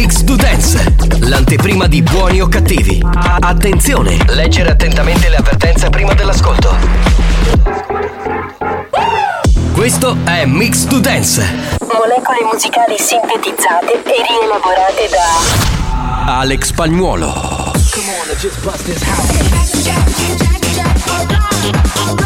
Mix to Dance, l'anteprima di buoni o cattivi. Attenzione, leggere attentamente le avvertenze prima dell'ascolto. Questo è Mix to Dance. Molecole musicali sintetizzate e rielaborate da Alex Spagnuolo. Mix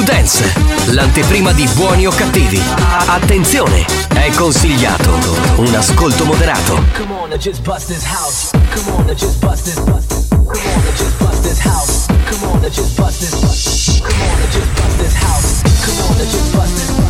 to Dance, l'anteprima di buoni o cattivi. Attenzione, è consigliato un ascolto moderato. Come on, just bust this house. Come on, just bust this. Come on, just bust this house. Come on, just bust this. Come on, just bust this house. Come on, just bust this. Come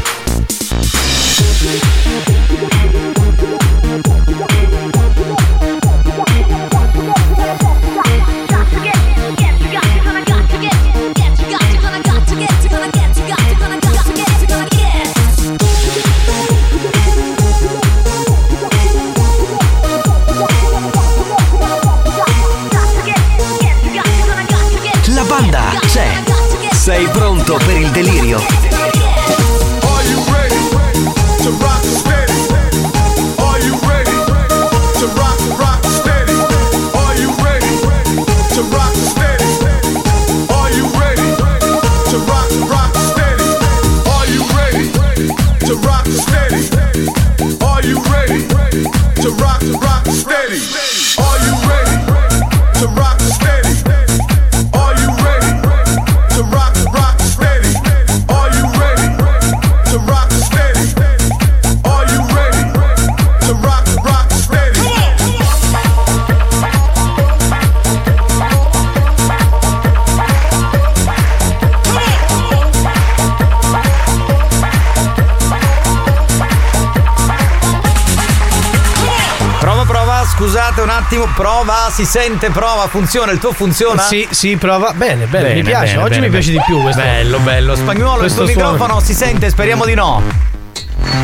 Attimo, prova, si sente, prova, funziona, il tuo funziona? Sì, sì, prova. Bene, bene, mi piace. bene, Oggi bene, mi piace bene. di più questo. Bello, bello. Spagnuolo, il Questo tuo suono. microfono si sente, speriamo di no.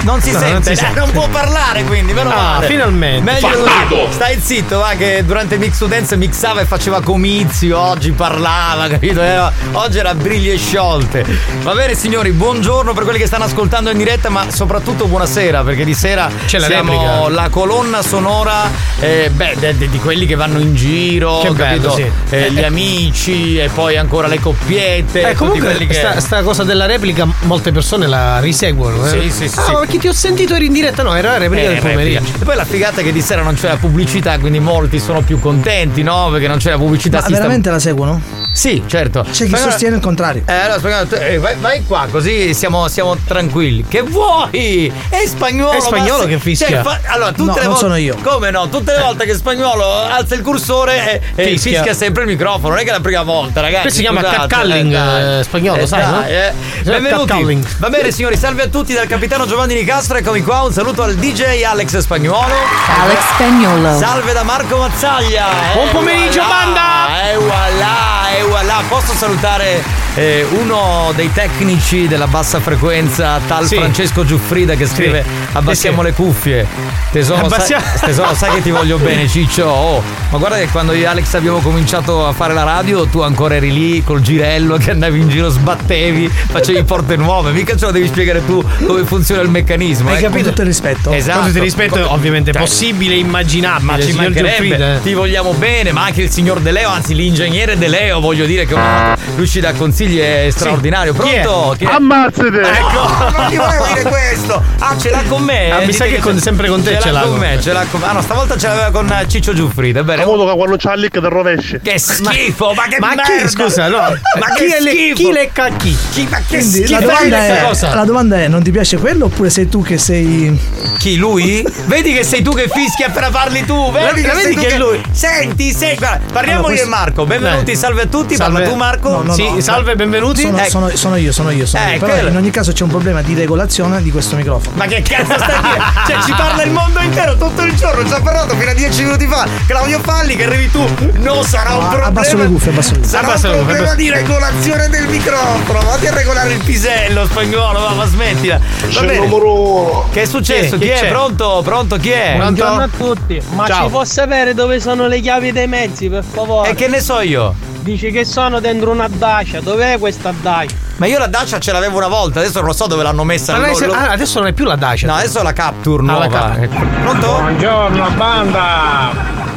Non si No, sente, non si Eh, sente. non può parlare quindi, meno Ah, male. finalmente. Meglio così. Stai zitto, va che durante il Mix to Dance mixava e faceva comizi, oggi parlava, capito? Era- oggi era briglie sciolte. Va bene signori, buongiorno per quelli che stanno ascoltando in diretta, ma soprattutto buonasera, perché di sera C'è la siamo replica. la colonna sonora eh, beh, de- de- di quelli che vanno in giro, Che bello, capito? sì. Eh, Eh, gli eh. amici e poi ancora le coppiette, Eh, comunque che sta, sta cosa della replica molte persone la riseguono. Eh? Sì, sì, sì, Ah, sì. perché ti ho sentito eri in diretta? No, era la replica Eh, del pomeriggio. replica. E poi la figata è che di sera non c'è la pubblicità, quindi molti sono più contenti, no? Perché non c'è la pubblicità. Ma si sta- veramente la seguono? Sì, certo. C'è chi Spagnolo- sostiene il contrario. Eh, allora, spagnolo, tu- eh, vai, vai qua, così siamo, siamo tranquilli. Che vuoi? È spagnolo. È spagnolo ma che fischia. cioè, fa- allora, tutte No, le non volte. sono io. Come no? Tutte le volte che spagnolo alza il cursore e, e fischia. Fischia. sempre il microfono. Non è che è la prima volta, ragazzi. Questo si chiama catcalling, eh, spagnolo, sai, dai, no? eh. Benvenuti. catcalling. Va bene, signori, salve a tutti dal capitano Giovanni Nicastro. Eccomi qua. Un saluto al DJ Alex Spagnuolo. Alex Spagnolo. Salve da Marco Mazzaglia. Buon Eh, pomeriggio, voilà, banda! E voilà, e voilà. Posso salutare eh, uno dei tecnici della bassa frequenza, tal Sì. Francesco Giuffrida, che scrive: Abbassiamo le cuffie. Tesoro, Abbassia- sai, tesoro, sai che ti voglio bene, Ciccio. Oh, ma guarda che quando io e Alex abbiamo cominciato a fare la radio, tu ancora eri lì col girello che andavi in giro, sbattevi, facevi porte nuove. Mica ce lo devi spiegare tu come funziona il meccanismo. Hai eh. capito? Tutto il rispetto. Esatto. Tutto il rispetto, Co- ovviamente, Cioè, possibile, immaginabile. ma ci mancherebbe, eh. ti vogliamo bene, ma anche il signor De Leo, anzi l'ingegnere De Leo, voglio dire che oh, lui ci dà consigli è straordinario. Chi è? Pronto? Chi è? Ammazzate! Ecco, non ti volevo dire questo. Ah, ce l'ha con me? Ah, mi Dite sa che con- sempre con te ce ce l'ha con me, ce l'ha con Ah, no, stavolta ce l'aveva con eh, Ciccio Giuffrida. Bene. A modo che quando c'ha il lick del rovescio. Che schifo, ma, che Ma merda. chi, scusa, no? Ma chi, che è le, schifo. chi lecca chi? Chi, ma che Quindi schifo. la domanda, questa è, cosa? la domanda è: non ti piace quello oppure sei tu che sei. Chi lui? Vedi che sei tu che fischi appena parli tu. Vedi che vedi che è lui. Senti, sei. Guarda, parliamo Allora, io e Marco. Benvenuti, salve a tutti. Parla Salve. tu, Marco. No, no, sì, no. salve, benvenuti. Sono, Ecco. sono- sono io, sono io, sono Eh, io. Però quello. in ogni caso c'è un problema di regolazione di questo microfono. Ma che cazzo stai a dire? Cioè, ci parla il mondo intero tutto il giorno. Ci ha parlato fino a dieci minuti fa. Claudio Falli, che arrivi tu. No, sarà un Ah, problema. abbasso le cuffie, abbasso le cuffie. Sarà Abbasso un problema abbasso- di regolazione del microfono. Vatti a regolare il pisello spagnolo, va, ma smettila. Va bene. numero. Che è successo? Chi- Chi, chi è? Pronto? Pronto? Chi è? Buongiorno a tutti, ma Ciao. ci può sapere dove sono le chiavi dei mezzi, per favore? E che ne so io? Dice che sono dentro una dacia, dov'è questa dacia? Ma io la Dacia ce l'avevo una volta, adesso non lo so dove l'hanno messa. Ma Lo- lo- ah, adesso non è più la Dacia. No, adesso è la Capture Ah, la nuova. Capture. Ecco. Pronto? Buongiorno banda!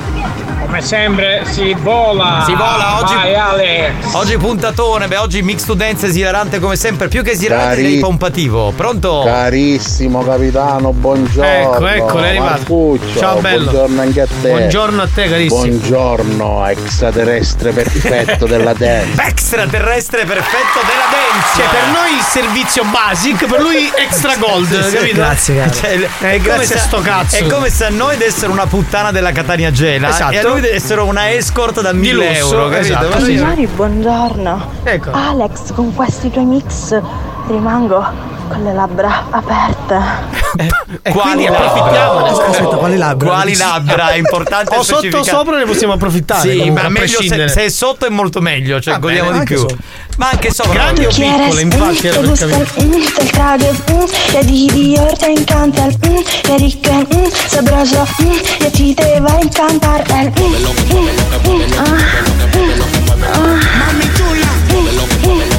Come sempre si vola! Si vola oggi. Vai Ale! Oggi puntatone, beh, oggi mix to dance esilarante come sempre, più che esilarante Cari- direi pompativo. Pronto? Carissimo capitano, buongiorno. Ecco, ecco, è arrivato. Marcuccio, Ciao, bello. Buongiorno anche a te. Buongiorno a te, carissimo. Buongiorno, extraterrestre perfetto della dance. Extraterrestre perfetto della dance. Cioè, per noi il servizio basic, per lui extra gold, Sì, capito? Grazie, caro. Cioè, Eh, è come grazie se- a sto cazzo. È come se a noi dessero una puttana della Catania Gela Esatto. e a lui dessero una escort da 1000 lusso, euro, capito? esatto, Ma sì. sì. Signori, buongiorno. Ecco. Alex, con questi tuoi mix rimango con le labbra aperte. E Quali quindi labbra? approfittiamone. Aspetta, quali labbra? Quali labbra? È importante O sotto sopra ne possiamo approfittare. Sì, comunque, ma a meglio se, se è sotto è molto meglio, cioè Va godiamo bene, di anche più. sopra. Ma anche sopra. Grandi o piccole, infatti, era te per capire. el mm,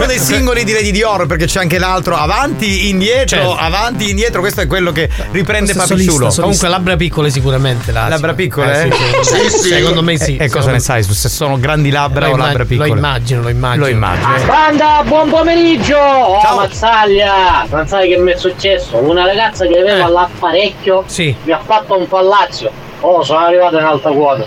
Uno dei singoli di Dior perché c'è anche l'altro avanti, indietro, Certo. avanti, indietro. Questo è quello che riprende solista, Comunque labbra piccole sicuramente là, Labbra sì. piccole? Eh, sì, sì. Secondo me sì. E, e cosa ne sai su se sono grandi labbra Lo o labbra piccole? Lo immagino, lo immagino. Lo immagino. Banda, buon pomeriggio! Oh, Ciao. Mazzaglia! Non sai che mi è successo? Una ragazza che aveva Eh. l'apparecchio Sì. mi ha fatto un pallazzo. Oh, sono arrivato in alta quota.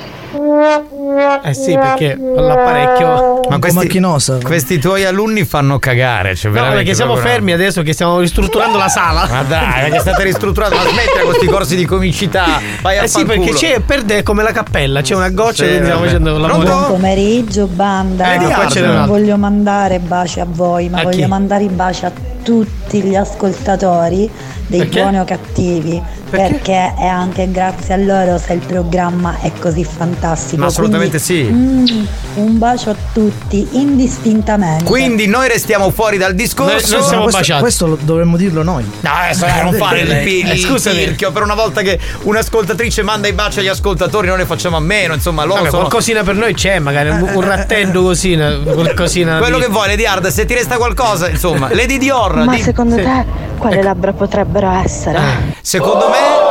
Eh sì, perché con l'apparecchio. Ma questi, questi tuoi alunni fanno cagare. Cioè No, perché siamo proprio- fermi adesso che stiamo ristrutturando la sala. Ma dai, perché state ristrutturando, ma smettila con questi corsi di comicità. Vai a Eh sì, perché c'è perde come la cappella, c'è una goccia Sì, che stiamo facendo la Pronto? lavoro. pomeriggio banda n'è non voglio mandare baci a voi ma A voglio chi? mandare i baci a tutti gli ascoltatori dei Perché? buoni o cattivi Perché? perché? è anche grazie a loro se il programma è così fantastico Ma assolutamente Quindi, sì. mm, un bacio a tutti indistintamente Quindi noi restiamo fuori dal Noi- discorso. noi siamo questo, baciati. questo lo dovremmo dirlo noi. No, adesso eh, non fare il, Eh, il scusami. tirchio per una volta che un'ascoltatrice manda i baci agli ascoltatori, noi ne facciamo a meno. Insomma, loro Vabbè, sono. qualcosina per noi c'è, magari un, un rattello così, qualcosina. Quello di- che vuoi, Lady Hard, se ti resta qualcosa, insomma, Lady Dior. Ma di- secondo sì. te quali labbra potrebbero essere? Secondo me,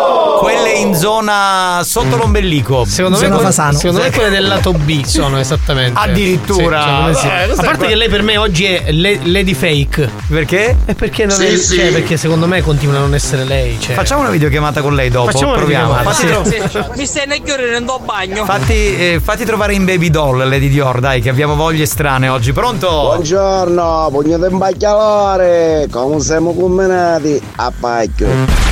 quelle in zona sotto l'ombelico. Secondo me, quelle- secondo me quelle del lato B sono esattamente. Addirittura. Sì, sì. Eh, A parte qua- che lei per me oggi è le- Lady Fake. Perché? E perché non Sì, è. sì. Cioè, perché secondo me continua a non essere lei. Cioè. Facciamo una videochiamata con lei dopo. Facciamo proviamo. Fatti, sì. tro- Mi stai nel chiudere nel bagno. fatti, eh, fatti trovare in baby doll Lady Dior, dai, che abbiamo voglie strane oggi. Pronto? Buongiorno, pugno di imbacchialore, come siamo combinati a pacchio.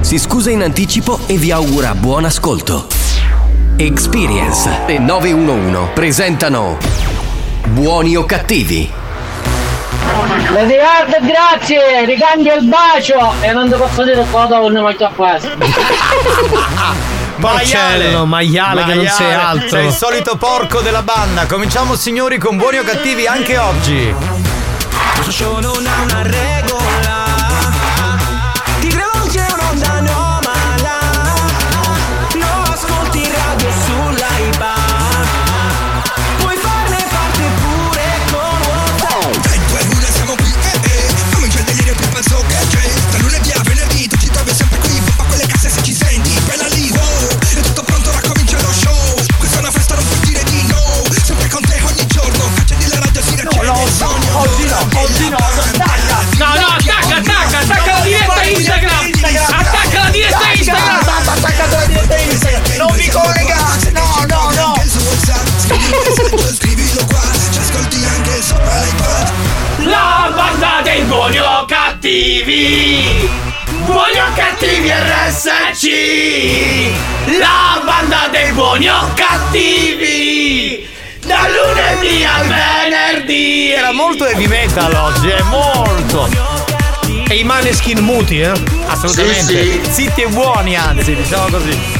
si scusa in anticipo e vi augura buon ascolto. Experience e 911 presentano Buoni o cattivi? Lady Hard, grazie, ricambio il bacio e non ti posso dire cosa non ne mangia questo. Porcello, maiale che non sei altro. Sei il solito porco della banda. Cominciamo signori con buoni o cattivi anche oggi. Ha una regola scrivilo qua Ci ascolti anche sopra l'iPad La banda dei buoni o cattivi! Buoni o cattivi RSC! La banda dei buoni o cattivi! Da lunedì a venerdì! Era molto heavy metal oggi, è molto. E i maneskin muti, eh? Assolutamente. Zitti e buoni, anzi, diciamo così.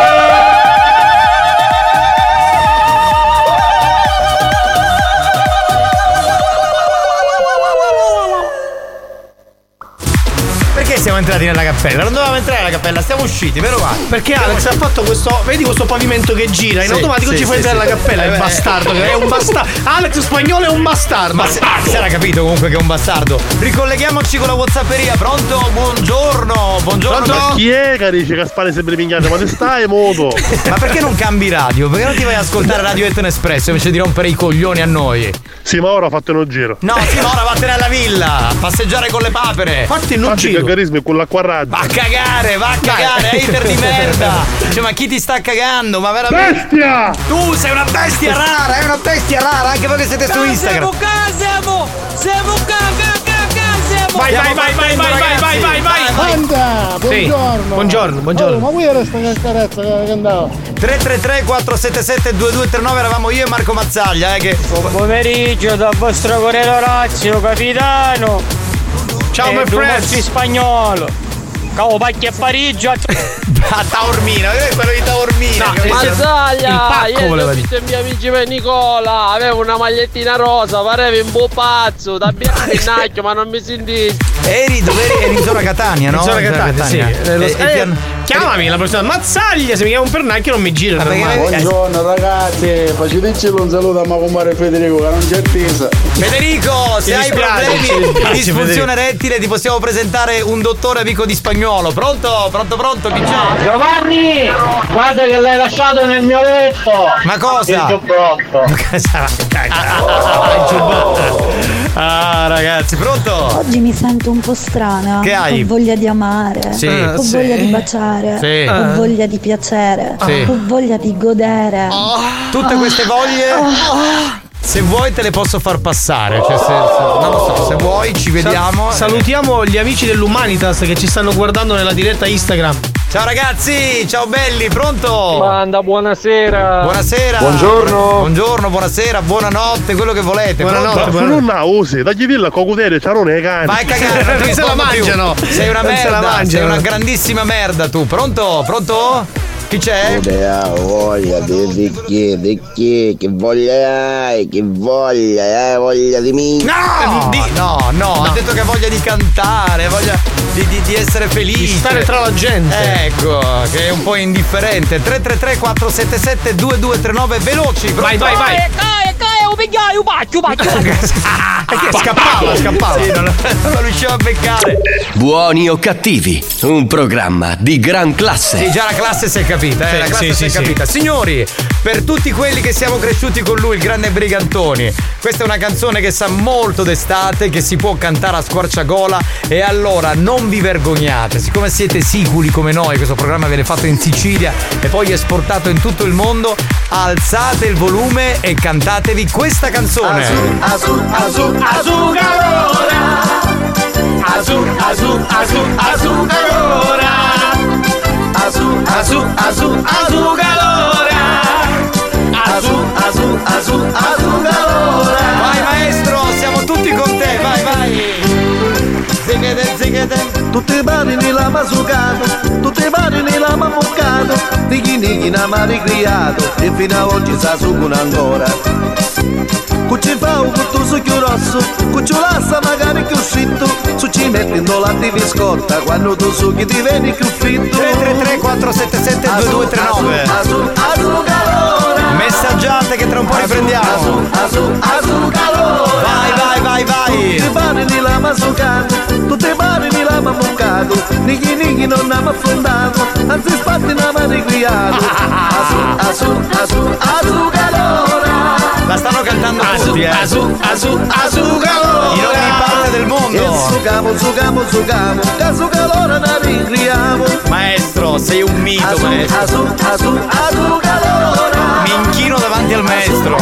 entrati nella cappella? Non dovevamo entrare nella cappella, siamo usciti, vero va? Perché Alex ha fatto questo. Vedi questo pavimento che gira? In Sì, automatico sì, ci fa sì, entrare sì. alla cappella. Eh, Il beh. bastardo, che è un bastardo. Alex spagnolo è un bastardo. Ma se- si era capito comunque che è un bastardo. Ricolleghiamoci con la Whatsapperia. Pronto? Buongiorno. Buongiorno. Ma chi è che dice che spale sempre minchiate? Ma te stai moto? Ma perché non cambi radio? Perché non ti vai ad ascoltare Radio Eton Espresso invece di rompere i coglioni a noi? Sì, ma ora ho fatto uno giro. No, sì, ma ora vattene alla villa, passeggiare con le papere. Fatti Infatti il cagarismo è quello qua raggio. Va a cagare, va a cagare, hater di merda. Cioè, ma chi ti sta cagando? Ma veramente. Bestia! Tu sei una bestia rara, è una bestia rara, anche voi che siete su Instagram. Siamo qua, siamo! Siamo qua, qua, siamo! Vai, vai, vai, vai, vai, vai, vai, vai, vai. Anda, Sì. buongiorno. Buongiorno, buongiorno. Oh, ma qui era sta carezza che andava. 333 477 2239 eravamo io e Marco Mazzaglia, eh, che. Buon pomeriggio dal vostro Corriere Orazio, capitano! Ciao, e my friends. Spagnolo! Cavo pacchi a Parigi! A Taormina, eh, quello di Taormina. No, il Mazzaglia, pacco ieri voleva ho dire. visto i miei amici per Nicola, avevo una magliettina rosa, pareva un po' pazzo, da bianco, ma non mi sentì. Eri dove eri? Eri in zona Catania, no? In zona Catania, sì. Eh, lo- E- e ti eh, hanno- Chiamami la prossima. Mazzaglia, se mi chiama un pernacchio non mi gira. Ma. Buongiorno ragazzi, faceteci un saluto a compare Federico che non c'è attesa. Federico, se hai problemi di disfunzione erettile ti possiamo presentare un dottore amico di spagnolo. Pronto? Pronto, pronto? Chi c'è? Giovanni! Guarda che l'hai lasciato nel mio letto! Ma cosa? Il giubbotto! Il giubbotto. Ah, ragazzi, pronto? Oggi mi sento un po' strana. Che hai? Ho voglia di amare. Sì. Ho Sì. voglia di baciare. Sì. Ho Ah. voglia di piacere. Sì. Ho voglia di godere. Tutte queste voglie Se vuoi te le posso far passare. Cioè, se, se- non lo so, se vuoi ci vediamo. Sa- salutiamo gli amici dell'Humanitas che ci stanno guardando nella diretta Instagram. Ciao ragazzi, ciao belli, pronto? Banda, buonasera. Buonasera. Buongiorno. Buongiorno, buonasera, buonanotte, quello che volete. Ma pronto? non la usi, dagli villa cocutere, ciarone e cane. Vai a cagare, non se la mangiano. Sei una Non se la merda, sei mangiano. una grandissima merda tu. Pronto? Pronto? Chi c'è? Idea, voglia di, di chi, di chi, che voglia hai, che voglia, hai voglia di me. No! No, no, ha detto che ha voglia di cantare, voglia di, di- di essere felice. Di stare tra la gente. Ecco, che è un po' indifferente. 333 477 2239 veloci. pronto? Vai, vai, vai. Cae, cae, un baccio, baccio. Perché scappava, scappava. Sì, non, non riusciva a beccare. Buoni o cattivi, un programma di gran classe. Sì, già la classe si è capita, eh, Sì, la classe sì, si è sì, capita. Signori, per tutti quelli che siamo cresciuti con lui, il grande Brigantoni, questa è una canzone che sa molto d'estate, che si può cantare a squarciagola e allora non vi vergognate, siccome siete siculi come noi, questo programma viene fatto in Sicilia e poi esportato in tutto il mondo, alzate il volume e cantatevi questa canzone. Azul, azul, calora. Azul, azul, azul, azul, calora. Azul, azul, azul, azul, calora. Azul, azul, azul, azul, calora. Vai maestro, siamo tutti con te, vai vai. Zighede, zighede. Tutti i mani nella masucato, tutti i mani nella mammuccato, nighi nighi na mari criato, e fino a oggi sa succono ancora. Cucci fa un cotto succhio rosso, cuccio lassa magari più scitto, su ci metti in latte di scorta, quando tu succhi diveni più fitto. 333 477 2239 Asu, asu, calora. Messaggiate che tra un po' riprendiamo. Asu, asu, calora. Vai, vai, vai, vai. Tutti i mani nella masucato, tutti i mani nella mammuccato, nighi nighi non abbiamo affondato, anzi spatti na mani criato. Asu, asu, asu, asu, calora. La stanno cantando tutti, eh. asu, asu, asu, calora. In ogni parte del mondo. E sucamo, sucamo, sucamo, casu calora na ricriamo. Maestro, sei un mito, Asu, maestro. asu, asu, asu, calora. Mi inchino davanti al maestro.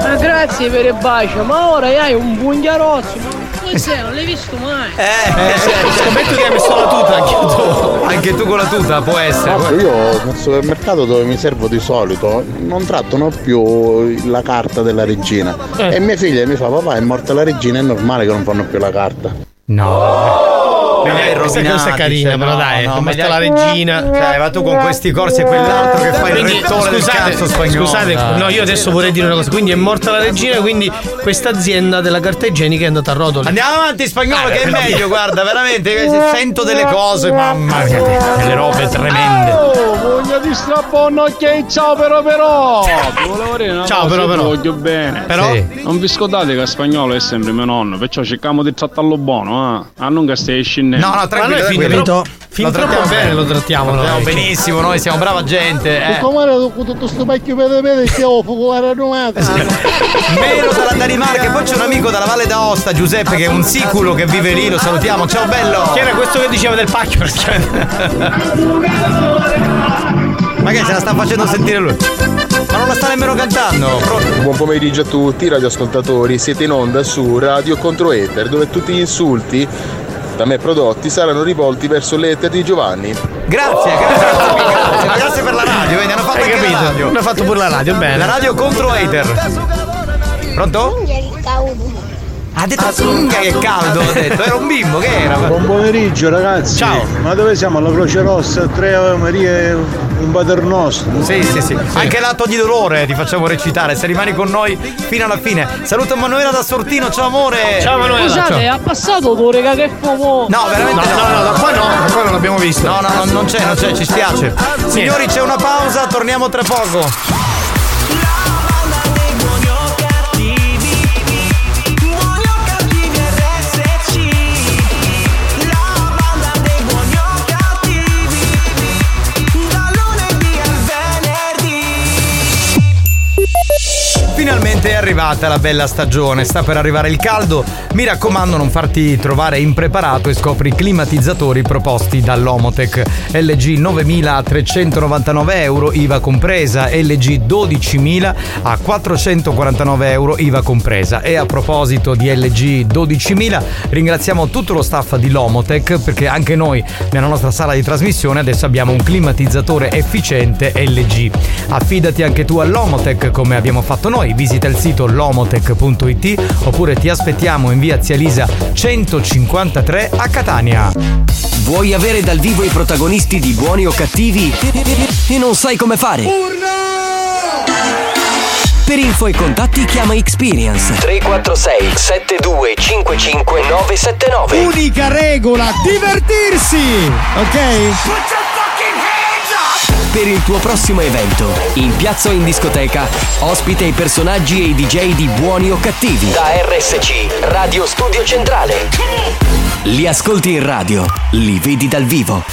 Ma grazie per il bacio, ma ora hai un bugnarazzo. Cos'è? Non l'hai visto mai? Eh, scommetto che hai messo la tuta anche tu. Anche tu con la tuta, può essere. Guarda, io nel supermercato dove mi servo di solito non trattano più la carta della regina. E mia figlia mi fa: Papà, è morta la regina, è normale che non fanno più la carta. No. Li hai questa rovinati, cosa è carina, cioè, però dai, no, come sta la regina. Cioè, ma tu con questi corsi e quell'altro che fai il Quindi, rettore del scusate, cazzo spagnolo. Scusate, dai. no, io adesso vorrei dire una cosa. Quindi è morta la regina, quindi questa azienda della carta igienica è andata a rotoli. Andiamo avanti spagnolo che è meglio, guarda, veramente sento delle cose, mamma mia, delle robe tremende. Oh, voglia di strappone, ok, ciao però però! Ciao, però, però. voglio bene. Però? Sì. Non vi scordate che spagnolo è sempre mio nonno, perciò cerchiamo di trattarlo buono, eh. A non che stai scendendo. No, no, tranquillo, noi fin tranquillo. troppo- fin Lo trattiamo bene lo trattiamo Lo trattiamo benissimo, noi siamo brava gente. Eh. Come era tutto sto vecchio vede che ho focolare domata. Melo dalla Danimarca, e poi c'è un amico dalla Valle d'Aosta, Giuseppe, che è un siculo che vive lì, lo salutiamo. Ciao bello! Chi era questo che diceva del pacchio? Ma che se la sta facendo sentire lui? Ma non la sta nemmeno cantando. Pronto? Buon pomeriggio a tutti, radioascoltatori. Siete in onda su Radio Contro Ether, dove tutti gli insulti da me prodotti saranno rivolti verso l'Ether di Giovanni. Grazie, grazie, grazie, ma grazie per la radio, vedi, hanno fatto Hai anche la capito? radio. Hanno fatto pure la radio, bene. La radio contro hater. Pronto? Ha detto Zunga che è caldo, ha detto, era un bimbo, che era? Buon pomeriggio ragazzi. Ciao. Ma dove siamo? Alla Croce Rossa, tre Ave Maria e un Pater Nostro. Sì, sì, sì. Anche l'atto di dolore ti facciamo recitare, se rimani con noi fino alla fine. Saluto Emanuela da Sortino, ciao amore. Ciao Emanuela. Scusate, ha passato tu, raga, che fumo. No, veramente no. No, no, da qua no, da qua non l'abbiamo visto. No, no, no, non c'è, non c'è, ci spiace. Signori, c'è una pausa, torniamo tra poco. Finalmente è arrivata la bella stagione, sta per arrivare il caldo. Mi raccomando, non farti trovare impreparato e scopri i climatizzatori proposti dall'Omotech. LG 9399 euro, IVA compresa, LG 12000 a 449 euro, IVA compresa. E a proposito di LG 12000, ringraziamo tutto lo staff di Lomotech perché anche noi nella nostra sala di trasmissione adesso abbiamo un climatizzatore efficiente LG. Affidati anche tu all'Omotech come abbiamo fatto noi, visita il sito lomotech.it oppure ti aspettiamo in via Zialisa 153 a Catania. Vuoi avere dal vivo i protagonisti di buoni o cattivi e non sai come fare? Per info e contatti chiama Experience 346 7255 979 Unica regola, divertirsi! Ok? Per il tuo prossimo evento, in piazza o in discoteca, ospita i personaggi e i DJ di buoni o cattivi. Da RSC, Radio Studio Centrale. Li ascolti in radio, li vedi dal vivo.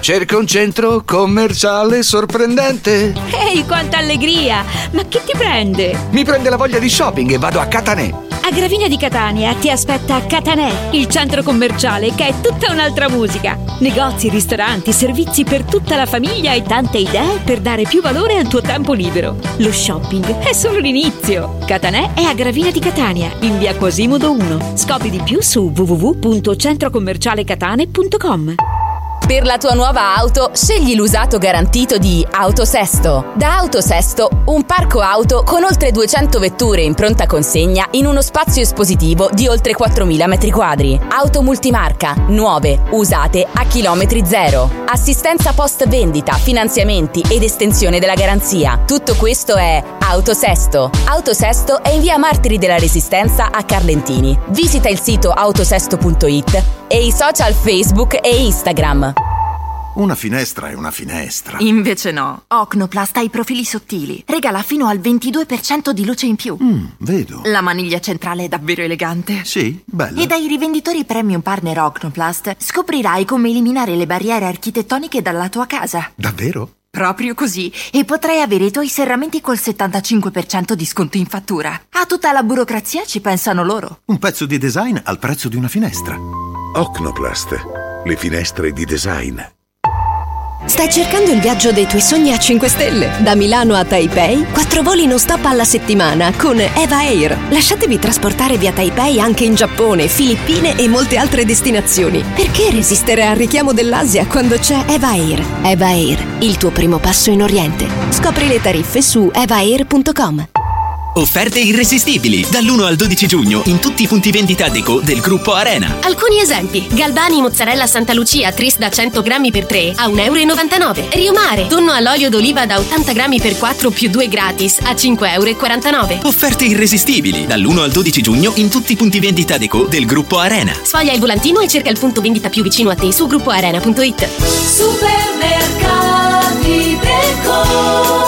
Cerca un centro commerciale sorprendente. Ehi, quanta allegria! Ma che ti prende? Mi prende la voglia di shopping e vado a Catanè. A Gravina di Catania ti aspetta Catanè, il centro commerciale che è tutta un'altra musica. Negozi, ristoranti, servizi per tutta la famiglia e tante idee per dare più valore al tuo tempo libero. Lo shopping è solo l'inizio. Catanè è a Gravina di Catania, in via Quasimodo 1. Scopri di più su www.centrocommercialecatane.com. Per la tua nuova auto, scegli l'usato garantito di Autosesto. Da Autosesto, un parco auto con oltre 200 vetture in pronta consegna in uno spazio espositivo di oltre 4.000 m2. Auto multimarca, nuove, usate a chilometri zero. Assistenza post vendita, finanziamenti ed estensione della garanzia. Tutto questo è Autosesto. Autosesto è in via Martiri della Resistenza a Carlentini. Visita il sito autosesto.it e i social Facebook e Instagram. Una finestra è una finestra. Invece no. Ocnoplast ha i profili sottili. Regala fino al 22% di luce in più. Mm, vedo. La maniglia centrale è davvero elegante. Sì, bello. E dai rivenditori premium partner Ocnoplast scoprirai come eliminare le barriere architettoniche dalla tua casa. Davvero? Proprio così. E potrai avere i tuoi serramenti col 75% di sconto in fattura. A tutta la burocrazia ci pensano loro. Un pezzo di design al prezzo di una finestra. Ocnoplast. Le finestre di design. Stai cercando il viaggio dei tuoi sogni a 5 stelle? Da Milano a Taipei, 4 voli non stop alla settimana con Eva Air. Lasciatevi trasportare via Taipei anche in Giappone, Filippine e molte altre destinazioni. Perché resistere al richiamo dell'Asia quando c'è Eva Air? Eva Air, il tuo primo passo in Oriente. Scopri le tariffe su evair.com. Offerte irresistibili dall'1 al 12 giugno in tutti i punti vendita Deco del gruppo Arena. Alcuni esempi: Galbani mozzarella Santa Lucia Tris da 100 grammi per 3 a 1,99 euro. Riomare tonno all'olio d'oliva da 80 grammi per 4 più 2 gratis a 5,49 euro. Offerte irresistibili dall'1 al 12 giugno in tutti i punti vendita Deco del gruppo Arena. Sfoglia il volantino e cerca il punto vendita più vicino a te su gruppoarena.it. Supermercati Deco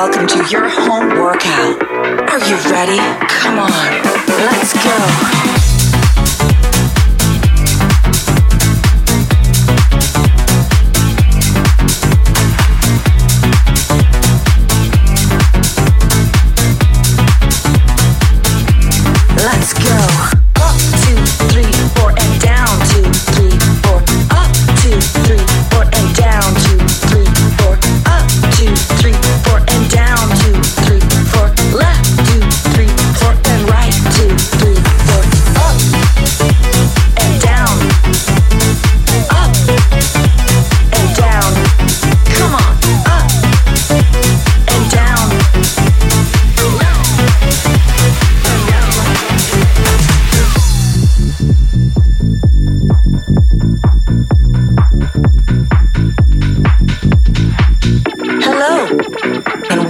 Welcome to your home workout. Are you ready? Come on, let's go.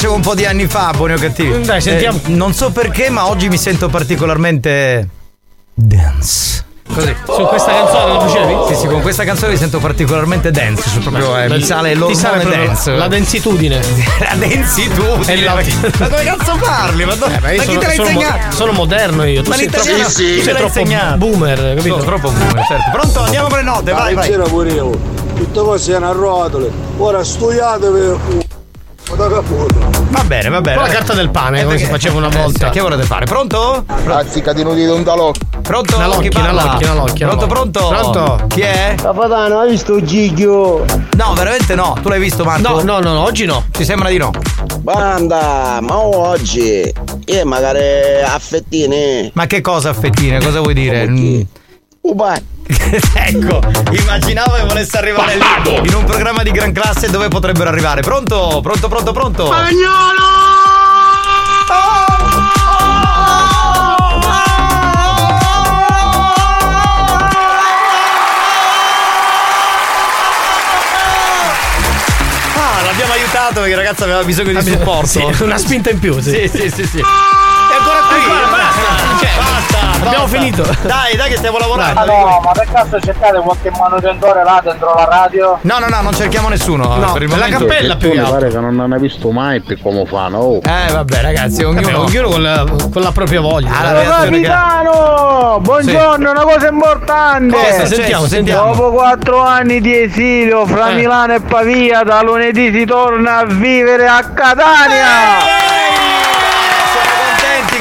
Facevo un po' di anni fa, buoni o cattivi. Dai, sentiamo. Eh, non so perché, ma oggi mi sento particolarmente. dance. Così. Su questa canzone lo facevi? Sì, sì, con questa canzone mi sento particolarmente dance. Cioè proprio eh, mi sale l'ormone dance. La densitudine. la densitudine. La- Ma come cazzo parli? Ma, do- Eh, ma io ma chi sono, te l'ha sono mo- insegnato? sono moderno io. Tu Ma sei troppo, l'italiano- tu Sì, sì. sei Te l'ha troppo insegnato. boomer, capito? Sono troppo boomer, certo. Pronto? Andiamo con le note, vai, vai. C'era pure io. Tutte cose erano a rotole. Ora studiatevi. Da caputo. Va bene, va bene. Con la carta del pane, come si faceva una volta. Eh, che volete fare? Pronto? Razzica di nudi un talocco. Pronto? Una Chi locchia, una locchia, una locchia, Pronto, pronto? Pronto? Chi è? Capitano, hai visto Giglio? No, veramente no. Tu l'hai visto, Marco? No, no, no, oggi no. Ti sembra di no? Banda, ma oggi io magari affettini. Ma che cosa affettine? Cosa vuoi dire? Ubai. ecco, immaginavo che volesse arrivare lì in un programma di gran classe dove potrebbero arrivare. Pronto? Pronto, pronto, pronto? Ah, l'abbiamo aiutato perché il ragazzo aveva bisogno di supporto. Sì, una spinta in più, sì. Sì, sì, sì, sì. abbiamo finito. Dai, dai che stiamo lavorando. Ma no, ma per caso cercate qualche manutentore là dentro la radio? No, no, no, non cerchiamo nessuno. No, per il momento. cappella più mi che pare che non hanno visto mai per come fanno. Oh. Eh, vabbè, ragazzi, ognuno. ognuno con la, con la propria voglia. Ah, la reazione che. Capitano! Buongiorno, una cosa importante! Cosa Sentiamo, sentiamo. Dopo quattro anni di esilio fra Eh. Milano e Pavia, da lunedì si torna a vivere a Catania! Contenti,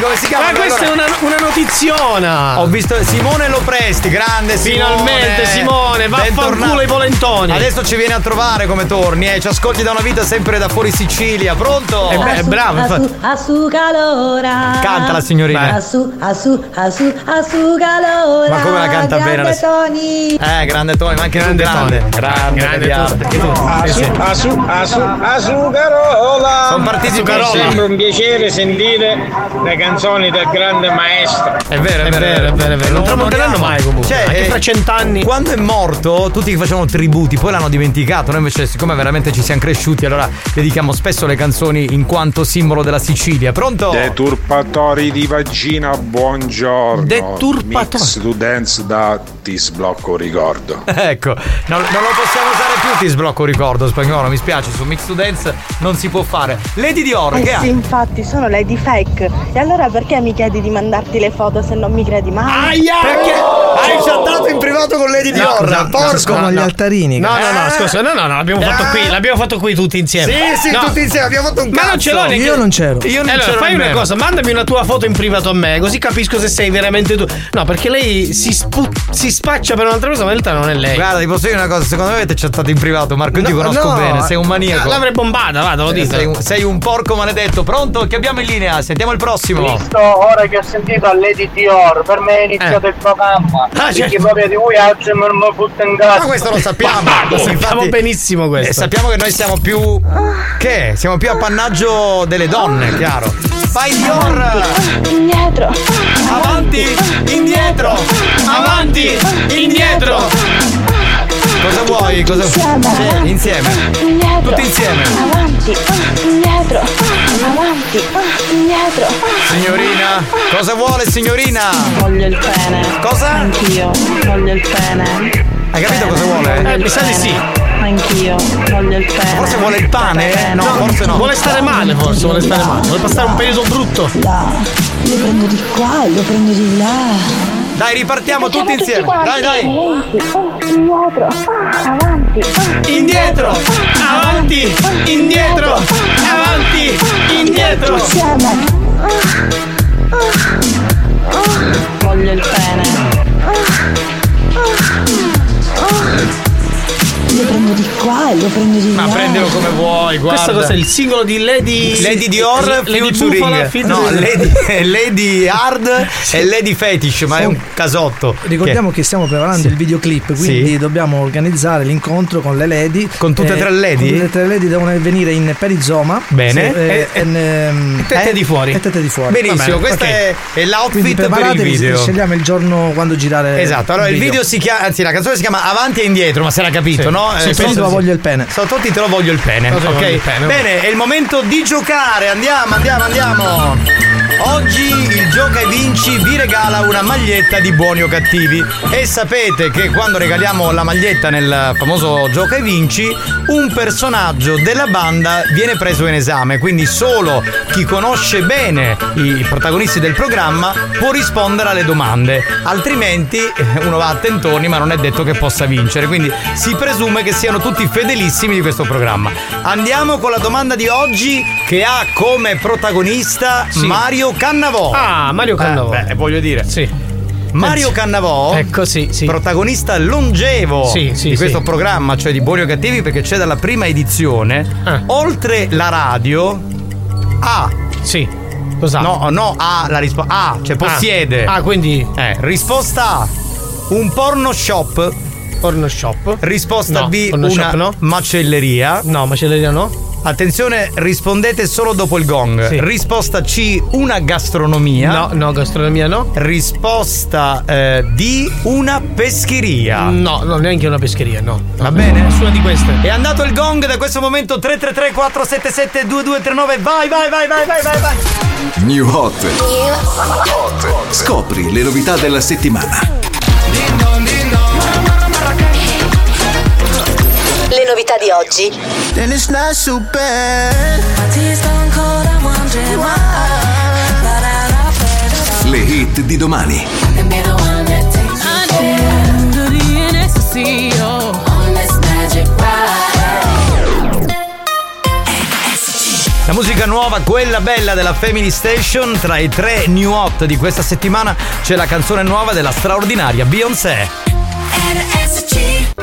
come si chiama? Ma questa è una, una notiziona. Ho visto Simone Lopresti, grande Simone. Finalmente Simone, vaffanculo Bentornato. ai polentoni. Adesso ci viene a trovare come torni, eh. Ci ascolti da una vita sempre da fuori Sicilia. Pronto? Eh, beh, è bravo, infatti. A su calora. Canta la signorina. A su, a su, a su, a su calora. Ma come la canta bene la Grande Tony. Eh, grande Tony, ma anche Grande tu grande. Tony. Grande, Grande tu, perché tu- A su, a su, a su, a su Carola! Sono partiti pesci. Sempre un piacere sentire le canzoni del grande maestro. È vero, È vero, è vero, è vero. Non tramonteranno mai comunque. Cioè, Anche eh, fra cent'anni. Quando è morto, tutti che facevano tributi, poi l'hanno dimenticato. Noi invece, siccome veramente ci siamo cresciuti, allora dedichiamo spesso le canzoni in quanto simbolo della Sicilia. Pronto? Deturpatori di vagina, buongiorno. Deturpatori. Mix to dance da ti sblocco ricordo. Ecco, non, non lo possiamo usare più, ti sblocco ricordo spagnolo, mi spiace, su Mix to Dance non si può fare. Lady Dior, Eh che ha? sì, infatti, sono Lady Fake. E allora perché mi chiedi di mandarti le foto se non mi credi mai? Perché hai chattato in privato con Lady Dior? no, Porco! nascono gli altarini. No, no, no, Eh. scusa, no, no, no, l'abbiamo fatto qui, l'abbiamo fatto qui tutti insieme. Sì, sì, No. tutti insieme, abbiamo fatto un Ma cazzo. non ce l'ho neanche Io non c'ero. Io non allora, c'ero fai una cosa, mandami una tua foto in privato a me, così capisco se sei veramente tu. No, perché lei si, spu- si spaccia per un'altra cosa, ma in realtà non è lei. Guarda, ti posso dire una cosa, secondo me avete chattato in privato, Marco, io ti No, conosco no. bene, sei un maniaco. L'avrei bombata, va, te lo Eh, dico. Sei un porco maledetto. Pronto? Che abbiamo in linea? Sentiamo il prossimo. Visto ora che ho sentito a Lady Dior, per me è iniziato il programma. Ah, perché certo. proprio di voi oggi mi mi butto in casa. Ma questo lo sappiamo. Lo sappiamo benissimo Eh, questo. sappiamo che noi siamo più. Che? Siamo più appannaggio delle donne, chiaro. Vai Dior! Indietro. Avanti, indietro, avanti, indietro. Cosa vuoi? Cosa Insieme. Sì, insieme. Indietro. Tutti insieme. Avanti. Indietro. Avanti. Indietro. Signorina, cosa vuole signorina? Voglio il pene. Cosa? Anch'io. Voglio il pene. Hai capito cosa vuole? Eh, mi sa di pene. sì. Anch'io. Voglio il pene. Forse vuole il pane? No, forse no. Vuole stare male, forse, vuole stare male. Vuole passare un periodo brutto. Lo prendo di qua, lo prendo di là. Dai, ripartiamo tutti insieme. Tutti dai, dai. Indietro, avanti. Indietro, avanti. Indietro, avanti. Indietro. Insieme. Voglio il pene lo prendo di qua e lo prendo di là. Ma prendilo come vuoi, guarda. Questo è Il singolo di Lady Lady Dior Lady Featuring. Bufala, no, Lady, Lady eh, Hard sì. e Lady Fetish, ma sì. è un casotto. Ricordiamo che, che stiamo preparando sì. il videoclip, quindi dobbiamo organizzare l'incontro con le Lady. Con tutte e eh, tre le Lady? Tutte e tre le Lady devono venire in perizoma. Bene. Eh, ehm, e, e, e, tette di fuori. E tette di fuori. Benissimo, questa okay. è, è l'outfit per il video. Scegliamo il giorno quando girare. Esatto, allora il video, il video si chiama, anzi la canzone si chiama Avanti e indietro, ma si era capito, no? No? Sì, Eh, per so- lo voglio il pene. Sotto il titolo voglio il pene. Sotto Ok. voglio il pene. Bene, è il momento di giocare. Andiamo, andiamo, andiamo. Oggi il Gioca e Vinci vi regala una maglietta di buoni o cattivi. E sapete che quando regaliamo la maglietta nel famoso Gioca e Vinci, un personaggio della banda viene preso in esame. Quindi solo chi conosce bene i protagonisti del programma può rispondere alle domande. Altrimenti eh, uno va a tentoni, ma non è detto che possa vincere. Quindi si presume che siano tutti fedelissimi di questo programma. Andiamo con la domanda di oggi che ha come protagonista Sì. Mario Cannavò. Ah, Mario Cannavò. Eh, beh, voglio dire. Sì. Mario Cannavò, ecco, sì, sì. protagonista longevo Sì, di questo programma, cioè di Buoni o Cattivi, perché c'è dalla prima edizione, Ah. oltre la radio, ha. Sì. Cos'ha? No, no, ha la risposta. Ah, cioè possiede. Ah, quindi. Eh, risposta A. Un porno shop. Porno shop. Risposta No, B. porno Una shop no. macelleria. No, macelleria no. Attenzione, rispondete solo dopo il gong. Sì. Risposta C. Una gastronomia. No, no, gastronomia no. Risposta eh, D. Una pescheria. No, no, neanche una pescheria, no. Va bene? Nessuna di queste. È andato il gong da questo momento 333 477 2239. Vai, vai, vai, vai, vai, vai, vai. New Hot. Scopri le novità della settimana. Le novità di oggi. Then it's not so bad. Le hit di domani. La musica nuova, quella bella della Family Station, tra i tre new hot di questa settimana c'è la canzone nuova della straordinaria Beyoncé. NSG.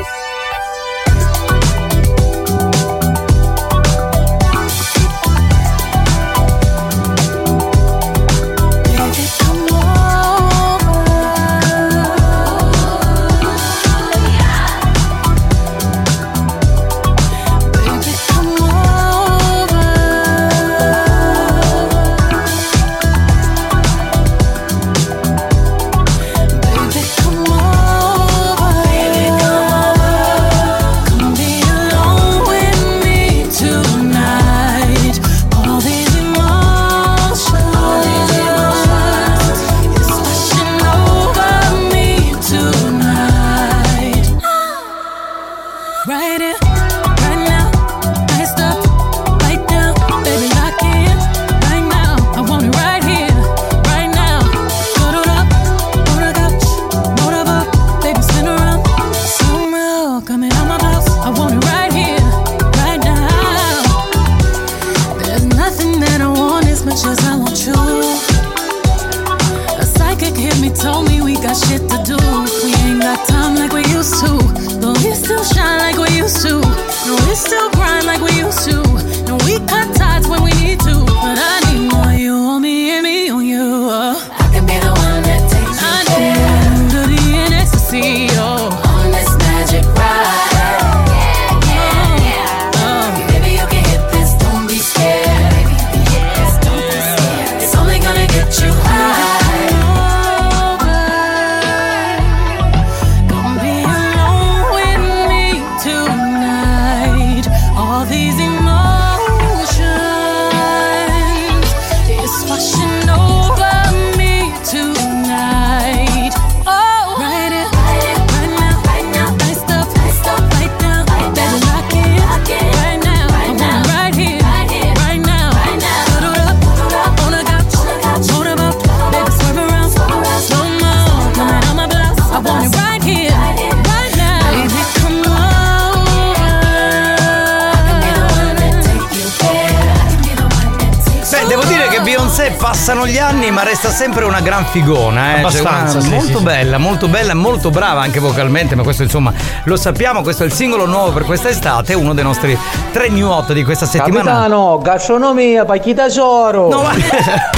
Figona, eh. Cioè, Abbastanza, una- sì, molto sì, sì. bella, molto bella, molto brava anche vocalmente, ma questo insomma lo sappiamo, questo è il singolo nuovo per questa estate, uno dei nostri tre new hot di questa settimana. Capitano, gastronomia, pacchi tesoro. No, ma...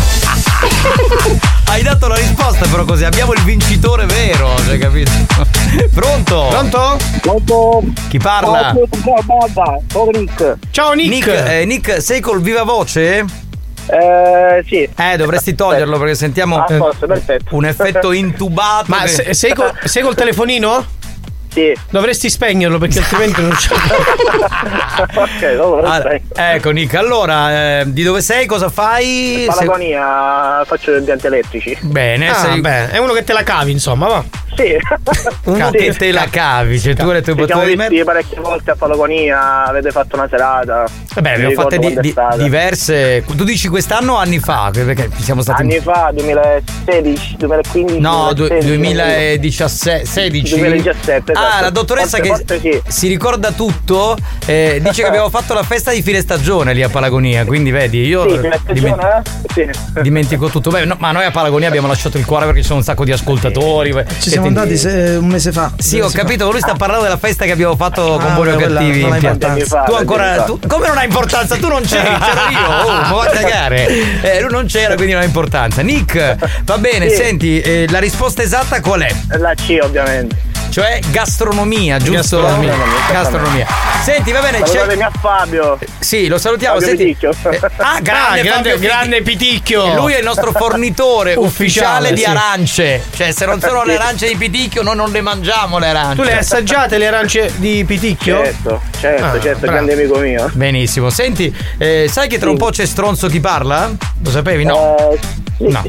Hai dato la risposta però così, abbiamo il vincitore vero, cioè capito? Pronto? Pronto? Pronto? Chi parla? Ciao Nick. Ciao Nick. Nick, eh, Nick, sei col viva voce? Eh, sì. Eh, dovresti toglierlo perché sentiamo Ah, forse, perfetto. un effetto intubato. Ma che- se- sei, col, sei col telefonino? Sì. Dovresti spegnerlo perché altrimenti non c'è. ok, allora Ah, ecco Nick, allora eh, di dove sei? Cosa fai? Sei- Palagonia, faccio gli impianti elettrici. Bene, Ah, sei beh, è uno che te la cavi, insomma, va. Sì. uno che te la cavi, cioè tu e le tue bottone di visti parecchie volte a Palagonia, avete fatto una serata. Vabbè, abbiamo fatte di- di- diverse. Tu dici quest'anno o anni fa? Perché siamo stati. Anni fa, 2016, 2015. No, du- 2016, 2017, 16. 2017, Ah, esatto. la dottoressa Forse- che forse sì. si ricorda tutto. eh, dice che abbiamo fatto la festa di fine stagione lì a Palagonia. Quindi vedi, io Sì, fine dimen- stagione, eh? Sì. dimentico tutto. Beh, no, ma noi a Palagonia abbiamo lasciato il cuore perché ci sono un sacco di ascoltatori. Ci siamo andati se- un mese fa. Sì, ho capito, ma lui sta parlando della festa che abbiamo fatto con Ah, buoni o quella cattivi. non ha importanza. Tu ancora. tu- come non ha importanza? Tu non c'eri, c'ero io. Oh, ma va a cagare. Eh, lui non c'era, quindi non ha importanza. Nick, va bene, Sì. senti, eh, la risposta esatta qual è? La C, ovviamente. Cioè gastronomia, giusto? Gastronomia. Gastronomia. Senti, va bene, c'è. Salutatemi a Fabio. Sì, lo salutiamo. Fabio Senti, Piticchio. eh, ah, grande, Ah, grande- Fabio grande Piticchio. Lui è il nostro fornitore ufficiale, Ufficiale, di sì. arance. Cioè, se non sono le arance di Piticchio, noi non le mangiamo le arance. Tu le hai assaggiate le arance di Piticchio? Certo, certo, Ah, certo, bravo. grande amico mio. Benissimo. Senti, eh, sai che tra un po' c'è stronzo chi parla? Lo sapevi? No. no.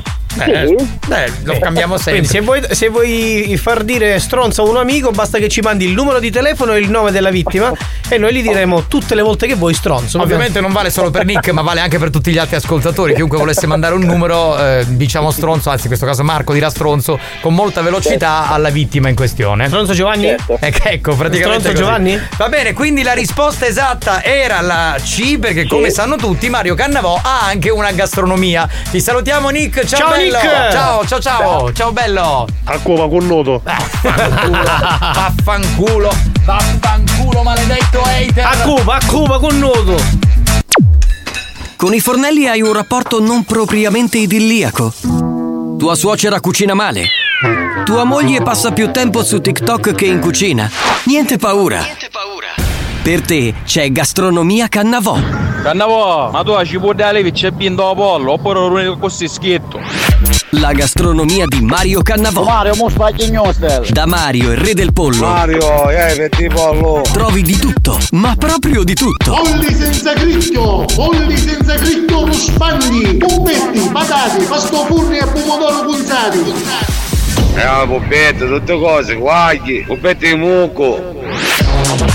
Eh, eh, lo cambiamo sempre. Quindi se vuoi, se vuoi far dire stronzo a un amico basta che ci mandi il numero di telefono e il nome della vittima e noi gli diremo tutte le volte che vuoi stronzo. Ovviamente non vale solo per Nick, ma vale anche per tutti gli altri ascoltatori. Chiunque volesse mandare un numero, eh, diciamo stronzo, anzi in questo caso Marco dirà stronzo, con molta velocità alla vittima in questione. Stronzo Giovanni? Ecco, ecco, praticamente. Stronzo così. Giovanni? Va bene, quindi la risposta esatta era la C, perché come sanno tutti, Mario Cannavò ha anche una gastronomia. Ti salutiamo Nick, ciao, Ciao, bello! Nick! Ciao, ciao, ciao, ciao, bello! A come con noto. Vaffanculo, vaffanculo, maledetto hater! A Cuba, a Cuba con nudo! Con i fornelli hai un rapporto non propriamente idilliaco. Tua suocera cucina male. Tua moglie passa più tempo su TikTok che in cucina. Niente paura. Per te c'è Gastronomia Cannavò. Cannavò, ma tu ci puoi dare che c'è bindo pollo oppure l'unico così schietto. La gastronomia di Mario Cannavò. Mario, mo. Da Mario, il re del pollo. Mario, eh, vedi pollo. Trovi di tutto, ma proprio di tutto. Polli senza cricchio, polli senza cricchio ruspagni, pumpetti, patate, pasto furni e pomodoro punzati. Eh, puppette, tutte cose, guagli, puppette di mucco.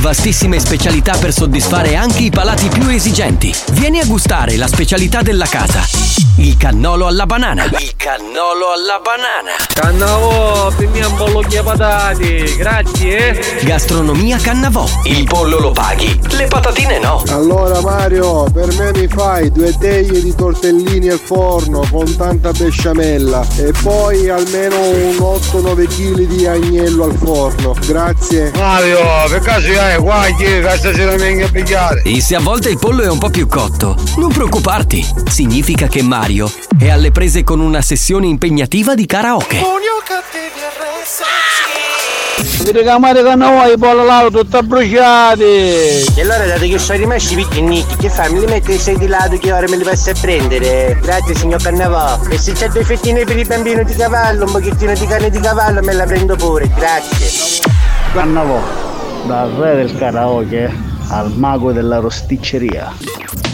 Vastissime specialità per soddisfare anche i palati più esigenti. Vieni a gustare la specialità della casa. Il cannolo alla banana. Il cannolo alla banana. Cannavò, primi un pollo di patate, grazie. Gastronomia Cannavò. Il pollo lo paghi, le patatine no. Allora Mario, per me mi fai due teglie di tortellini al forno con tanta besciamella e poi almeno un 8-9 kg di agnello al forno. Grazie. Mario, per caso hai guagli, che stasera venga a pigliare. E se a volte il pollo è un po' più cotto, non preoccuparti. Significa che Mario è alle prese con una sessione impegnativa di karaoke. Vedete che amate con noi, i pollo tutto bruciati. E allora date che sono rimasti picchinichi, che fai? Me li metti sei di lato che ora me li passi a prendere? Grazie signor Cannavò. E se c'è due fettine per il bambino di cavallo, un pochettino di carne di cavallo, me la prendo pure, grazie. Cannavò, dal re del karaoke al mago della rosticceria.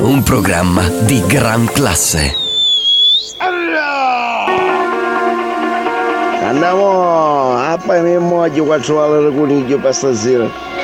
un programma di gran classe. Andiamo a poi mi muoio quattro valore coniglio per stasera.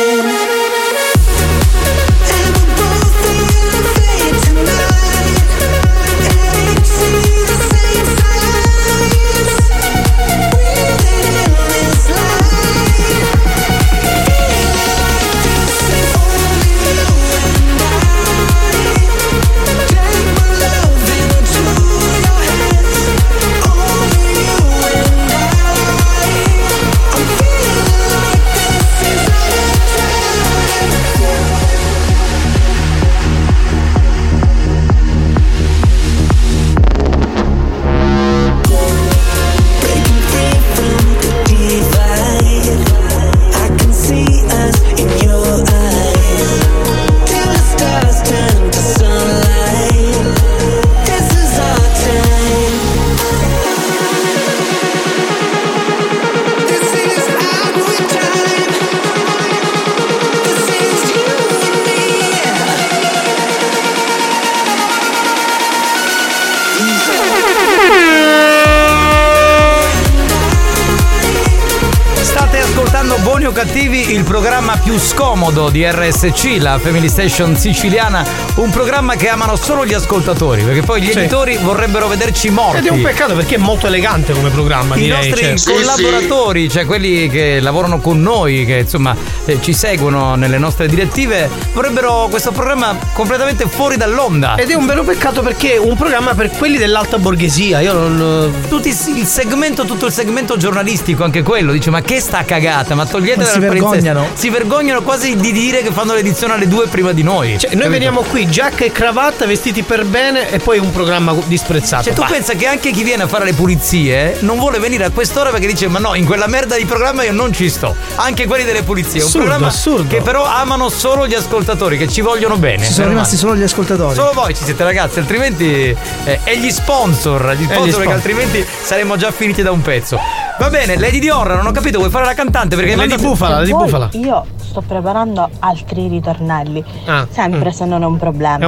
scomodo di RSC, la Family Station siciliana, un programma che amano solo gli ascoltatori, perché poi gli Sì. editori vorrebbero vederci morti. Ed è un peccato perché è molto elegante come programma, I direi. nostri cioè. collaboratori, cioè quelli che lavorano con noi, che insomma eh, ci seguono nelle nostre direttive, vorrebbero questo programma completamente fuori dall'onda. Ed è un vero peccato perché è un programma per quelli dell'alta borghesia. Io non. Tutti il segmento, tutto il segmento giornalistico, anche quello, dice: Ma che sta cagata? Ma togliete Ma si dal palinsesto." vergognano. Si vergognano quasi di dire che fanno l'edizione alle due prima di noi. Cioè, noi Capito? veniamo qui, giacca e cravatta, vestiti per bene e poi un programma disprezzato. Cioè, tu Bah. pensa che anche chi viene a fare le pulizie non vuole venire a quest'ora perché dice: Ma no, in quella merda di programma io non ci sto. Anche quelli delle pulizie. È un Assurdo, programma assurdo. che però amano solo gli ascoltatori, che ci vogliono bene. Ci sono rimasti solo gli ascoltatori. Solo voi ci siete ragazzi, altrimenti. eh, e gli sponsor, gli sponsor, sponsor. perché altrimenti saremmo già finiti da un pezzo. Va bene, Lady Dior, non ho capito, vuoi fare la cantante? Perché Lady Bufala, Lady Bufala. Io sto preparando altri ritornelli. Ah. Sempre se non è un problema.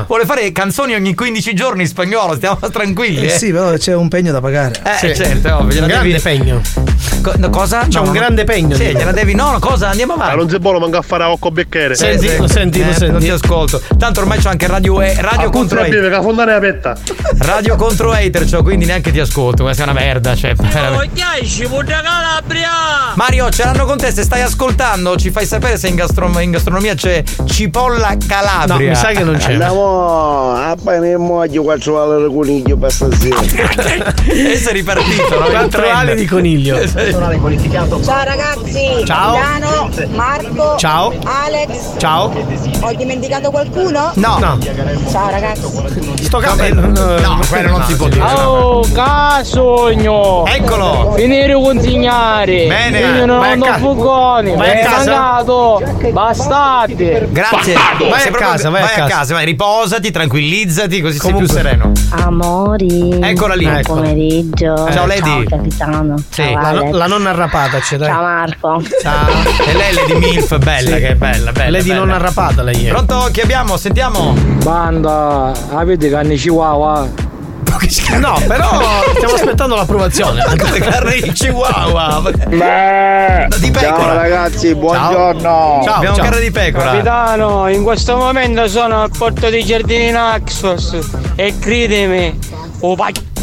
Eh, vuole fare canzoni ogni 15 giorni in spagnolo, stiamo tranquilli. Eh Eh, sì, però c'è un pegno da pagare. Eh, certo, è ovvio, Un grande devi- pegno. Co- cosa? C'è No, un no. grande pegno. Sì, gliela devi. No, no, cosa? Andiamo avanti. non si buono manca a fare a occo becchiere. Senti, lo senti, Eh, senti. Non ti ascolto. Tanto ormai c'ho anche radio, eh, radio contro hater. la fondana è aperta. Radio contro hater, c'ho, quindi neanche ti ascolto. Questa è una merda. Cioè. Mario, ce l'hanno con te. Se stai ascoltando, ci fai sapere se in, gastro- in gastronomia c'è cipolla calabria. No, mi sa che non c'è. Andiamo a poi mi muoio quattro valore coniglio per stasera. e sei ripartito, no? Quattro ali di coniglio. Ciao ragazzi, Ciao. Milano, Marco, Ciao. Alex. Ciao. Ho dimenticato qualcuno? No. No. Ciao ragazzi. Sto No, no, quello non si può dire. Oh, casogno! Eccolo! Finire consegnare! Bene, Io non ho ca- fugoni! vai a È casa. Bastardi! Grazie. Bastardo. Vai a casa, vai, a casa. vai, riposati, tranquillizzati, così Comunque- sei più sereno. Amori. Eccola lì. Buon Ecco. pomeriggio. Ciao, Lady. Ciao capitano. Sì. Ciao, La, Alex. no- la nonna arrapata c'è, dai. Ciao Marco. Ciao. E lei è Lady Milf, bella, Sì. che è bella, bella. Lady bella. nonna arrapata lei è. Pronto? Chi abbiamo? Sentiamo. Banda, avete canne chihuahua? No, però stiamo aspettando l'approvazione. Anche carne di Chihuahua. Beh, Di pecora. ciao ragazzi, buongiorno. Ciao, abbiamo ciao. carne di pecora. Capitano, in questo momento sono al porto di Giardini Naxos e credimi, oh vai!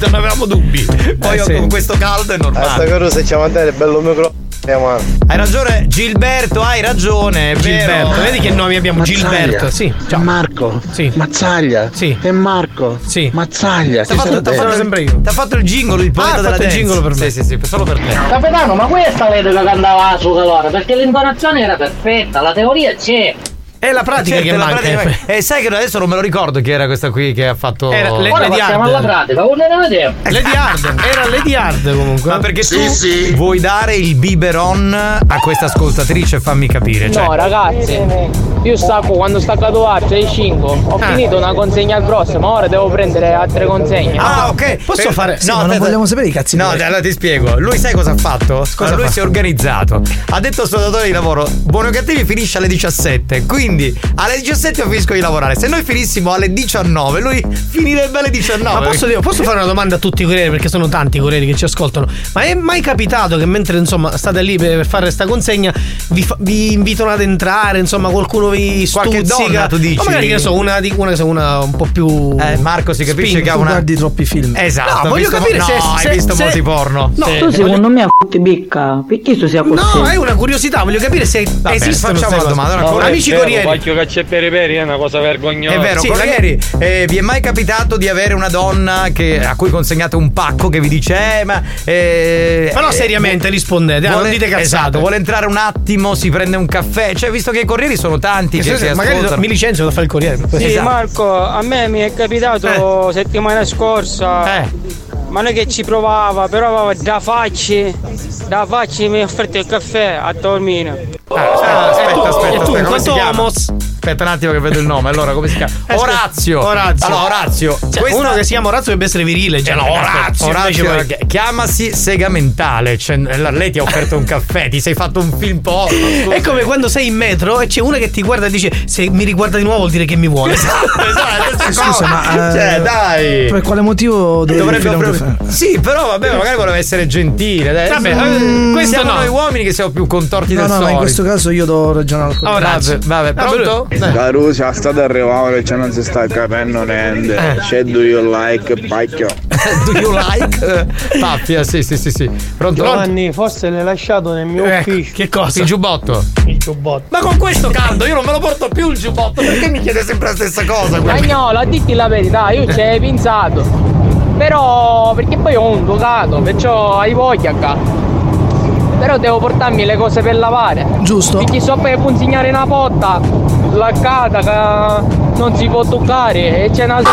non avevamo dubbi. Poi Eh, io sì. con questo caldo è normale. cosa se ci mandare bello micro. Hai ragione, Gilberto, hai ragione. è vero. Gilberto, vedi che nomi abbiamo? Mazzaglia. Gilberto, sì. Ciao. Marco. Sì. Mazzaglia. Sì. E Marco. Sì. Mazzaglia. T'ha fatto, t'ha fatto- sempre io. t'ha fatto il jingle, il poeta Ah, ha della fatto il dance. jingle per me. Sì, sì, sì, solo per te. Capitano, ma questa l'etica che andava su calore, perché l'intonazione era perfetta, la teoria c'è. È la pratica Certo, che la manca. pratica- E sai che adesso non me lo ricordo chi era questa qui che ha fatto. Era le- Ora Lady passiamo Hard. alla pratica, vedere. Lady Hard, era Lady Hard comunque. Ma perché tu vuoi dare il biberon a questa ascoltatrice? Fammi capire. Cioè, No ragazzi, io stacco quando staccato altre ai 5, ho Ah. finito una consegna grossa, ma ora devo prendere altre consegne. Ah, ok. Posso Per- fare- sì, No, ma non vogliamo sapere i cazzi No, allora ti spiego. Lui sai cosa ha fatto? Cosa lui fa? si è organizzato. Ha detto al suo datore di lavoro: Buono o cattivi finisce alle 17. Quindi alle 17 io finisco di lavorare. Se noi finissimo alle 19, lui finirebbe alle 19. Ma posso, dire- posso fare una domanda a tutti i corrieri perché sono tanti i corrieri che ci ascoltano. Ma è mai capitato che mentre insomma state lì per fare sta consegna vi, fa- vi invitano ad entrare, insomma qualcuno vi Qualche stuzzica? donna, tu dici? O magari che ne so, una, di- una, una un po' più Eh, Marco si capisce spinta. che ha una. guardi troppi film. Esatto. No, voglio visto- capire no, se- hai se- visto se- molti porno. No, Tu secondo me a f***i bicca, perché tu sia così? No, è una curiosità, voglio capire se Vabbè, esistono facciamo cose. domanda, una Amici corrieri. Faccio caccia per i peri è una cosa vergognosa. È vero, Sì, corrieri, eh, vi è mai capitato di avere una donna che- a cui consegnate un pacco che vi dice, eh, ma. eh, Però eh, seriamente rispondete, eh, vuole- non dite cazzate. Esatto, vuole entrare un attimo, si prende un caffè. Cioè, visto che i corrieri sono tanti, Che che, se- che magari ascoltano. mi licenzio da fare il corriere. Sì, Esatto. Marco, a me mi è capitato settimana scorsa. Eh. Ma non è che ci provava, però aveva da facci, da facci mi ha offerto il caffè a Tormino. Ah, aspetta, tu- aspetta, e tu, aspetta, in come si chiama? house. Aspetta un attimo che vedo il nome. Allora, come si chiama? Aspetta. Orazio. Orazio. Allora, Orazio. Cioè, questa- Uno che si chiama Orazio dovrebbe essere virile. Cioè, no, Orazio. Orazio, poi- chiamasi sega mentale. Cioè, lei ti ha offerto un caffè, ti sei fatto un film porno. scusa. È come quando sei in metro e c'è una che ti guarda e dice se mi riguarda di nuovo vuol dire che mi vuole. Esatto, Scusa, ma. eh, Cioè, dai. Per quale motivo dovrebbe Dovrebbe offrire un offrire- caffè? Sì, però vabbè, magari voleva essere gentile. Dai. Vabbè, Mm, eh, questo siamo no. noi uomini che siamo più contorti No, del no, ma in solito. questo caso io do ragione al Oh, Vabbè, vabbè, pronto? Caruso, state arrivando che non si sta capendo niente. Eh. C'è do you like pacchio? Do you like? Pappia, sì, sì, sì, sì. Pronto? Giovanni, forse l'hai lasciato nel mio Ecco, ufficio. che cosa? Il giubbotto. Il giubbotto. Ma con questo caldo io non me lo porto più il giubbotto. Perché mi chiede sempre la stessa cosa? Spagnolo, ditti la verità, io ci hai pensato. Però, perché poi ho un ducato, perciò hai voglia qua. Però devo portarmi le cose per lavare. Giusto. Perché so per consegnare una potta, laccata, che non si può toccare e c'è un altro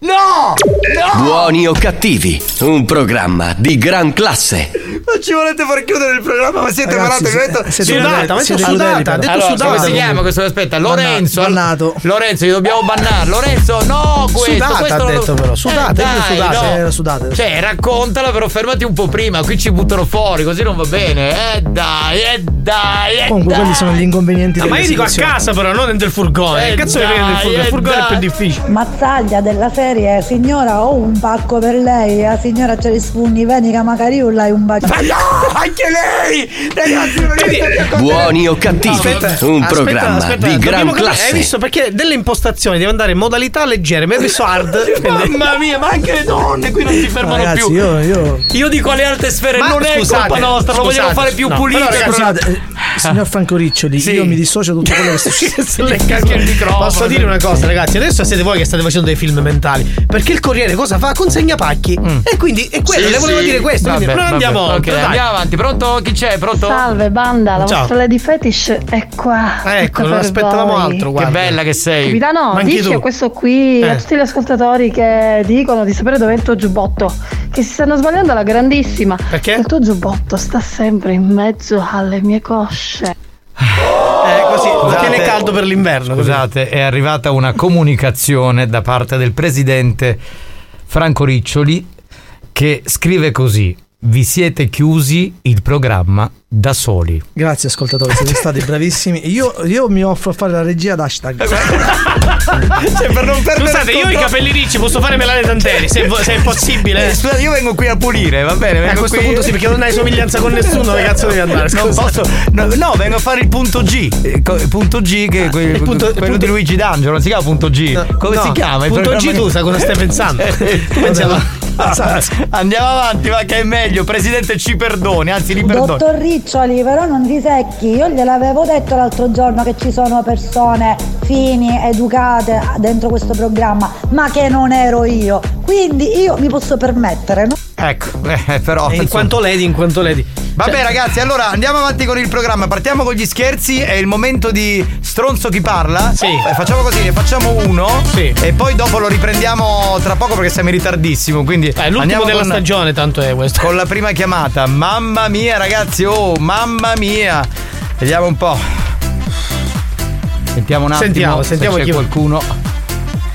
No! No! Buoni o cattivi, un programma di gran classe. Non ci volete far chiudere il programma, ma siete malati. ha detto- siete Sudata, siete sudata, ha detto sudata. Come si chiama questo? Aspetta, Lorenzo. Bannato. Lorenzo, gli dobbiamo bannare. Lorenzo, no, questo. Sudata, questo ha lo- detto però, sudata, Eh, dai, sudata, no. era sudata. Cioè, raccontala, però fermati un po' prima. Qui ci buttano fuori, così non va bene. Eh dai, eh dai, eh Comunque, dai. quelli sono gli inconvenienti Ah, della ma io dico a casa però, non dentro il furgone. Eh, che cazzo dai, viene del furgone? eh, Il furgone è più difficile. Mazzaglia della serie, signora ho un pacco per lei, la signora ce li sfugni, veni che magari io l'hai un bacio. No, anche lei! Ragazzi, Buoni o cattivi, un programma di gran capire- Hai classe. visto perché delle impostazioni deve andare in modalità leggere, mi ha messo hard. Mamma mia, ma anche le donne qui non si fermano Ragazzi, più. io, io... Io dico alle alte sfere, Ma non è scusate, colpa nostra, lo vogliamo fare più no, pulito. però, ragazzi, eh, signor Franco Riccioli, Sì. io mi dissocio da tutto quello che sta succedendo. il microfono. Posso dire una cosa, ragazzi? Adesso siete voi che state facendo dei film mentali. Perché il Corriere cosa fa? Consegna pacchi. E quindi è quello, Sì, le volevo sì. dire questo. Vabbè, quindi vabbè, andiamo ok, oltre. dai. andiamo avanti. Pronto? Chi c'è? Pronto? Salve banda, la Ciao. vostra Lady Fetish è qua. Ecco, tutta non aspettavamo voi. altro, Che guarda. bella che sei. Capitano, Ma dici tu. a questo qui, Eh. a tutti gli ascoltatori che dicono di sapere dov'è il tuo giubbotto, che si stanno sbagliando alla grandissima. Perché? Il tuo giubbotto sta sempre in mezzo alle mie cosce. Eh, così, Scusate. tiene caldo per l'inverno. così. Scusate, è arrivata una comunicazione da parte del presidente Franco Riccioli che scrive così: Vi siete chiusi, il programma da soli. Grazie ascoltatori, siete stati bravissimi. Io, io mi offro a fare la regia d'hashtag. cioè, per non perdere Scusate, io ho i capelli ricci, posso fare melane tanteri, se, se è possibile. Eh, Scusate, io vengo qui a pulire, va bene? Eh, a questo qui- punto sì, perché non hai somiglianza con nessuno, cazzo devi andare? Non posso. No, no, vengo a fare il punto G. Eh, Il punto G, che è quel- il punto- quello punto- di Luigi D'Angelo, non si chiama punto G. Come no, si chiama? Il punto programma G tu sai cosa stai pensando. Andiamo avanti, ma che è meglio. Presidente, ci perdoni, anzi, li perdoni. Dottor Riccioli, però non si secchi, io gliel'avevo detto l'altro giorno che ci sono persone fini, educate dentro questo programma, ma che non ero io. Quindi io mi posso permettere, no? Ecco, eh, però. in quanto lady, in quanto lady. Vabbè Cioè- ragazzi, allora andiamo avanti con il programma. Partiamo con gli scherzi. È il momento di stronzo chi parla. Sì. Eh, facciamo così, ne facciamo uno. Sì. E poi dopo lo riprendiamo tra poco perché siamo in ritardissimo. Quindi È l'ultimo della con- stagione, tanto è questo. Con la prima chiamata. Mamma mia, ragazzi, oh, mamma mia. Vediamo un po'. Sentiamo un attimo. Sentiamo, se sentiamo c'è chi- qualcuno.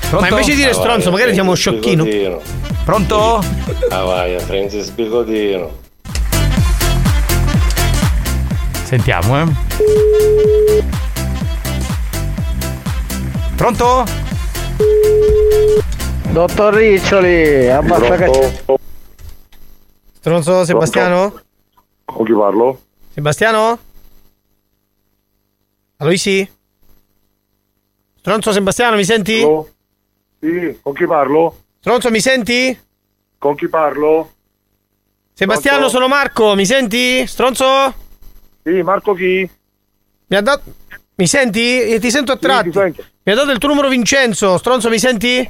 Pronto? Ma invece di dire stronzo, magari siamo sciocchino. Pronto? Ah vai, Francis Bigodino. Sentiamo, eh. Pronto? Dottor Riccioli, abbassa caccia. Stronzo Sebastiano? Con chi parlo? Sebastiano? Aloisi? Stronzo Sebastiano, mi senti? Sì, con chi parlo? Stronzo, mi senti? Con chi parlo? Sebastiano, Pronto? sono Marco, mi senti? Stronzo? Sì, Marco chi? Mi ha dato. Mi senti? Eh, Ti sento a tratti. Mi ha dato il tuo numero Vincenzo. Stronzo, mi senti?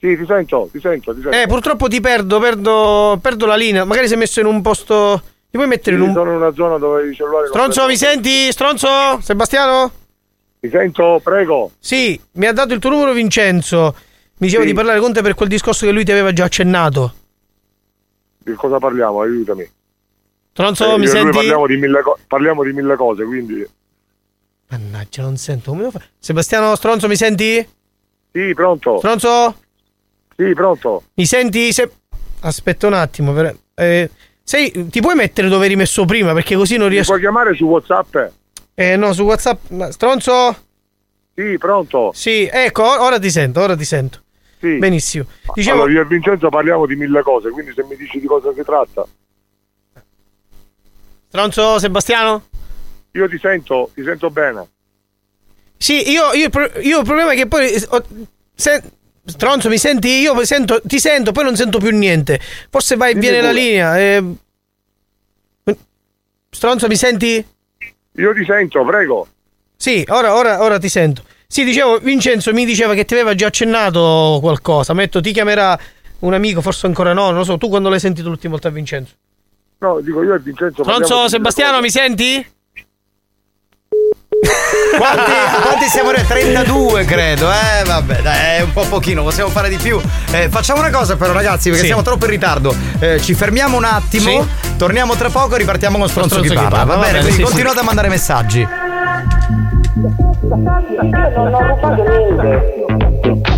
Sì, ti sento, ti sento, ti sento. Eh, purtroppo ti perdo, perdo, perdo la linea. Magari sei messo in un posto. Ti puoi mettere in Sì, un. sono in una zona dove i cellulari Stronzo, mi senti? Stronzo? Sebastiano? Ti sento, prego. Sì, mi ha dato il tuo numero Vincenzo. Mi diceva Sì. di parlare con te per quel discorso che lui ti aveva già accennato. Di cosa parliamo? Aiutami. Stronzo, Eh, mi senti? Parliamo di, mille parliamo di mille cose, quindi. Mannaggia, non sento. Come devo fare? Sebastiano Stronzo, mi senti? Sì, pronto. Stronzo? Sì, pronto. Mi senti? Se... Aspetta un attimo. Per... Eh, sei... Ti puoi mettere dove eri messo prima? Perché così non Mi riesco. puoi chiamare su WhatsApp? Eh no, su WhatsApp. Stronzo? Sì, pronto. Sì, ecco, or- ora ti sento, ora ti sento. Sì. Benissimo. Dicevo, Allora, io e Vincenzo parliamo di mille cose, quindi se mi dici di cosa si tratta. Stronzo Sebastiano? Io ti sento, ti sento bene. Sì, io, io, io il problema è che poi. eh, se- Stronzo, mi senti? Io sento, ti sento, poi non sento più niente. Forse vai Dimmi viene la pure. linea. eh. Stronzo, mi senti? Io ti sento, prego. Sì, ora, ora, ora ti sento. Sì, dicevo, Vincenzo mi diceva che ti aveva già accennato qualcosa. Metto, ti chiamerà un amico, forse ancora no, non lo so. Tu quando l'hai sentito l'ultima volta, Vincenzo? No, dico io e Vincenzo. di Sebastiano, mi senti? Quanti, quanti siamo arrivati? 32 credo, eh vabbè, dai, è un po' pochino, possiamo fare di più. Eh, facciamo una cosa però ragazzi, perché Sì. siamo troppo in ritardo. Eh, ci fermiamo un attimo, torniamo tra poco e ripartiamo con Stronzo, Stronzo chi chi parla. parla, Va va bene, bene, quindi sì, sì. continuate a mandare messaggi. Non ho rubato niente.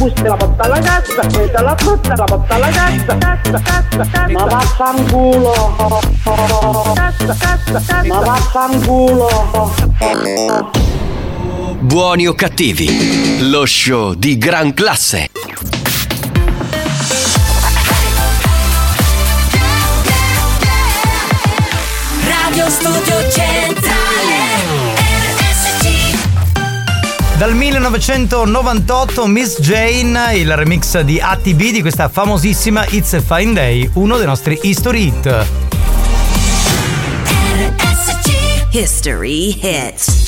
busta la porto alla cassa, prendo la frutta la porto alla cassa, cassa, cassa, cassa. Ma vaffanculo. Cassa, cassa, cassa. Ma vaffanculo. Buoni o cattivi, lo show di gran classe. Radio Studio Centrale Dal 1998 Miss Jane, il remix di ATB di questa famosissima It's a Fine Day, uno dei nostri history hit. History Hits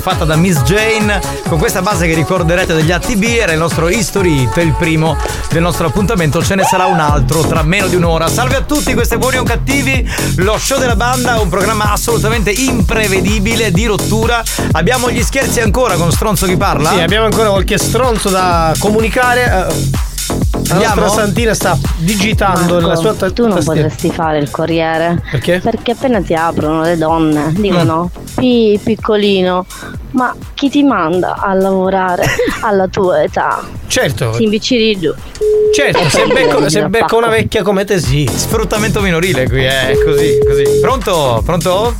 rifatta da Miss Jane con questa base che ricorderete degli ATB, era il nostro History Hit, il primo del nostro appuntamento, ce ne sarà un altro tra meno di un'ora. Salve a tutti, questi buoni o cattivi, lo show della banda, un programma assolutamente imprevedibile, di rottura. Abbiamo gli scherzi ancora con Stronzo chi parla? Sì, abbiamo ancora qualche stronzo da comunicare. eh, La Andiamo? nostra Santina sta digitando Marco, nella sua ta- tu non tastiera. potresti fare il corriere Perché? Perché appena ti aprono le donne dicono Mm. Pi piccolino chi ti manda a lavorare alla tua età? Certo. Si imbiccioli giù Certo, se becco, se becco una vecchia come te sì. Sfruttamento minorile qui, è così, così. Pronto? Pronto?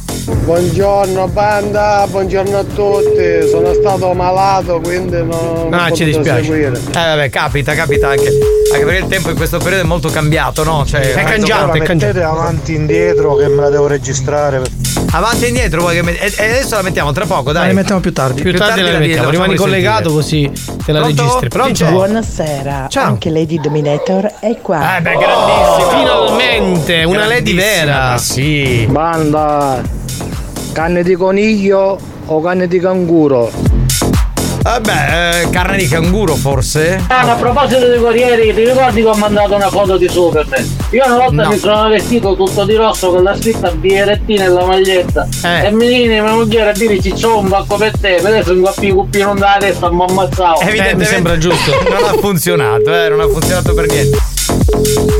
Buongiorno banda, buongiorno a tutti. Sono stato malato, quindi non, non Ah, ci dispiace. seguire. Eh vabbè, capita, capita anche. Anche perché il tempo in questo periodo è molto cambiato, no? Cioè, Allora, mettete avanti e indietro che me la devo registrare. Avanti e indietro, vuoi che met- e, e adesso la mettiamo tra poco, dai. La mettiamo più tardi. Più tardi la mettiamo, rimani collegato così te la Pronto? registri. Pronto? Buonasera, anche Lady Dominator è qua. Eh beh, grandissima. Finalmente, una lady vera. Sì. Banda, canne di coniglio o canne di canguro? Vabbè, eh, carne di canguro forse? Ah, a proposito di corrieri, ti ricordi che ho mandato una foto di Superman? Io una volta No. mi sono vestito tutto di rosso con la scritta BRT nella maglietta. Eh. E mi viene mia moglie a dire c'ho un bacco per te, per adesso mi coppi i cuppino dalla testa, mi ammazzavo. Evidentemente non ha funzionato, eh, non ha funzionato per niente.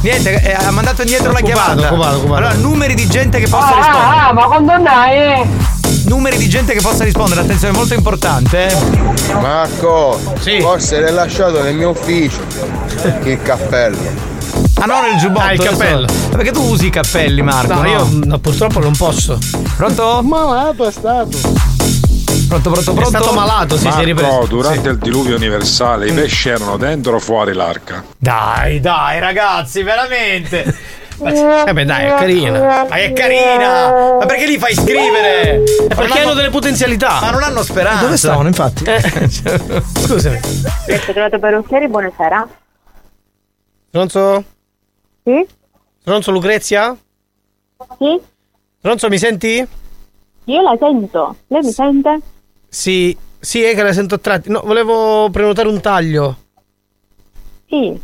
Niente, eh, ha mandato indietro la Occupato, chiamata. occupato, occupato. Allora, numeri di gente che possa Ah, rispondere. ah, ma quando andai? Numeri di gente che possa rispondere, attenzione, molto importante. eh. Marco, forse l'hai lasciato nel mio ufficio. Il cappello. Ah no, nel giubbotto. Ah, il cappello. Ma Perché tu usi i cappelli, Marco? No, io no, purtroppo non posso. Pronto? Malato è stato. Pronto, pronto, pronto? È stato malato, sì, si è Marco, ripreso. durante il diluvio universale i pesci erano dentro o fuori l'arca? Dai, dai, ragazzi, veramente. Eh beh, dai, è carina. Ma è carina! Ma perché li fai scrivere? Eh, perché hanno delle potenzialità. Ma non hanno speranza. Dove stavano, infatti? Scusami. Trovato parrucchieri, buonasera. Stronzo? Sì? Stronzo Lucrezia? Sì? Stronzo mi senti? Io la sento. Lei mi sente? Sì, sì, è che la sento a tratti. No, volevo prenotare un taglio. Sì.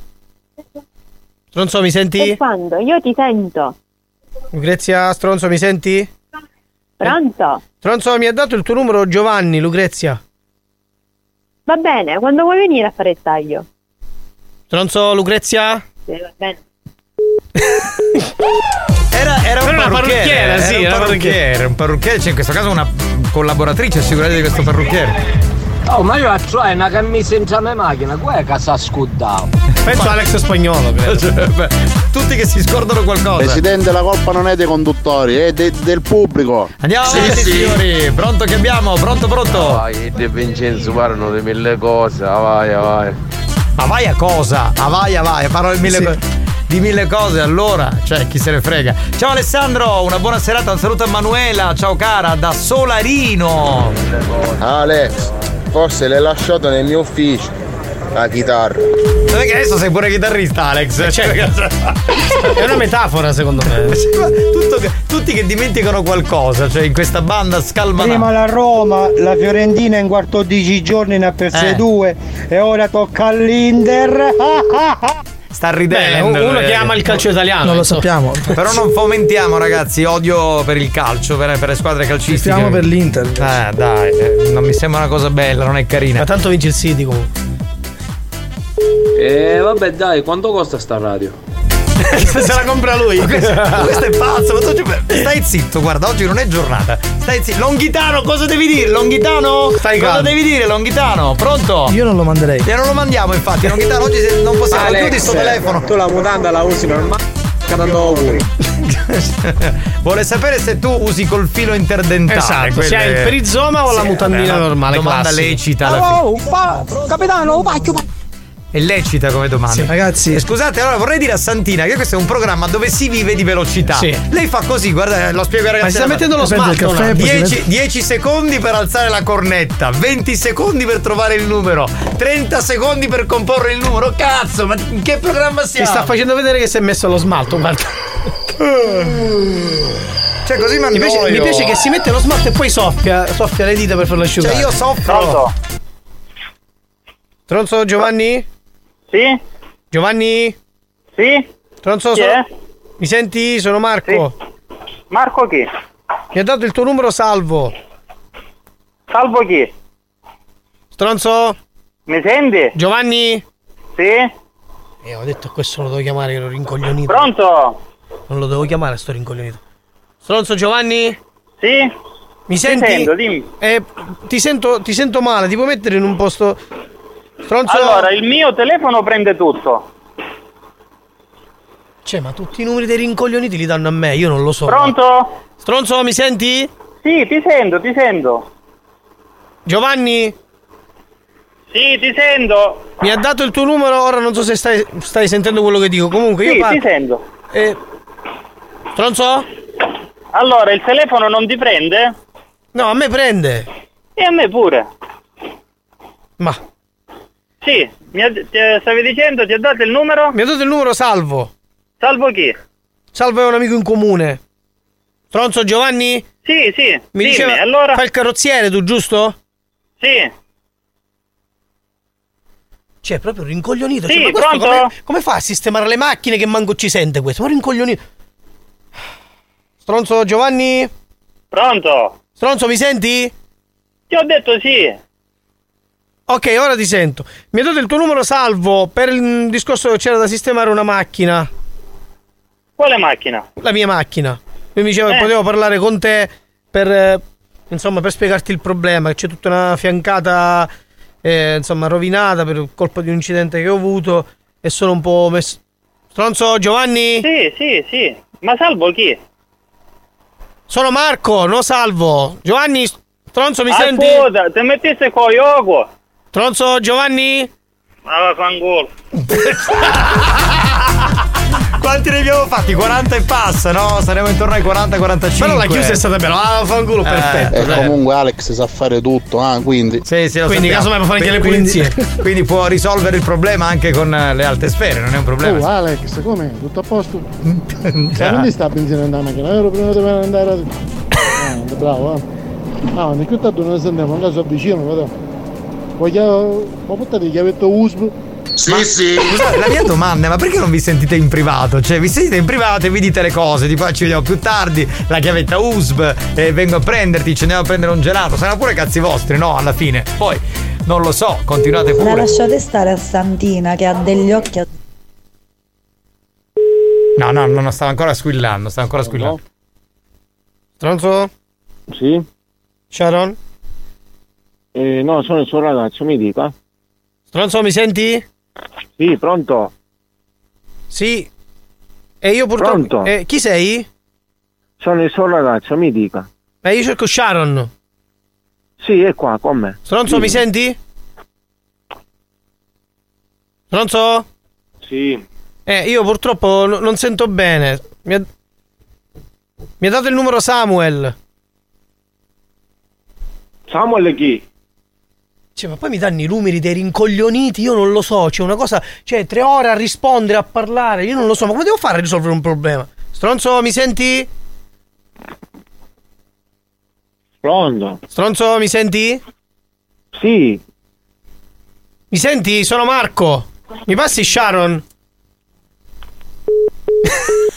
Stronzo mi senti? Quando? Io ti sento. Lucrezia, Stronzo mi senti? Pronto? Stronzo mi ha dato il tuo numero Giovanni, Lucrezia. Va bene, quando vuoi venire a fare il taglio? Stronzo Lucrezia? Sì, va bene. Era, era un Era una parrucchiere, parrucchiera, sì, era un era parrucchiere, un parrucchiere, cioè in questo caso una collaboratrice sicuramente di questo parrucchiere. Oh, ma io ho una camisa in già mia macchina, qua è che si scudavo. Penso Alex Spagnolo, credo. Cioè, beh, tutti che si scordano qualcosa. Presidente, la colpa non è dei conduttori, è de- del pubblico. Andiamo Sì, avanti sì. signori, pronto che abbiamo? Pronto, pronto? Vai, De Vincenzo parlano di mille cose, ah, vai, ah, vai. Ma vai a cosa? Ah vai, ah vai, parlo di mille, Sì. co- di mille cose allora, cioè chi se ne frega. Ciao Alessandro, una buona serata, un saluto a Manuela, ciao cara, da Solarino. Alex, forse l'hai lasciato nel mio ufficio. La chitarra. Perché adesso sei pure chitarrista Alex? Cioè, È una metafora secondo me. Tutto che- tutti che dimenticano qualcosa, cioè in questa banda scalmanata. Prima la Roma, la Fiorentina in 14 giorni ne ha perse Eh. due e ora tocca all'Inter. sta ridendo. Beh, uno eh. che ama il calcio italiano. Non lo sappiamo. Però non fomentiamo, ragazzi, odio per il calcio, per, per le squadre calcistiche. Stiamo per l'Inter. Eh, dai, eh, non mi sembra una cosa bella, non è carina. Ma tanto vince il City comunque. E vabbè dai, quanto costa sta radio? Se la compra lui. Questo, è pazzo, ma tu- stai zitto, guarda, oggi non è giornata. Stai zitto. Longhitano, cosa devi dire? Longhitano? Stai cosa calmo. devi dire, Longhitano? Pronto? Io non lo manderei. E non lo mandiamo, infatti. Longhitano, oggi se- non possiamo chiudi sto telefono. Tu la mutanda la usi normale. Vuole sapere se tu usi col filo interdentale. Esatto, quelle- se hai il perizoma o la Sì, mutandina è una normale, Domanda classica. lecita. Oh, pa- capitano, pacchio, È lecita come domanda. Ragazzi. E scusate, allora vorrei dire a Santina che questo è un programma dove si vive di velocità. Sì. Lei fa così, guarda, lo spiego ai Ma ragazzi. si sta mettendo lo si 10, 10 secondi per alzare la cornetta, 20 secondi per trovare il numero, 30 secondi per comporre il numero. Cazzo, ma in che programma Ti siamo? sta facendo vedere che si è messo lo smalto, guarda. Cioè, così mi piace, mi piace che si mette lo smalto e poi soffia, soffia le dita per farlo asciugare. Cioè, io soffro. Tronzo Giovanni? Sì? Giovanni? Sì? Tronzo Chi sono-? Mi senti? Sono Marco. Marco chi? Mi ha dato il tuo numero salvo. Salvo chi? Stronzo? Mi senti? Giovanni? Sì? Eh, ho detto questo lo devo chiamare che ero rincoglionito. Pronto? Non lo devo chiamare sto rincoglionito. Stronzo Giovanni? Sì? Mi senti? sento, dimmi. Eh, ti sento, ti sento male, ti puoi mettere in un posto. Stronzo. Allora, il mio telefono prende tutto. Cioè, ma tutti i numeri dei rincoglioniti li danno a me, io non lo so. Pronto? Stronzo, mi senti? Sì, ti sento, ti sento. Giovanni? Sì, ti sento. Mi ha dato il tuo numero, ora non so se stai, stai sentendo quello che dico. Comunque io Sì, parlo. ti sento. Eh, Stronzo? Allora, il telefono non ti prende? No, a me prende. E a me pure. Ma. Sì, mi ha- ti- stavi dicendo, ti ha dato il numero? Mi ha dato il numero Salvo. Salvo chi? Salvo è un amico in comune. Stronzo Giovanni? Sì, sì. Mi dimmi, diceva. allora? Fai il carrozziere tu, giusto? Sì. Cioè, proprio rincoglionito. Sì, cioè, pronto? come, come fa a sistemare le macchine che manco ci sente questo? Ma rincoglionito. Stronzo Giovanni? Pronto? Stronzo, mi senti? Ti ho detto sì. Ok, ora ti sento. Mi ha dato il tuo numero salvo per il discorso che c'era da sistemare una macchina. Quale macchina? La mia macchina. Mi diceva che Eh. potevo parlare con te per. eh, insomma, per spiegarti il problema. Che c'è tutta una fiancata. eh, insomma, rovinata per colpa di un incidente che ho avuto. E sono un po' messo. Stronzo Giovanni? Sì, sì, sì. Ma salvo chi? Sono Marco, no salvo. Giovanni, stronzo mi ah, senti? scusa, ti mettiste con Yoko. Stronzo Giovanni? Ma vaffanculo. Quanti ne abbiamo fatti? 40 e passa, no? Saremo intorno ai 40-45. Però la chiusa è stata bella. Ah, fanculo, perfetto. E dai. comunque Alex sa fare tutto, ah, quindi. Sì, sì, lo Quindi, sappiamo. casomai può fare anche le Quindi- pulizie. Quindi può risolvere il problema anche con eh, le alte sfere, non è un problema. Oh Alex, come? Tutto a posto? Già. Ma non sta benzina nella macchina, ero prima di andare a... Ah, bravo, eh. Ah, ma che tanto non sentiamo, un caso avvicino, guarda. Voglio... Ma portate chiavetta USB? Sì, sì. Scusate, la mia domanda è: ma perché non vi sentite in privato? Cioè, vi sentite in privato e vi dite le cose, tipo "Ah, ci vediamo più tardi, la chiavetta USB, e vengo a prenderti, ci andiamo a prendere un gelato. Saranno pure cazzi vostri, no? Alla fine. Poi, non lo so, continuate La pure. lasciate stare a Santina che ha degli occhi a... No, no, no, no, stavo ancora squillando, stavo ancora squillando. Stronzo? Sì? Sharon? Eh, no, sono il suo ragazzo, mi dica. Stronzo, mi senti? Sì, pronto? Sì. E io purtroppo. Pronto? Eh, chi sei? Sono il suo ragazzo, mi dica. Eh, io cerco Sharon. Sì, è qua, con me. Stronzo, Sì. mi senti? Stronzo? Sì. Eh, io purtroppo n- non sento bene. Mi ha... mi ha dato il numero Samuel. Samuel chi? Cioè, ma poi mi danno i numeri dei rincoglioniti, io non lo so. C'è una cosa. Cioè, tre ore a rispondere, a parlare. Io non lo so. Ma come devo fare a risolvere un problema? Stronzo, mi senti? Pronto? Stronzo, mi senti? Sì. Mi senti? Sono Marco. Mi passi Sharon?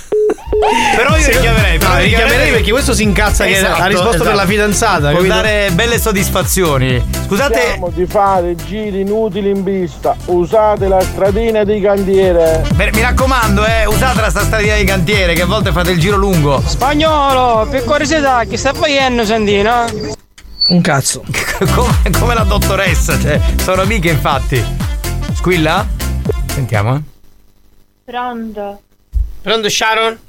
Però io Sì, richiamerei, però no, richiamerei richiamerei perché questo si incazza che ha risposto per la fidanzata, Può dare belle soddisfazioni. Scusate, Cerchiamo di fare giri inutili in pista. Usate la stradina di cantiere. beh, mi raccomando, eh, usate la sta stradina di cantiere che a volte fate il giro lungo. Spagnolo, per curiosità, chi sta facendo Santino? Un cazzo. come, come la dottoressa, cioè, sono amiche infatti. Squilla? Sentiamo, eh. Pronto? Pronto Sharon?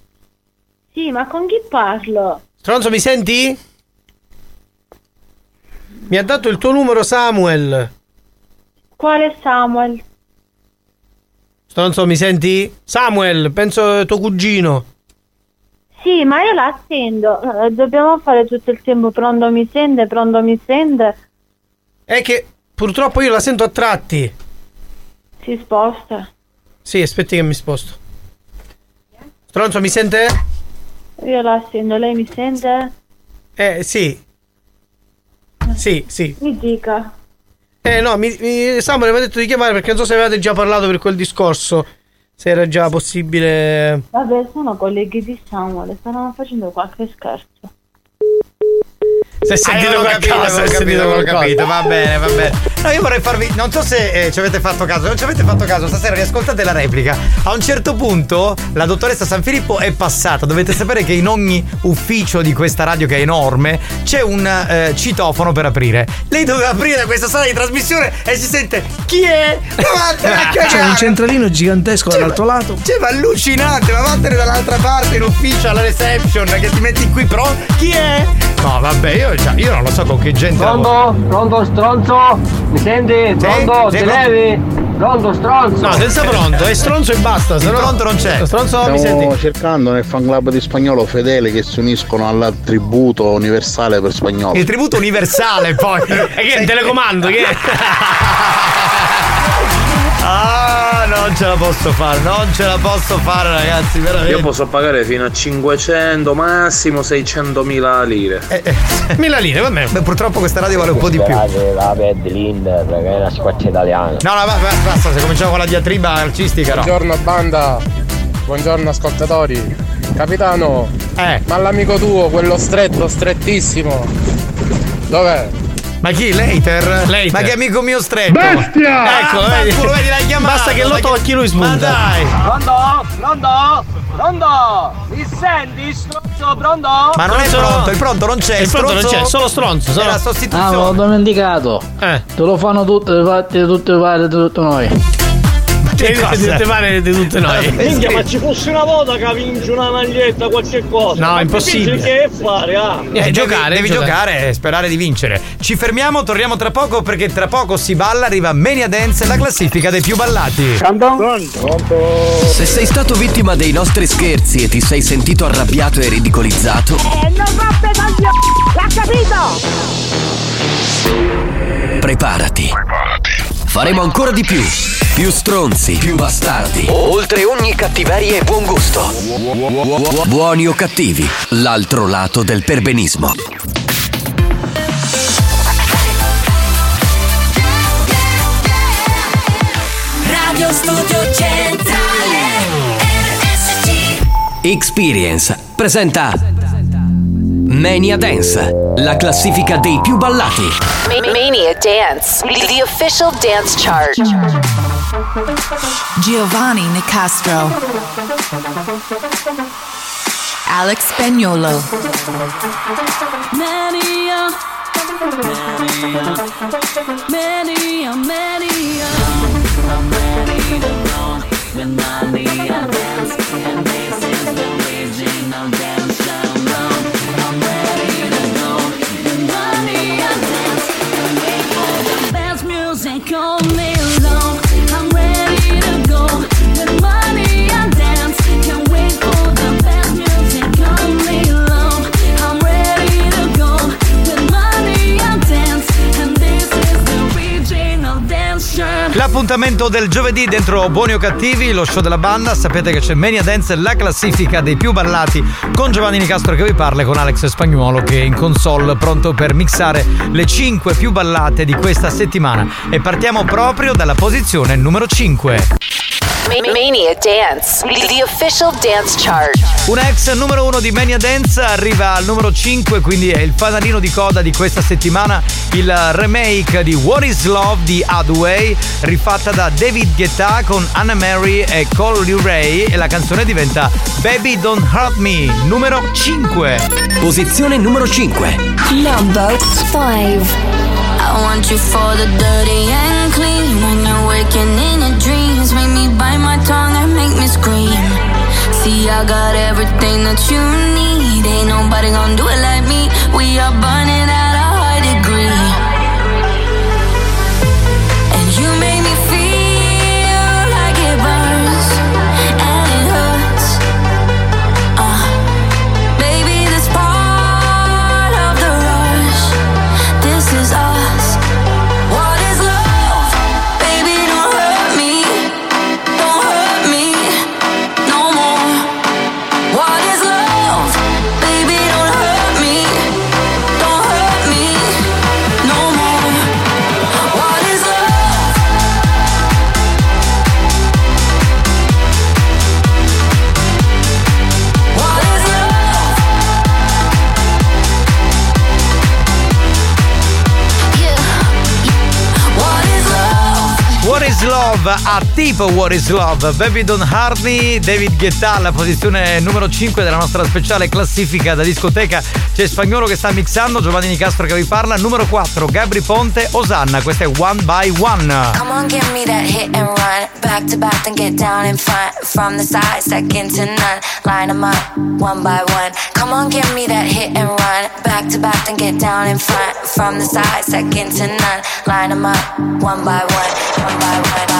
Sì, ma con chi parlo? Stronzo mi senti? Mi ha dato il tuo numero Samuel. Quale Samuel? Stronzo mi senti? Samuel, penso tuo cugino. Sì, ma io la attendo. Eh, Dobbiamo fare tutto il tempo pronto mi sente, pronto mi sente. È che purtroppo io la sento a tratti. Si sposta. Sì, aspetti che mi sposto. Stronzo mi sente? Io la attendo, lei mi sente? Eh, sì. Sì, sì. Mi dica. Eh no, mi, mi- Samuel mi ha detto di chiamare perché non so se avevate già parlato per quel discorso. Se era già possibile. Vabbè, sono colleghi di Samuel, stavano facendo qualche scherzo. Si è sentito avevo qualcosa, capito, è avevo capito, avevo qualcosa. capito, va bene, va bene. No, io vorrei farvi. Non so se eh, ci avete fatto caso, non ci avete fatto caso, stasera riascoltate la replica. A un certo punto la dottoressa San Filippo è passata. Dovete sapere che in ogni ufficio di questa radio, che è enorme, c'è un eh, citofono per aprire. Lei doveva aprire questa sala di trasmissione e si sente chi è? C'è un centralino gigantesco dall'altro lato. Cioè, ma allucinante, ma vattene dall'altra parte in ufficio alla reception che ti metti qui pro. Chi è? No, vabbè, io, cioè, io non lo so con che gente. lavoro. Pronto? Pronto stronzo? Mi senti? Pronto? sì, Ti pronto. levi? Pronto stronzo? No, senza pronto, è stronzo e basta. Se no, pronto non c'è. Stronzo mi Stiamo senti? cercando nel fan club di spagnolo fedeli che si uniscono al tributo universale per spagnolo. Il tributo universale poi. E che è il telecomando? Che è? Ah, non ce la posso fare, non ce la posso fare, ragazzi, veramente. Io posso pagare fino a 500, massimo 600 mila lire. Mila lire, va bene. Beh, purtroppo questa radio vale un po' di più. No, la Bad Linder, che è una squadra italiana. no, va- va- basta, se cominciamo con la diatriba calcistica, no. Buongiorno banda, buongiorno ascoltatori. Capitano, Eh. ma l'amico tuo, quello stretto, strettissimo, dov'è? Ma chi? Leiter? Leiter. Ma che amico mio stretto? Bestia! Ecco, Ah, vedi, vedi, l'hai chiamato. Basta che l'hai l'otto chiam- occhi lui spunta. Ma dai! Pronto? Pronto? Pronto? Mi senti stronzo? Pronto? Ma non è pronto, il pronto non c'è. Il pronto non c'è, solo stronzo. È Solo... la Ah, l'ho sostituzione. dimenticato. Eh. Te lo fanno tutte, fate tutte pare di tutti noi. Che Di- cosa? di tutte mani di tutte noi. Minchia, ma ci fosse una volta che vince una maglietta, qualche cosa. No, Ma impossibile. Che fare, ah? Eh, devi- giocare, devi giocare. giocare e sperare di vincere. Ci fermiamo, torniamo tra poco perché tra poco si balla, arriva Mania Dance, la classifica dei più ballati. Se sei stato vittima dei nostri scherzi e ti sei sentito arrabbiato e ridicolizzato, Eh, non roppe coglioni! L'ha capito? preparati. Faremo ancora di più. Più stronzi, più bastardi. Oltre ogni cattiveria e buon gusto. Buoni o cattivi, l'altro lato del perbenismo. Radio Studio Centrale RSC Experience presenta Mania Dance, la classifica dei più ballati. Mania Dance, the official dance chart. Giovanni Nicastro. Alex Spagnolo. Mania. Mania. Mania. I'm ready to Mania shirt L'appuntamento del giovedì dentro Buoni o Cattivi, lo show della banda. Sapete che c'è Mania Dance, la classifica dei più ballati con Giovanni Nicastro che vi parla e con Alex Spagnuolo che è in console pronto per mixare le 5 più ballate di questa settimana. E partiamo proprio dalla posizione numero 5. Ma- Mania Dance, the official dance chart. Un ex numero uno di Mania Dance arriva al numero 5, quindi è il fanalino di coda di questa settimana, il remake di What is Love di Hathaway, rifatta da David Guetta con Anna Mary e Cole Ray e la canzone diventa Baby Don't Hurt Me, numero 5. Posizione numero 5. Number five. I want you for the dirty and clean. When you're waking in your dreams, make me bite my tongue and make me scream. See, I got everything that you need. Ain't nobody gonna do it like me. We are burning Love a tipo What is Love Baby Don't Hurt Me David Guetta alla posizione numero 5 della nostra speciale classifica da discoteca c'è Spagnolo che sta mixando Giovanni Nicastro che vi parla numero 4 Gabri Ponte Osanna questo è One by One Come on, give me that hit and run. Back to back, then get down in front. From the side, second to none. Line them up, one by one. Come on, give me that hit and run. Back to back, then get down in front. From the side, second to none. Line them up, one by one. One by one,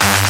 Thank you.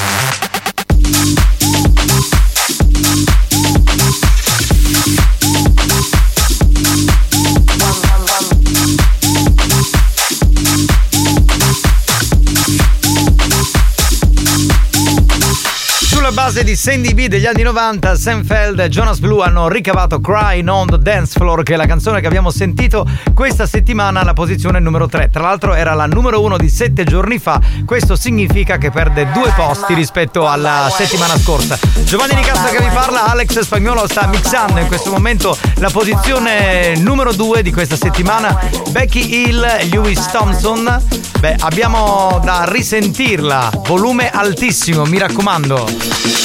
Base di Sandy B degli anni 90, Sam Feld e Jonas Blue hanno ricavato Crying on the Dance Floor, che è la canzone che abbiamo sentito questa settimana alla posizione numero 3. Tra l'altro era la numero 1 di 7 giorni fa, questo significa che perde due posti rispetto alla settimana scorsa. Giovanni Nicastro che vi parla, Alex Spagnolo sta mixando in questo momento la posizione numero 2 di questa settimana, Becky Hill e Lewis Thompson. Beh, abbiamo da risentirla, volume altissimo, mi raccomando.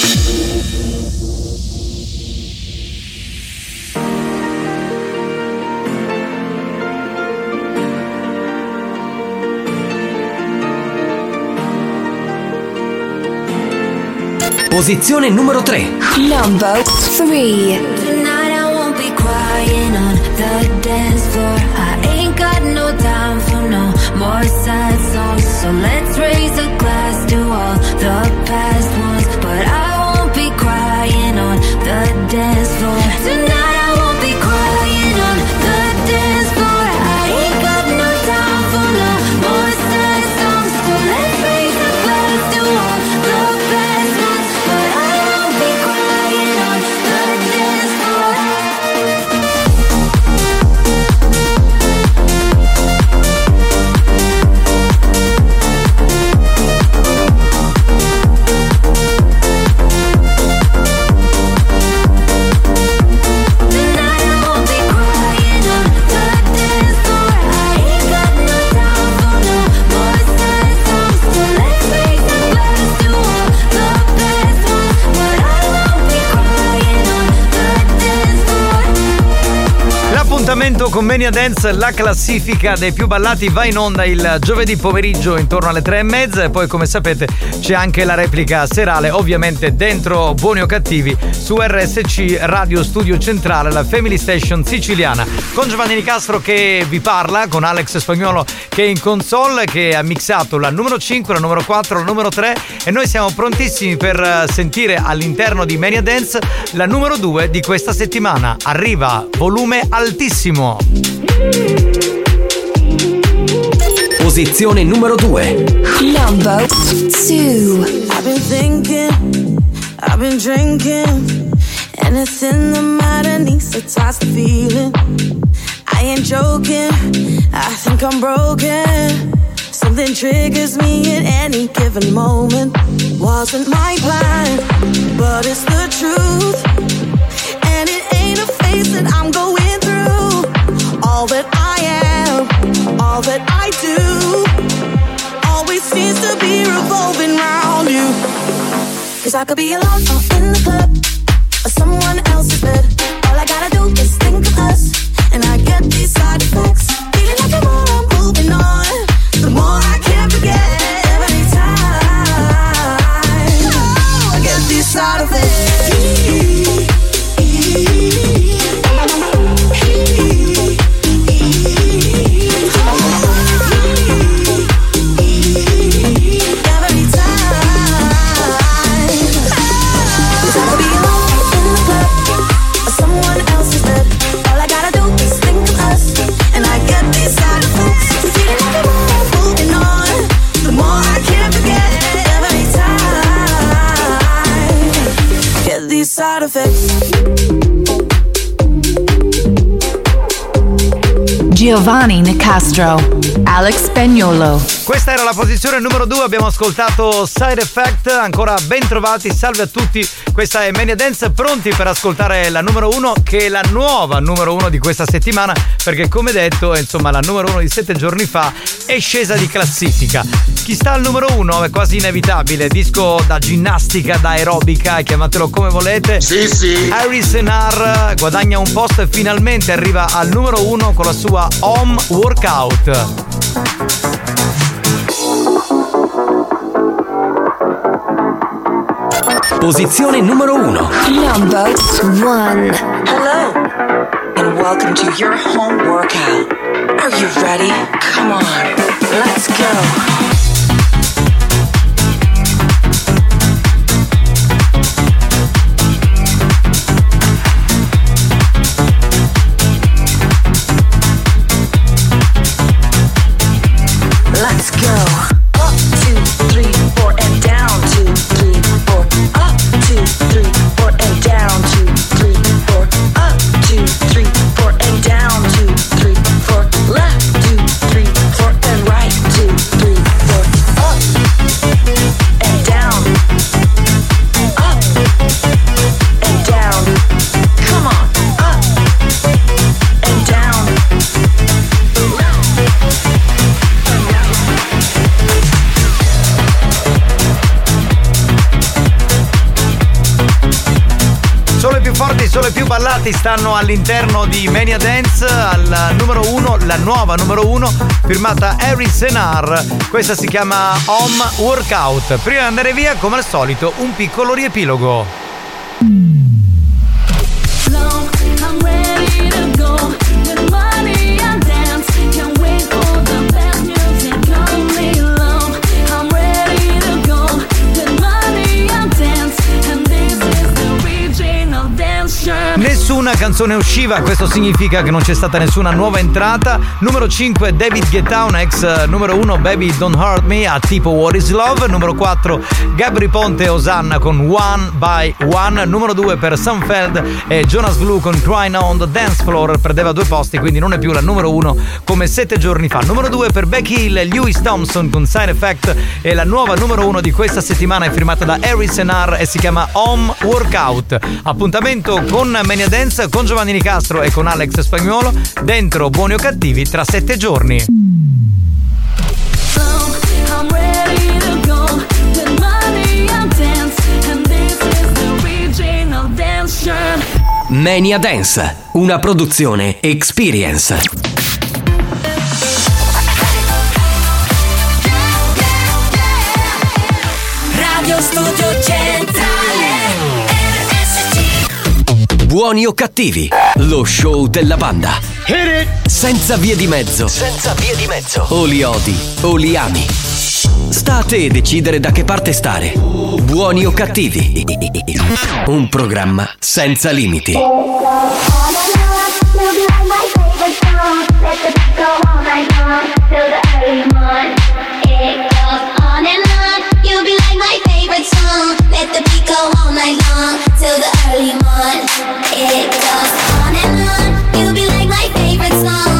Posizione numero 3. Number three. Tonight I won't be crying on the dance floor. I ain't got no time for no more sad songs. So let's Appuntamento con Mania Dance, la classifica dei più ballati va in onda il giovedì pomeriggio intorno alle tre e mezza e poi come sapete c'è anche la replica serale, ovviamente dentro Buoni o Cattivi su RSC Radio Studio Centrale, la Family Station siciliana. Con Giovanni Nicastro che vi parla, con Alex Spagnolo che è in console, che ha mixato la numero 5, la numero 4, la numero 3 e noi siamo prontissimi per eh, sentire all'interno di Mania Dance la numero 2 di questa settimana. Arriva volume altissimo. Posizione numero 2. Number two. I've been thinking, I've been drinking. Anything that's in the matter needs to toss the feeling. I ain't joking, I think I'm broken. Something triggers me at any given moment. Wasn't my plan, but it's the truth. Cause I could be alone or in the club, or someone else's bed. All I gotta do is think of us, and I get these side effects. Giovanni Nicastro. Alex Spagnolo. Questa era la posizione numero 2, abbiamo ascoltato Side Effect, ancora ben trovati, salve a tutti, questa è Mania Dance, pronti per ascoltare la numero 1 che è la nuova numero 1 di questa settimana, perché come detto, insomma, la numero 1 di 7 giorni fa è scesa di classifica. Chi sta al numero 1 è quasi inevitabile, disco da ginnastica, da aerobica, chiamatelo come volete. Sì, sì. Iris Senar guadagna un posto e finalmente arriva al numero 1 con la sua Home Workout. Posizione numero 1. Number one. Hello, and welcome to your home workout. Are you ready? Come on, let's go. Ballati stanno all'interno di Mania Dance al numero 1, la nuova numero 1 firmata Harry Senar. Questa si chiama Home Workout. Prima di andare via, come al solito, un piccolo riepilogo. Nessuna canzone usciva, questo significa che non c'è stata nessuna nuova entrata. Numero 5 David Guetta, ex eh, numero 1 Baby Don't Hurt Me a tipo What is Love. Numero 4 Gabri Ponte Osanna con One by One. Numero 2 per Sunfeld e Jonas Blue con Crying on the Dance Floor. Perdeva due posti, quindi non è più la numero 1 come 7 giorni fa. Numero 2 per Becky Hill e Lewis Thompson con Side Effect. E la nuova numero 1 di questa settimana è firmata da Harry Senar e si chiama Home Workout. Appuntamento con Mania Dance, con Giovanni Nicastro e con Alex Spagnuolo dentro Buoni o Cattivi tra 7 giorni. Mania Dance, una produzione Experience. Radio Studio Buoni o cattivi, lo show della banda. Senza vie di mezzo. Senza vie di mezzo. O li odi o li ami. Sta a te decidere da che parte stare. Buoni o cattivi. Un programma senza limiti. Let the beat go all night long till the early morning. be like my favorite song. Let the beat go all night long till the early morn. It goes on and on. You'll be like my favorite song.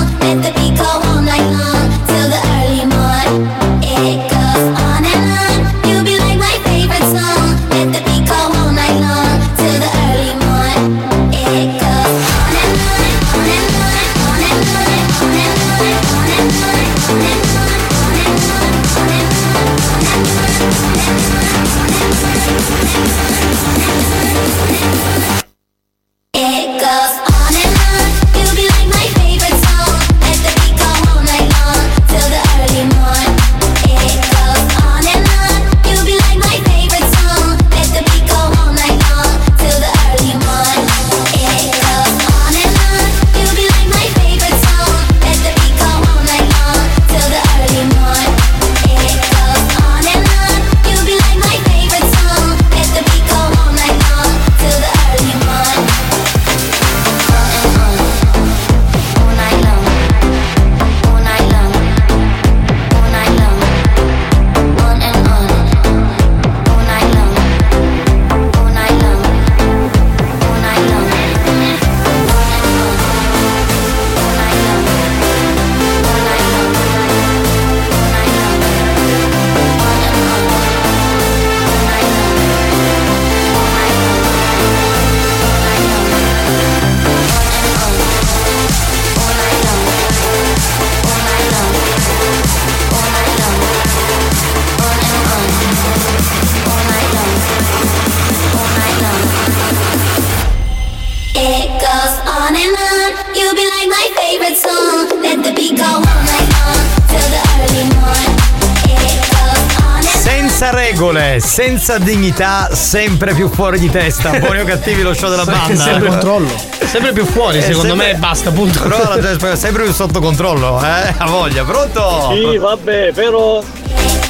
Senza dignità, sempre più fuori di testa. Buoni o cattivi lo show della banda. Sempre controllo. Sempre più fuori, Eh, secondo sempre- me basta, punto. Però la gente è sempre più sotto controllo, eh? Ha voglia, pronto? Sì, vabbè, però.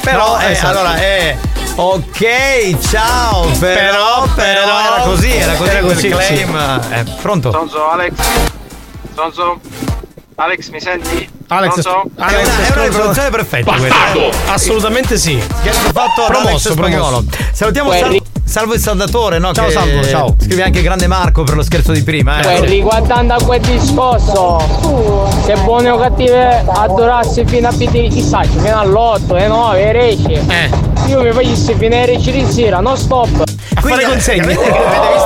Però, eh, esatto. allora, eh. Ok, ciao, però, però, però- era così, era così, era quel così, claim. Eh, pronto? Sonzo, Alex. Sonzo. Alex, mi senti? Alex, Sonzo? Alex, è una, riproduzione perfetta questa. eh. Assolutamente sì. Scherzo fatto Promosso, Alex Spagnolo. Salutiamo Guerri- Salvo, il Saldatore, no? Ciao, che Salvo, ciao. Scrive anche grande Marco per lo scherzo di prima, eh. Poi riguardando a quel discorso, se buoni o cattive adorassi fino a PD, chissà, fino all'8, alle 9, alle 10. Io mi facessi fino alle 10 di sera, non stop. Quindi avete, avete visto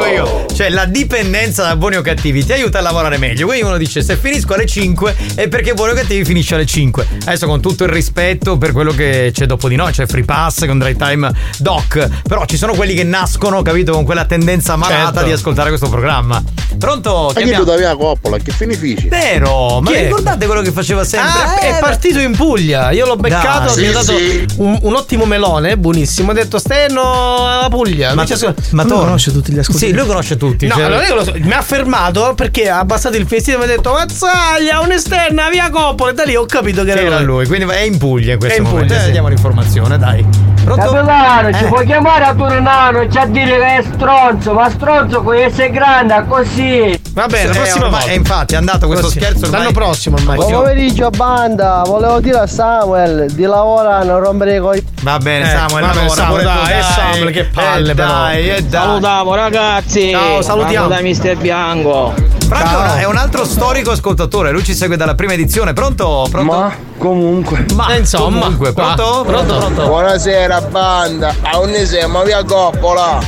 dico io, cioè la dipendenza da buoni o cattivi ti aiuta a lavorare meglio. Quindi uno dice se finisco alle 5 è perché buoni o cattivi finisce alle 5. Adesso con tutto il rispetto per quello che c'è dopo di noi, c'è Free Pass con Drive Time Doc, però ci sono quelli che nascono, capito, con quella tendenza malata Certo. di ascoltare questo programma. Pronto? Ma che Chiamiamo- tu davia Coppola, che finifici? Vero, ma Chi ricordate quello che faceva sempre? Ah, Eh, è partito in Puglia. Io l'ho beccato, Dai. mi ha Sì, dato sì. un, un ottimo melone, buonissimo. Ha detto Steno alla Puglia. Ma, dice- ma tu conosce tutti gli Sì, lui conosce tutti. No, cioè- allora io lo so, mi ha fermato perché ha abbassato il vestito e mi ha detto Mazzaglia, un'esterna, via Coppola. E da lì ho capito che Che era era lui, quindi è in Puglia in questo È in momento. Puglia, Eh, sì. Diamo l'informazione, dai. Pronto? Capitano, ci Eh. puoi chiamare a Turnano, c'è a dire che è stronzo, ma stronzo con essere grande, così. Va bene, la Eh, prossima ormai- volta. E infatti è andato questo Prossimo. scherzo ormai- L'anno prossimo ormai. Buon pomeriggio banda, volevo dire a Samuel di lavorare, non rompere i coi. Va bene, Eh, Samuel, va bene, lavora, Samuel, dai, eh, Samuel, che palle, eh, però. dai, eh, dai. Salutiamo ragazzi. Ciao, salutiamo. Da Mister Bianco. Franco Ciao. è un altro storico ascoltatore, lui ci segue dalla prima edizione. Pronto? Pronto? Ma comunque. Ma Eh, insomma, comunque, pronto? Pronto, pronto. Buonasera banda, a un siamo via coppola.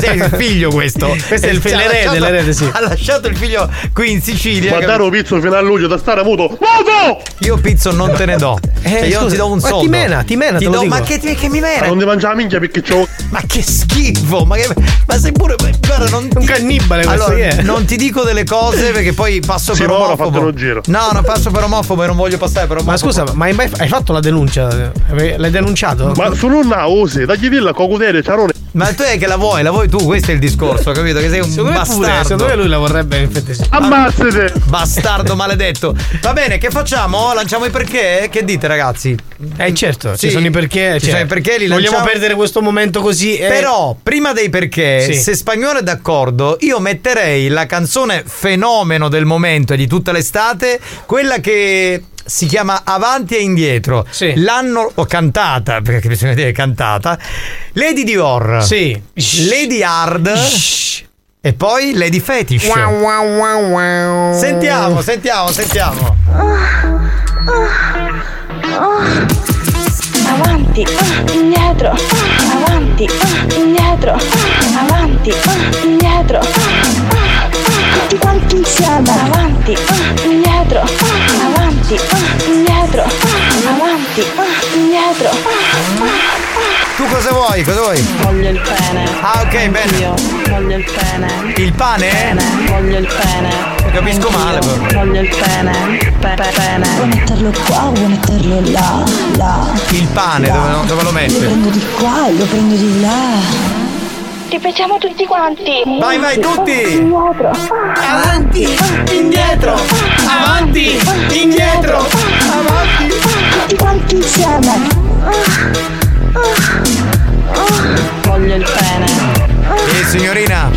Sei il figlio questo. Questo è il ha l'erede, l'erede, sì. Ha lasciato il figlio qui in Sicilia. Guardare un pizzo fino a luglio da stare muto. Muto! Io pizzo non te ne do. Cioè, io non scusa, ti do un ma soldo. ti mena, ti mena, Ti te lo do- dico. Ma che, che mi mena? Non ti mangia la minchia perché c'ho. Ma che schifo! Ma, che, ma sei pure. Guarda, non Un cannibale questo allora, è? non ti dico delle cose perché poi passo Sì, per omofobo. fatto un giro. No, non passo per omofobo e non voglio passare per omofobo. Ma scusa, ma hai, mai, hai fatto la denuncia? L'hai denunciato? Ma sono una ose, dagli di la cocutere, ciarone. Ma tu è che la vuoi, la vuoi tu, questo è il discorso, capito? Che sei un Secondo bastardo. pure, secondo me lui la vorrebbe in effetti sì. Ammazzate! Bastardo maledetto. Va bene, che facciamo? Lanciamo i perché? Che dite, ragazzi? Eh certo, Sì. ci sono i perché. Ci cioè, sono i perché, li Vogliamo lanciamo- perdere questo momento così. eh. Però, prima dei perché, Sì. se Spagnolo è d'accordo, io metterei la canzone fenomeno del momento e di tutta l'estate, quella che si chiama Avanti e Indietro. Sì. L'hanno ho cantata, perché bisogna dire cantata. Lady Dior. Sì. Lady Hard. E poi Lady Fetish. Sentiamo, sentiamo, sentiamo. Avanti, ah, indietro, ah, avanti, ah, indietro, ah, avanti, ah, indietro, ah, ah, tutti quanti insieme, avanti, ah, indietro, ah, avanti, ah, indietro, ah, avanti, ah, indietro. ah, ah. Tu cosa vuoi? Cosa vuoi? Voglio il pene. Ah, ok, bene. Io voglio il pene. Il pane? Pene, voglio il pene. Capisco male, però. Voglio il pene. Pe- pe- pene. Vuoi metterlo qua, vuoi metterlo là, là. Il pane, dove, dove lo Lo metti? prendo di qua e lo prendo di là. Ripetiamo tutti quanti. Vai, vai, tutti! Indietro. Avanti, indietro, avanti, indietro, avanti. Tutti quanti insieme. Voglio il pene. Eh, signorina.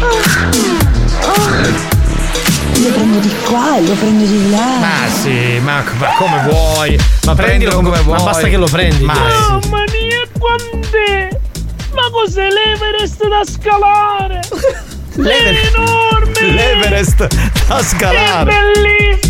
Lo prendo di qua e lo prendo di là. Ma sì, ma, ma come vuoi? Ma prendilo come, come- vuoi. ma basta che lo prendi, Ma sì. Mamma mia, quant'è? Ma cos'è l'Everest da scalare? È enorme! L'Everest da È scalare.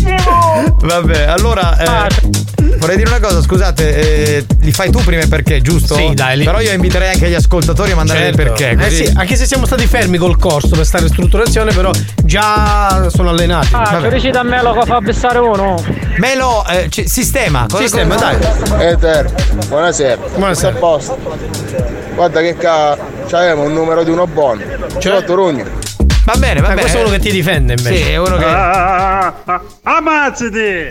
Bellissimo! Vabbè, allora Ah. eh, vorrei dire una cosa, scusate, eh, li fai tu prima perché, giusto? Sì, dai, li- Però io inviterei anche gli ascoltatori a mandare Certo. il perché. Eh così- sì, anche se siamo stati fermi col corso per stare in strutturazione, però già sono allenati. Ah, ci riuscite a me lo fa bessare uno? Melo, eh, ci- sistema. Cosa Sistema, cosa- dai. Eter, buonasera. Buonasera. Tutto a posto. Guarda che ca... c'avevamo un numero di uno buono. Cioè? Rugno. Va bene, va Ma bene. questo è uno che ti difende invece. Sì, è uno che. Ah, ah, ah, ammazzati!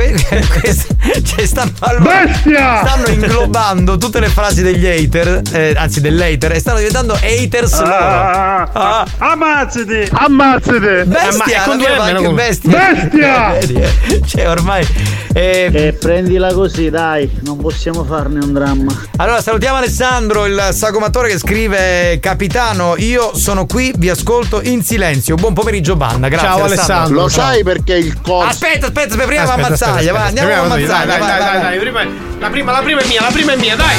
Cioè, stanno, allora, Bestia! stanno inglobando tutte le frasi degli hater, eh, anzi dell'hater, e stanno diventando haters loro. Ah, ah, Ah. ammazzati! Ammazzati! Bestia, Eh, ma- la tua va almeno anche con- bestia. Bestia! Eh? Cioè, ormai. eh, E prendila così, dai, non possiamo farne un dramma. Allora, salutiamo Alessandro, il sagomatore che scrive: Capitano, io sono qui, vi ascolto in silenzio. Buon pomeriggio, banda. Grazie. Ciao, Alessandro. Lo ciao. sai perché il corso... Aspetta, aspetta, aspetta, prima Aspetta, va a aspetta, Mazzaglia, aspetta, va, andiamo a aspetta, Mazzaglia. Dai, dai, dai, dai, prima- la, prima, la prima è mia, la prima è mia, dai.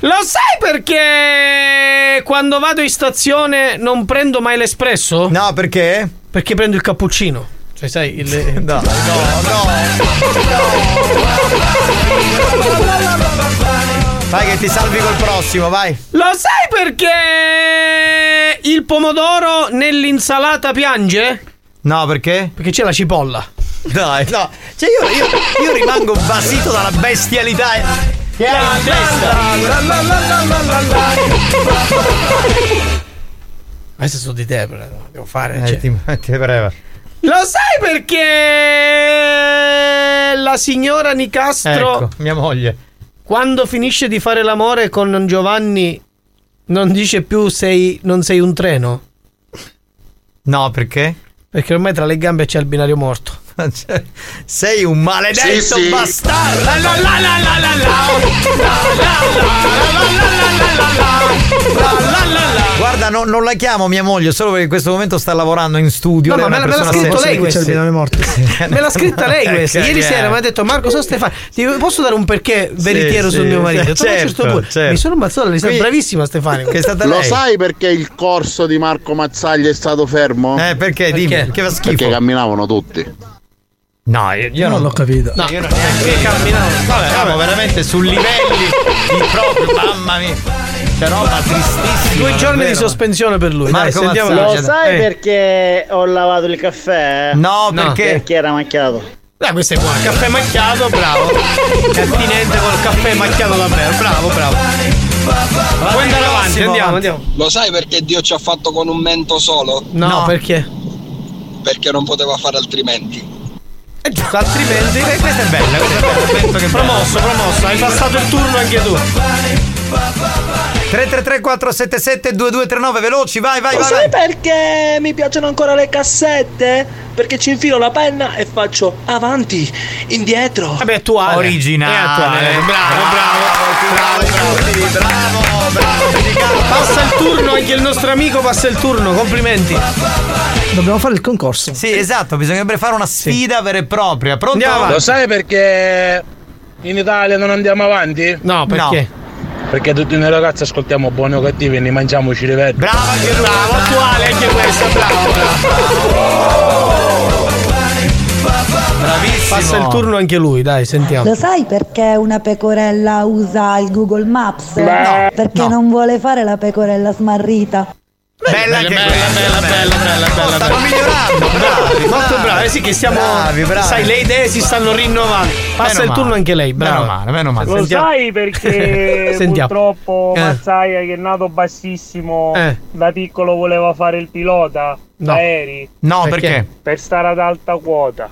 Lo sai perché quando vado in stazione non prendo mai l'espresso? No, perché? Perché prendo il cappuccino. Cioè, sai, il. No, no, no. Vai che ti salvi col prossimo, vai. Lo sai perché il pomodoro nell'insalata piange? No, perché? Perché c'è la cipolla. Dai, no. Cioè io, io, io rimango basito dalla bestialità che hai in testa. Questo sono di te, però. Devo fare. Eh, cioè. ti, ti prego. Lo sai perché la signora Nicastro, Ecco, mia moglie. Quando finisce di fare l'amore con Giovanni, non dice più sei, non sei un treno? No, perché? Perché ormai tra le gambe c'è il binario morto. Sei un maledetto sì, sì. bastardo. La la la la la la la. Guarda, no, non la chiamo mia moglie solo perché in questo momento sta lavorando in studio. No, lei ma me, me l'ha scritto lei questo. me l'ha scritta lei questo. Ieri yeah. sera mi ha detto Marco, sono Stefano, ti posso dare un perché veritiero sì, sul mio marito? Certo, certo, certo. Mi sono ammazzato, lei sei bravissima Stefano. Che è stata Lo lei. sai perché il corso di Marco Mazzaglia è stato fermo? Eh, perché? Dimmi, perché? che fa schifo. Perché camminavano tutti. No, io, io non l'ho capito. No, io non neanche camminavo. Vabbè, siamo veramente su livelli di proprio, mamma mia. C'è roba tristissima. Due giorni di sospensione per lui. Marco Dai, sentiamo. Lo sai Eh. perché ho lavato il caffè? No, perché? Perché era macchiato. Dai, questo è buono. Caffè macchiato, bravo. È attinente col caffè macchiato davvero. Bravo, bravo. Puoi andare avanti, andiamo, andiamo. Lo sai perché Dio ci ha fatto con un mento solo? No, perché? Perché non poteva fare altrimenti. Altrimenti. Eh, questa è bella, questa è bella. Penso che Promosso, promosso. Hai passato il turno anche tu. 333 477 2239 veloci, vai, vai, Lo vai. sai vai. perché mi piacciono ancora le cassette? Perché ci infilo la penna e faccio avanti, indietro. Vabbè, attuale. Originale. È attuale. Bravo, bravo. Bravo, bravo, bravo. Passa il turno, anche il nostro amico passa il turno. Complimenti. Dobbiamo fare il concorso. Sì, esatto, bisognerebbe fare una sfida vera e propria. Pronto? Lo sai perché in Italia non andiamo avanti? No, perché? Perché tutti noi ragazzi ascoltiamo buoni o cattivi e ne mangiamoci le verde. Bravo anche Bravo, attuale anche questa, bravo. Bravissimo. Passa il turno anche lui, dai, sentiamo. Lo sai perché una pecorella usa il Google Maps? No. Perché non vuole fare la pecorella smarrita. Bella bella, questa. bella, bella, bella, bella, Stanno bella. migliorando, bravi. Molto bravi, sì che stiamo. Bravi, bravi. Sai, le idee si stanno rinnovando. Passa il turno anche lei, bravo. Meno male, meno male. Lo Sentiamo. sai perché Sentiamo. purtroppo Eh. Mazzaia che è nato bassissimo Eh. da piccolo voleva fare il pilota No. aerei No, perché? per stare ad alta quota.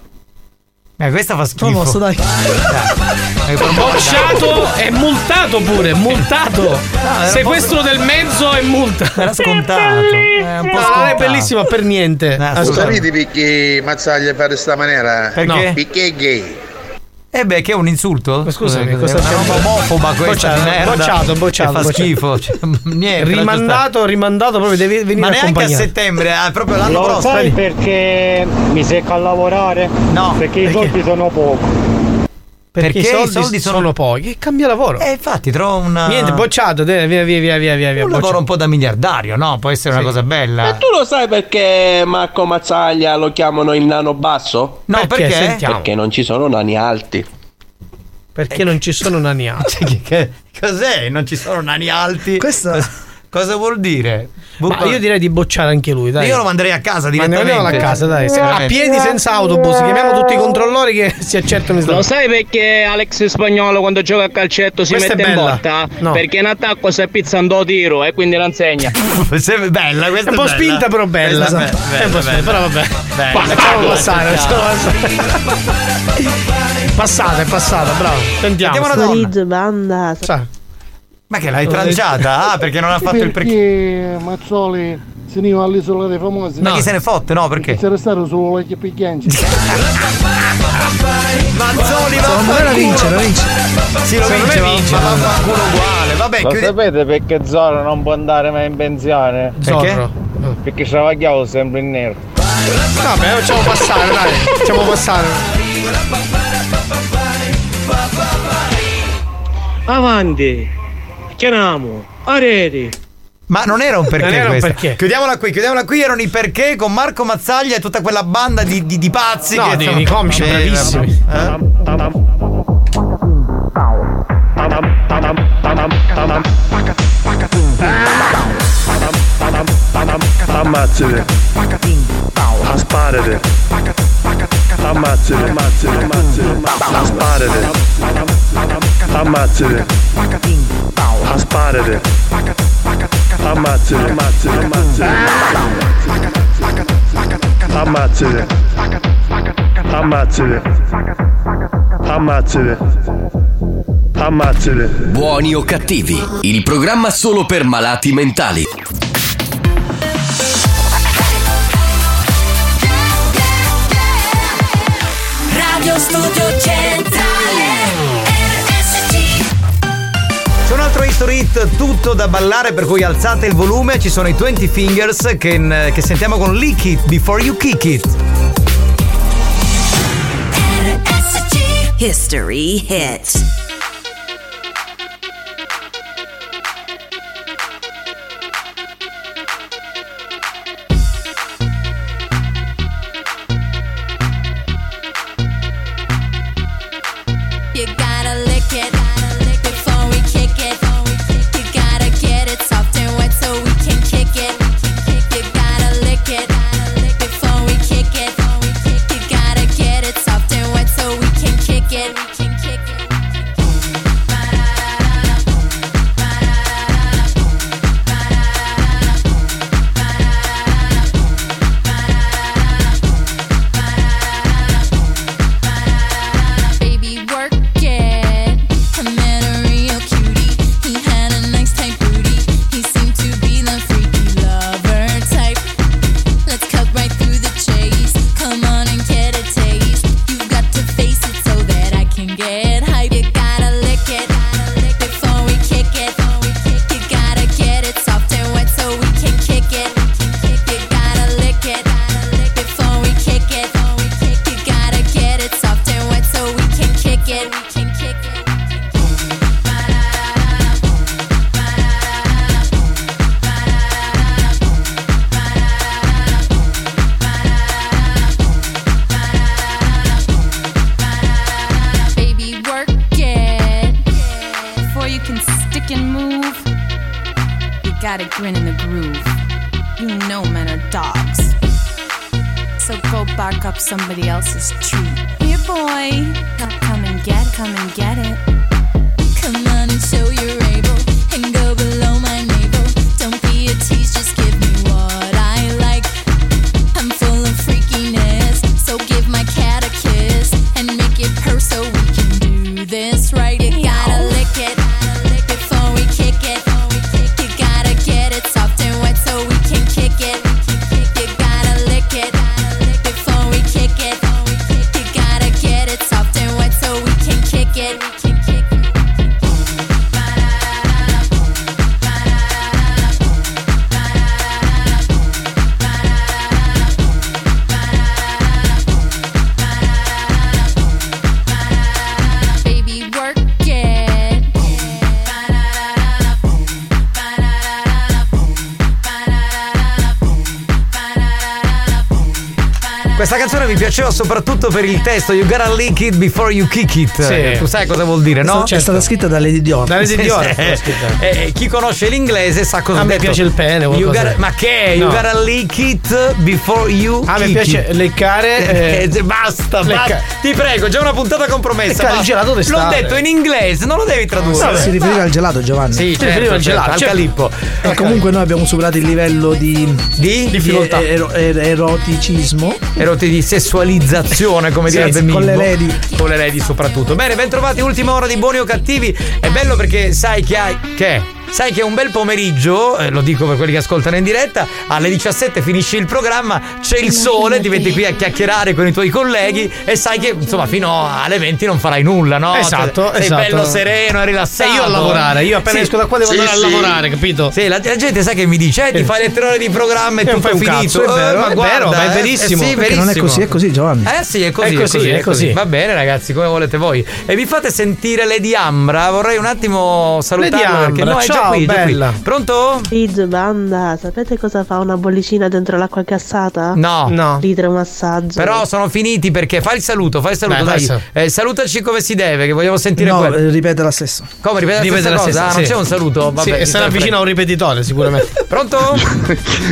Eh, questa fa schifo. Promosso, dai. Dai, Bocciato e multato pure, multato. era Sequestro del mezzo e multa. Era scontato. È un po' No, non è scontato. bellissima per niente. Ascolta. Sapete perché Mazzaglia fa di sta maniera? Perché? No. Perché è gay. Eh beh, che è un insulto? Ma scusami, è cosa una c'è? roba omofoba questa Bocciato, merda. bocciato, bocciato, fa schifo. Cioè, niente, Rimandato, rimandato proprio devi venire Ma neanche a settembre, eh, proprio l'anno Lo prossimo. sai perché mi secca a lavorare? No, Perché, i soldi sono poco. Perché, Perché i i soldi, soldi sono... sono- pochi. E cambia lavoro. Eh, infatti, trovo una. Niente, bocciato. Via, via, via, via, via. un lavoro un po' da miliardario, no? Può essere una cosa bella. E tu lo sai perché Marco Mazzaglia lo chiamano il nano basso? No, Perché? perché? Sentiamo. Perché non ci sono nani alti. Perché non ci sono nani alti. Cioè, che- che- cos'è? Non ci sono nani alti. Questa- Cosa vuol dire? Ma io direi di bocciare anche lui, dai. Io lo manderei a casa direttamente. andiamolo a casa, dai. A Veramente. piedi senza autobus. Chiamiamo tutti i controllori che si accertano i Lo sai perché Alex Spagnolo quando gioca a calcetto si Questa è mette in bella. botta? No. Perché in attacco si appizzando tiro e quindi non segna. Se- bella, È questa un po' bella. spinta, però bella. Questa è È bella, un po' spinta, bella. però vabbè. Bella. Va, Lasciamo passare, Bella. lasciamo passare. Passata, è passata, bravo. Sentiamo. Sentiamo una donna. Banda. Sa. Ma che l'hai tranciata? Ah, perché non ha fatto il perché. Perché Mazzoli se ne va all'isola dei famosi? Ma chi se ne fotte? No, perché? C'era stato solo le picchianci. Mazzoli va Secondo me la vince, la vince. Sì, lo Secondo vince, me ma- vince. ma vaffanculo uguale. Vabbè, Lo chiudi- sapete perché Zoro non può andare mai in pensione? Perché? Zorro. Perché travagliavo sempre in nero. Vabbè, facciamo passare, dai. Facciamo passare. Avanti! Chiamiamo! Areti! Ma non era un perché era un perché. Chiudiamola qui, chiudiamola qui. Erano i perché con Marco Mazzaglia e tutta quella banda di, di- di pazzi. No, che di- di comici Eh, bravissimi. eh? Ammazzate. Asparate. Ammazzate. Ammazzate. Asparate. Ammazzate. Asparate. Ammazzate. Ammazzate. Ammazzate. Ammazzate. Ammazzate. Buoni o cattivi, il programma solo per malati mentali. Radio Studio Centrale Hit History Hit, tutto da ballare, per cui alzate il volume, ci sono i 20 Fingers che, che sentiamo con Lick It Before You Kick It. History hits. Per il testo You gotta lick it before you kick it. Sì. Eh, Tu sai cosa vuol dire, no? È stata scritta da Lady Dior. Da Lady Sì, Dior sì. è stata scritta. Eh, chi conosce l'inglese sa cosa A me detto. piace il pene, You gotta- ma che? You No. gotta lick it before you A me kick piace it. leccare. Eh, basta, lecca- basta. Ti prego, già una puntata compromessa. Leccare il gelato L'ho d'estate. detto in inglese, non lo devi tradurre. No, si riferiva al gelato, Giovanni. Sì, Si riferiva certo, al certo, gelato, al certo. calippo. E comunque noi abbiamo superato il livello di, Di? di filtà. ero- er- eroticismo. Eroti di sessualizzazione, come Sì, direbbe con Mimmo. le lady. Con le lady soprattutto. Bene, ben trovati, ultima ora di buoni o cattivi. È bello perché sai che hai. Che? Sai che un bel pomeriggio, eh, lo dico per quelli che ascoltano in diretta, alle 17 finisci il programma, c'è il sole, ti metti qui a chiacchierare con i tuoi colleghi e sai che insomma fino alle 20 non farai nulla, no? Esatto, Sei esatto. bello sereno e rilassato. E io a lavorare, io appena esco da qua devo andare a lavorare, capito? Sì, la, la gente sa che mi dice, eh, ti fai le tre ore di programma e E non tutto fai un finito. cazzo, è Eh, vero, ma è guarda, vero, ma è eh, verissimo. eh sì, Perché non è verissimo. così, è così, Giovanni. Eh sì, è così, È così, è così. Va bene, ragazzi, come volete voi. E vi fate sentire Lady Ambra. Vorrei un attimo salutarla perché no, è già ciao, qui, già qui. bella. Pronto? Pizzo, banda, sapete cosa fa una bollicina dentro l'acqua gassata? No. No. L'idromassaggio. Però sono finiti perché fai il saluto, fai il saluto, Dai, dai. Eh, salutaci come si deve, che vogliamo sentire No, quello. eh, ripete la stessa. Come ripete la Ripete stessa la cosa? stessa, Ah, non sì. c'è un saluto? Vabbè. Sì, e sarà se ne vicino a un ripetitore, sicuramente. Pronto?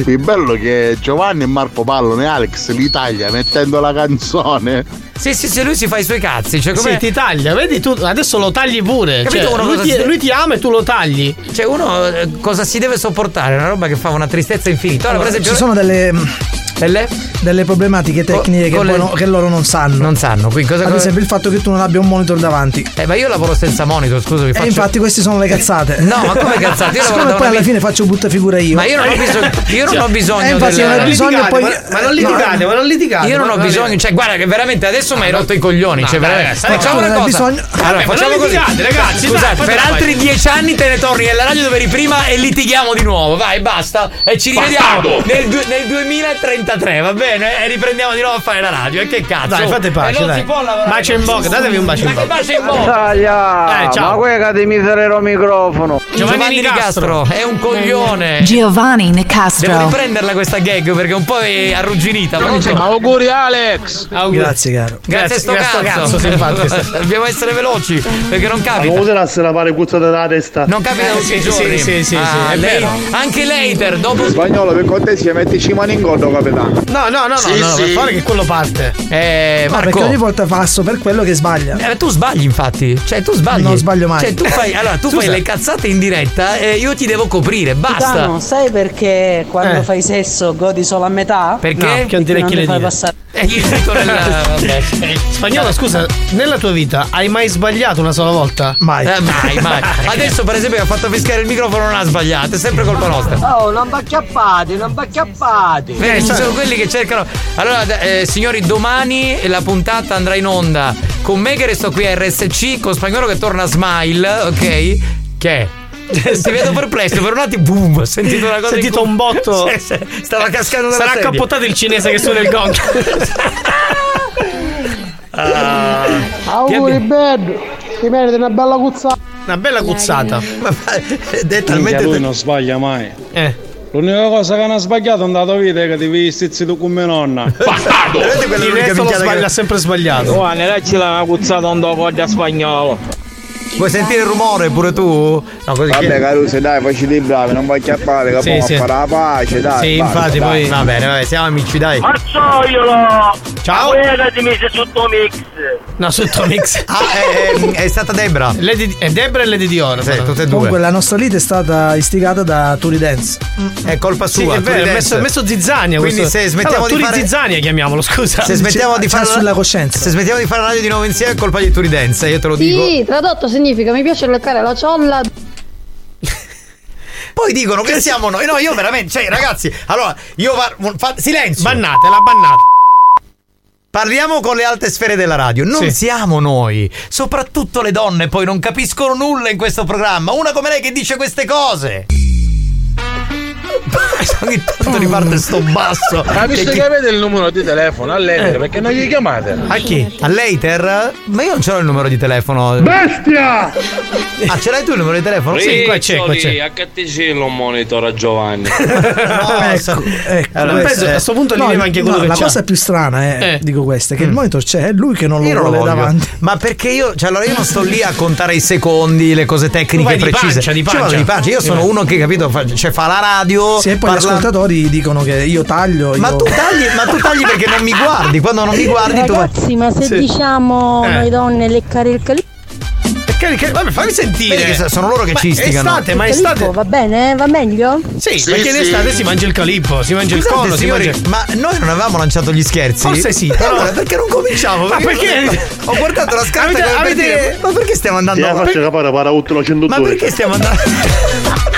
Il bello è che Giovanni e Marco Pallone Alex l'Italia mettendo la canzone. Sì, sì, sì, lui si fa i suoi cazzi. Cioè, come Sì, ti taglia, vedi tu adesso lo tagli pure. Capito Cioè, uno lui, cosa ti, si- lui ti ama e tu lo tagli. Cioè, uno eh, cosa si deve sopportare? Una roba che fa una tristezza infinita. Ora, per esempio, Ci sono delle, Delle? Delle problematiche tecniche che, le- poi no- che loro non sanno. Non sanno, quindi cosa Ad esempio il fatto che tu non abbia un monitor davanti. Eh, ma io lavoro senza monitor, scusami. E faccio- infatti queste sono le cazzate. No, ma come cazzate? Io lavoro Siccome poi alla vita- fine faccio butta figura io. Ma io non ho bisogno, io non ho bisogno Eh, infatti del- non ho bisogno litigate, poi ma- ma non litigate, ma non litigate, Io non ho bisogno, cioè guarda che veramente adesso mi hai rotto i coglioni, No, cioè veramente. ragazzi, Facciamo no, una non cosa. Allora, facciamo non così. ragazzi, Scusate, per altri dieci anni te ne torni nella radio dove eri prima e litighiamo di nuovo. Vai, basta. E ci rivediamo nel, du- nel 2033, va bene? E riprendiamo di nuovo a fare la radio. E che cazzo? Dai, fate pace, E non dai. si può lavorare. Bacio in bocca, datevi un bacio in Ma che bocca. bacio in bocca? Taglia! Eh, ciao. Ma quella che ti miserero microfono. Giovanni Nicastro è un coglione. Giovanni Devo Nicastro. riprenderla questa gag perché è un po' è arrugginita. Pronto? Auguri Alex! Grazie, caro. Grazie a sto grazie a sto cazzo. cazzo, simpatico. Dobbiamo essere veloci perché non Ma capita. come se la pare cuzzata dalla testa? Non capita Eh, sì, giorni. sì, sì, sì, Ah, sì, è lei- vero. Anche later, dopo. Spagnolo, per cortesia, mettici mani in conto, capitano. No, no, no, Sì, no, no, sì. per fare che quello parte. Eh, No, perché Marco. ogni volta passo per quello che sbaglia. Eh, tu sbagli infatti, cioè tu sbagli. Non sbaglio mai. Cioè tu fai, allora, tu Scusa. fai le cazzate in diretta e io ti devo coprire, basta. Capitano, sai perché quando Eh. fai sesso godi solo a metà? Perché? No, che non mi le fai dire. passare. Eh, io vabbè. Spagnolo, scusa, nella tua vita hai mai sbagliato una sola volta? Mai. Eh, mai, mai. Adesso, per esempio, ha fatto fischiare il microfono, non ha sbagliato, è sempre colpa nostra. Oh, non bacchiappate, non bacchiappate. Vedi, ci sono quelli che cercano. Allora, eh, signori, domani la puntata andrà in onda con me che resto qui a RSC, con Spagnolo che torna a Smile, ok? Che è? Ti vedo perplesso per un attimo, boom, ho sentito una cosa. Ho sentito un botto. Sì, sì, stava cascando dalla Sarà sedia. accappottato il cinese che suona il gong. Ah. Auguri, bad. Ti meriti una bella cuzzata. Una bella cuzzata. È Minchia, lui non sbaglia mai. Eh. L'unica cosa che non ha sbagliato è andato a è che ti visti tu con mia nonna. Bastardo! Il resto lo sbaglia, ha sempre sbagliato. Guarda, dacci la cuzzata un dopo da spagnolo. Vuoi sentire il rumore pure tu? No, così Vabbè, che- Caruso, dai, facci i bravi, non vuoi chiappare, che Sì, sì. a fare la pace, dai. Sì, infatti, dai. poi. Va bene, vabbè, siamo amici, dai. Mazzoiolo! Ciao! Quella ti mise sotto mix! No, sotto mix. Ah, è, è- è stata Debra. Lady, è Debra e Lady Dior. Sì, tutte e due. Comunque la nostra lite è stata istigata da Turi Dance. È colpa Sì, sua. è vero, Turi ha messo, Dance. messo zizzania. Quindi questo. se smettiamo allora, di Turi fare- zizzania chiamiamolo, scusa. Se smettiamo di fare. sulla coscienza. Se smettiamo di fare la radio di nuovo insieme è colpa di Turidenza, io te lo dico. Sì, tradotto significa mi piace leccare la ciolla. Poi dicono che siamo noi. No, io veramente, cioè, ragazzi, allora, io va- fa- silenzio. Bannate, la bannate. Parliamo con le alte sfere della radio. Non Sì. siamo noi. Soprattutto le donne poi non capiscono nulla in questo programma. Una come lei che dice queste cose. Ogni tanto riparte sto basso. Ma visto che avete il numero di telefono a lei, perché non gli chiamate? A chi? A Later? Ma io non ce l'ho il numero di telefono. Bestia! Ah, ce l'hai tu il numero di telefono? Sì, qua c'è, qua c'è. a catticillo un monitor a Giovanni. No, so- Ecco, Allora, questo- penso- a sto punto lì no, ne manchi quello no, che la c'ha. cosa più strana è, Eh. dico questa, che il monitor c'è, è lui che non lo Io lo vuole davanti. Ma perché io, cioè, allora io non sto lì a contare i secondi, le cose tecniche vai di precise. pancia, di Cioè, pancia. di pancia. Io sono uno che, capito, fa, cioè, fa la radio. Sì, e poi gli parla- ascoltatori dicono che io taglio. Ma io- tu tagli, ma tu tagli perché non mi guardi. Quando non mi guardi, tu. Ragazzi, ma se Sì. diciamo Eh. noi donne leccare il calippo. Vabbè, fammi sentire. Sono loro che Ma ci istigano. Estate, ma Il estate. calippo, va bene? Va meglio? Sì, Sì, perché in sì. estate si mangia il calippo, si mangia il Scusate, cono, si signori, mangia. ma noi non avevamo lanciato gli scherzi? Forse sì, però- allora perché non cominciamo? Ma perché? Ho guardato la scarta Avete- per avete- dire, Ma perché stiamo andando 102. Ma perché stiamo andando?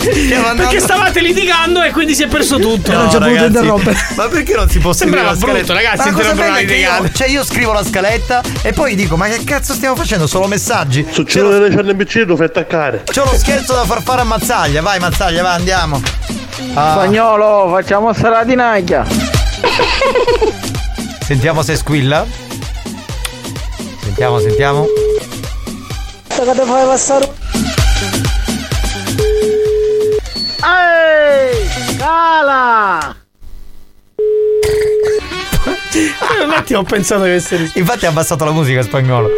Perché stavate litigando e quindi si è perso tutto. E non ci ho voluto ragazzi, interrompere. Ma perché non si può scrivere Sembrava la scaletta? ragazzi, Ma la cosa bella è che io, cioè io scrivo la scaletta e poi dico ma che cazzo stiamo facendo? Solo messaggi? Succede lo, delle cerne piccine, lo fai attaccare. c'è lo scherzo da far fare a Mazzaglia. Vai Mazzaglia, vai, andiamo. Ah, Spagnolo, facciamo sta dinaglia. sentiamo se squilla. Sentiamo, sentiamo. Che ti fai passare? Ehi! Cala! Eh, Un attimo ho pensato che essere. Infatti ha abbassato la musica spagnolo.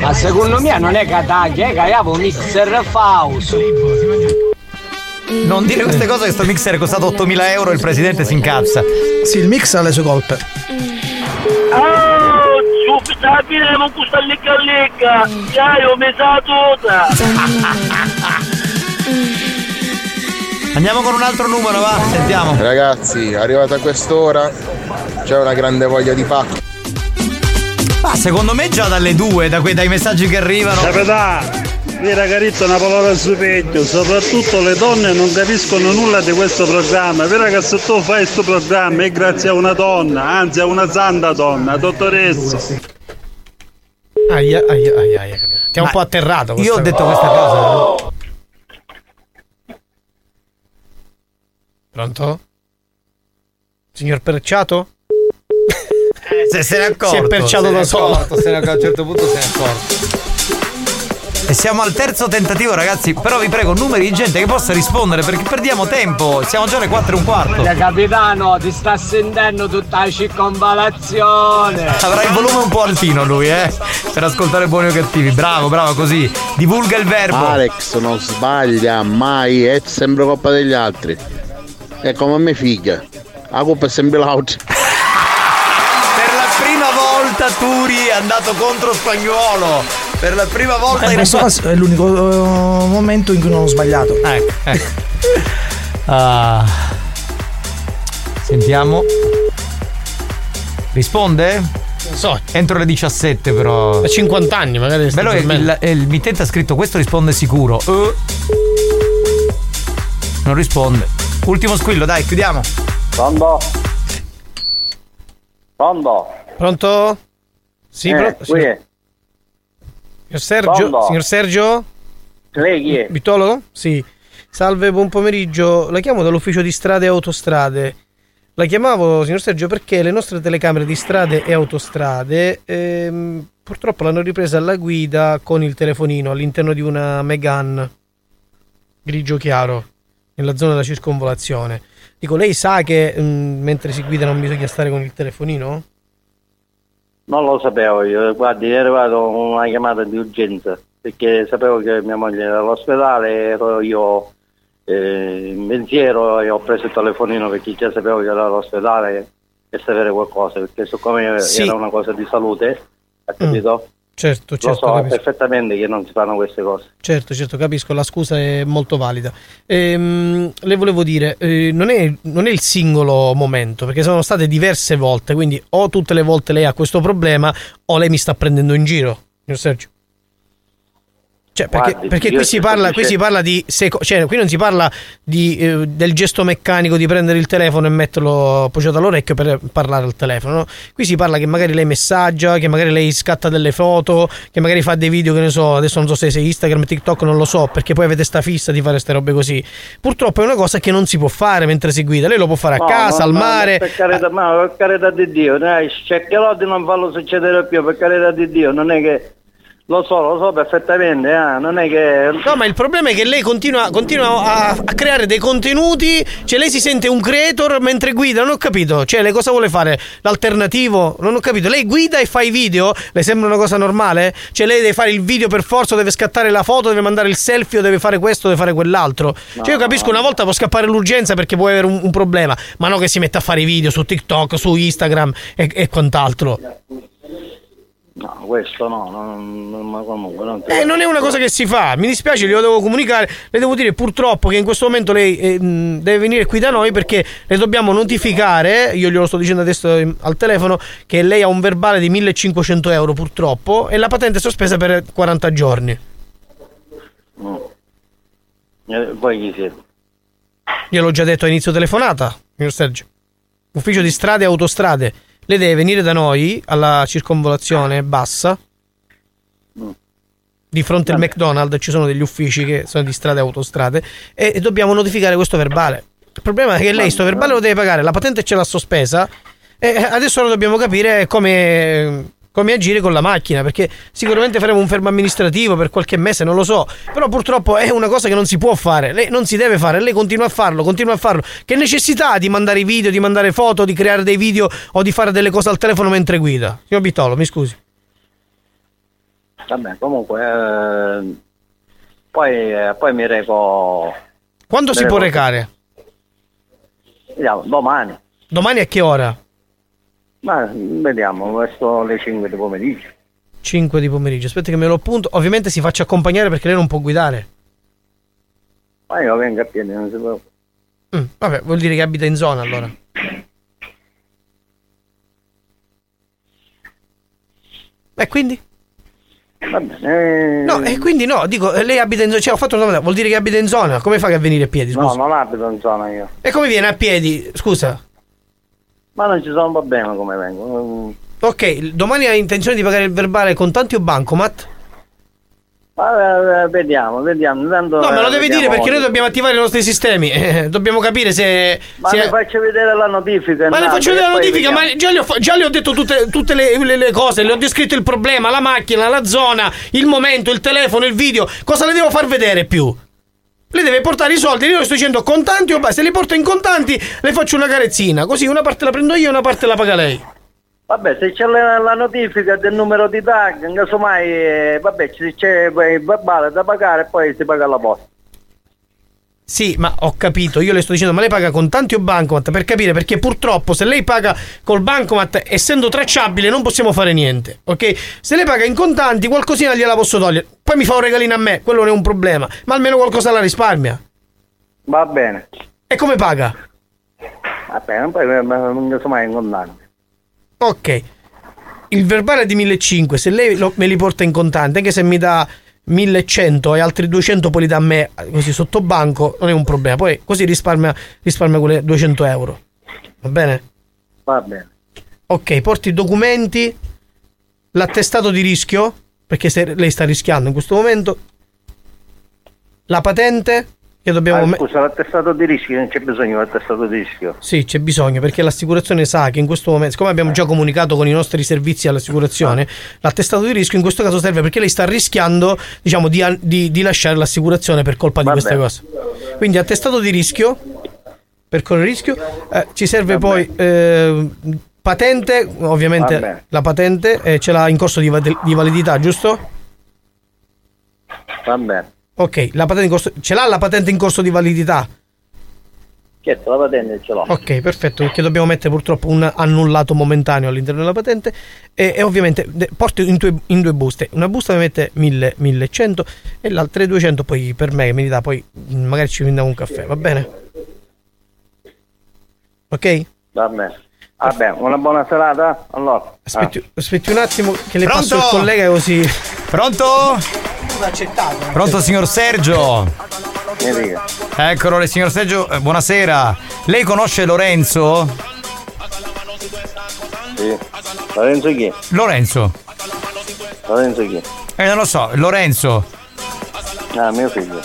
Ma secondo me non è cataglia, è che avevo un mixer Faust. Non dire queste cose che sto mixer è costato 8000 euro e il presidente si incazza. Sì, il mix ha le sue colpe. Oh, subito non questa lecca lecca! Dai, ho messa tutta! Andiamo con un altro numero, va, sentiamo. Ragazzi, arrivata a quest'ora c'è una grande voglia di pacco. Ma secondo me già dalle due, da quei, dai messaggi che arrivano. Capità, Vera Carizza una parola su peggio, soprattutto le donne non capiscono nulla di questo programma. Vera che se tu fai questo programma è grazie a una donna, anzi a una santa donna, dottoressa. Aia, aia, aia, aia. Ti ha un po' atterrato. Io ho detto questa cosa. Pronto? Signor Perciato? Se se n'è accorto. Si è perciato da solo. accorto, se ne è accorto, a un certo punto se n'è accorto. E siamo al terzo tentativo, ragazzi. Però vi prego, numeri di gente che possa rispondere perché perdiamo tempo. Siamo già alle 4 e un quarto. Eh, capitano, ti sta sentendo tutta la circonvalazione. Avrà il volume un po' altino lui, eh? Per ascoltare buoni o cattivi. Bravo, bravo, così. Divulga il verbo. Alex non sbaglia mai, è sempre colpa degli altri. È come mia figlia. La colpa è sempre l'altra. Per la prima volta Turi è andato contro Spagnuolo. Per la prima volta in in questo caso è l'unico eh, momento in cui non ho sbagliato. Ecco, ecco. Ah. Sentiamo. Risponde? Non so. Entro le 17 però. Da 50 anni magari. Bello il, il, il mittente ha scritto questo risponde sicuro. Eh. Non risponde. Ultimo squillo, dai, chiudiamo. Pronto? Pronto? Pronto? Sì, Eh, pro- qui è. Signor Sergio? Pronto? Signor Sergio? Lei chi è? Vitolo? Sì. Salve, buon pomeriggio. La chiamo dall'ufficio di strade e autostrade. La chiamavo, signor Sergio, perché le nostre telecamere di strade e autostrade ehm, purtroppo l'hanno ripresa alla guida con il telefonino all'interno di una Megan grigio chiaro nella zona della circonvolazione. Dico, lei sa che mm, mentre si guida non bisogna stare con il telefonino? Non lo sapevo io, guardi, è arrivata una chiamata di urgenza perché sapevo che mia moglie era all'ospedale, ero io eh, in pensiero e ho preso il telefonino perché già sapevo che era all'ospedale e sapere qualcosa, perché siccome Sì. era una cosa di salute, ha capito? Certo, Lo certo. so capisco. perfettamente che non si fanno queste cose. Certo, certo, capisco, la scusa è molto valida. Ehm, le volevo dire, eh, non, è, non è il singolo momento, perché sono state diverse volte, quindi o tutte le volte lei ha questo problema o lei mi sta prendendo in giro, signor Sergio. Cioè, perché, Guardi, perché qui, si parla, qui si parla di seco- cioè qui non si parla di, eh, del gesto meccanico di prendere il telefono e metterlo appoggiato all'orecchio per parlare al telefono. no? Qui si parla che magari lei messaggia, che magari lei scatta delle foto, che magari fa dei video che ne so, adesso non so se sei Instagram, TikTok, non lo so, perché poi avete sta fissa di fare queste robe così. Purtroppo è una cosa che non si può fare mentre si guida. Lei lo può fare a No, casa, no, al mare. Per carità, ma per carità di Dio, dai, cercherò di non farlo succedere più, per carità di Dio, non è che lo so, lo so perfettamente, eh, non è che. No, ma il problema è che lei continua, continua a, a creare dei contenuti. Cioè, lei si sente un creator mentre guida. Non ho capito. Cioè, lei cosa vuole fare? L'alternativo? Non ho capito. Lei guida e fa i video? Le sembra una cosa normale? Cioè, lei deve fare il video per forza, deve scattare la foto, deve mandare il selfie, o deve fare questo, deve fare quell'altro. Cioè, io capisco una volta può scappare l'urgenza perché può avere un, un problema, ma no che si metta a fare i video su TikTok, su Instagram e, e quant'altro. No, questo no, non, non- ma comunque non Eh, non è una cosa che si fa, mi dispiace, glielo devo comunicare. Le devo dire purtroppo che in questo momento lei eh, deve venire qui da noi perché le dobbiamo notificare, io glielo sto dicendo adesso eh, al telefono, che lei ha un verbale di 1500 euro purtroppo e la patente è sospesa per 40 giorni. Eh, Voi chi siete? Gliel'ho già detto a inizio telefonata, signor Sergio. Ufficio di strade e autostrade. Lei deve venire da noi alla circonvolazione bassa. Di fronte al McDonald's ci sono degli uffici che sono di strade e autostrade e, e dobbiamo notificare questo verbale. Il problema è che lei sto verbale lo deve pagare, la patente ce l'ha sospesa e adesso lo dobbiamo capire come, come agire con la macchina perché sicuramente faremo un fermo amministrativo per qualche mese, non lo so, però purtroppo è una cosa che non si può fare, lei non si deve fare, lei continua a farlo, continua a farlo. Che necessità di mandare i video, di mandare foto, di creare dei video o di fare delle cose al telefono mentre guida? Signor Bitolo, mi scusi. Vabbè, comunque, eh, poi, eh, poi mi reco. Quando mi si può reco- recare? Vediamo, domani. Domani a che ora? Ma vediamo, verso le 5 di pomeriggio. 5 di pomeriggio. Aspetta che me lo appunto. Ovviamente si faccia accompagnare perché lei non può guidare. Ma io vengo a piedi, non si può. Mm, vabbè, vuol dire che abita in zona allora. E quindi? Va bene. No, e quindi no, dico, eh, lei abita in zona, cioè ho fatto una domanda, vuol dire che abita in zona? Come fa che a venire a piedi, No, scusa? non abito in zona io. E come viene a piedi? Scusa. Ma non ci sono problemi come vengo. Ok, domani hai intenzione di pagare il verbale contanti o bancomat? Ma, eh, vediamo, vediamo. Intanto, No, me lo eh, deve vediamo dire perché noi dobbiamo attivare i nostri sistemi. eh, dobbiamo capire se. Ma se- faccio vedere la notifica. Ma le faccio vedere la notifica, ma già le ho, già le ho detto tutte, tutte le, le- le cose, le ho descritto il problema, la macchina, la zona, il momento, il telefono, il video. Cosa le devo far vedere più? Le deve portare i soldi, io le sto dicendo contanti o basta. Se li porto in contanti, le faccio una carezzina. Così una parte la prendo io e una parte la paga lei. Vabbè, se c'è la, notifica del numero di tag, casomai, eh, vabbè, ci- c'è il verbale da pagare e poi si paga la posta. Sì, ma ho capito, io le sto dicendo, ma lei paga contanti o bancomat per capire perché purtroppo se lei paga col bancomat, essendo tracciabile, non possiamo fare niente, ok? Se lei paga in contanti, qualcosina gliela posso togliere. Poi mi fa un regalino a me, quello non è un problema, ma almeno qualcosa la risparmia. Va bene. E come paga? Va bene, poi non casomai in contanti. Ok. Il verbale è di 1500, se lei lo- me li porta in contanti, anche se mi dà 1100 e altri 200 poi li dà a me così sotto banco, non è un problema. Poi così risparmia, risparmia quelle 200 euro. Va bene? Va bene. Ok, porti i documenti, l'attestato di rischio, perché se lei sta rischiando in questo momento, la patente, che dobbiamo... Ah, scusa, l'attestato di rischio, non c'è bisogno dell'attestato di rischio. Sì, c'è bisogno perché l'assicurazione sa che in questo momento, siccome abbiamo già comunicato con i nostri servizi all'assicurazione, l'attestato di rischio in questo caso serve perché lei sta rischiando, diciamo, di, di- di lasciare l'assicurazione per colpa di Va queste bene. cose. Quindi attestato di rischio, per correre rischio, eh, ci serve poi eh, patente, ovviamente la patente eh, ce l'ha in corso di, di validità, giusto? Va bene. Ok, la patente in corso, ce l'ha la patente in corso di validità? Certo, la patente ce l'ho. Ok, perfetto, perché dobbiamo mettere purtroppo un annullato momentaneo all'interno della patente e, e ovviamente porto in due, in due buste. Una busta mi mette 1000, 1100 e l'altra 200 poi per me che mi dà poi mm, magari ci prendiamo un caffè, va bene? Ok? Va bene. Va bene, una buona serata. Allora. Aspetti, aspetti un attimo che le Pronto? passo il collega così. Pronto? Accettato. Pronto signor Sergio? Eccolo, signor Sergio, eh, buonasera. Lei conosce Lorenzo? Sì. Lorenzo chi? Lorenzo. Lorenzo chi? Eh, non lo so, Lorenzo. Ah, mio figlio.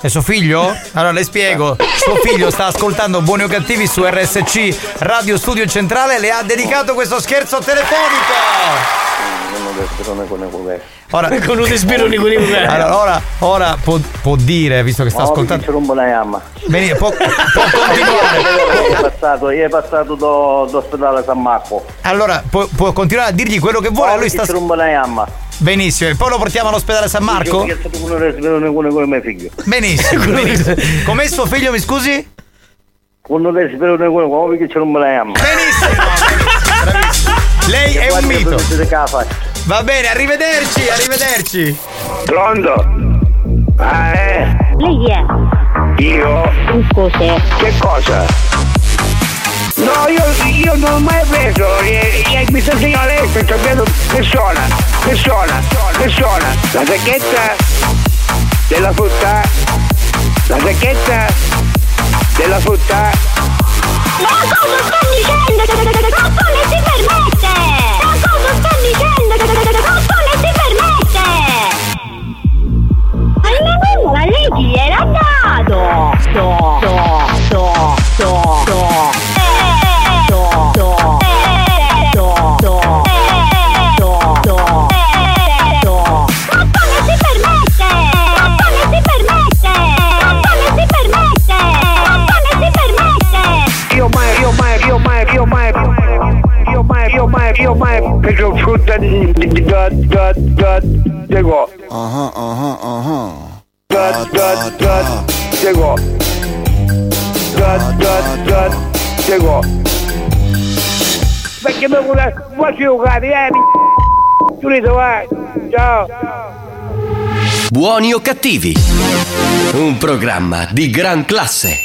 È suo figlio? Allora le spiego. Suo figlio sta ascoltando Buoni o Cattivi su RSC Radio Studio Centrale e le ha dedicato questo scherzo telefonico. Non non con Ora, con un respiro di quelli Allora, ora, ora può, può dire, visto che sta ascoltando. C'è un buon yamma. Bene, può, può continuare. Io è passato, io è passato do- d'ospedale San Marco. Allora, può, può continuare a dirgli quello che vuole. Lui sta. Benissimo, e poi lo portiamo all'ospedale San Marco? Con con con. Benissimo. benissimo. Com'è suo figlio, mi scusi? Con Lei è un mito. Va bene, arrivederci, arrivederci. Pronto? Ah, eh? Lei è? Io? Cos'è? Che cosa? No, io, io non ho mai preso, eh, eh, mi sta segnando lei, sto sapendo persona, persona, persona, la sacchetta della frutta, la sacchetta della frutta. Ma cosa sta dicendo? Ma come si permette? Era dato! Sto, sto, sto, sto, sto. Sto, sto, sto, sto, sto, sto. Ma come si permette? Ma come si permette? Ma come si permette? Ma come si permette? Io mai, io mai, io mai, io mai, io mai, io mai, io mai preso frutta di, di, di, da, da, da, dico. Ah ah ah Da, da, da, dico. Da, da, da, dico. Perché mi vuole, vuoi giocare, eh? Giulito, vai. Ciao. Buoni o cattivi? Un programma di gran classe.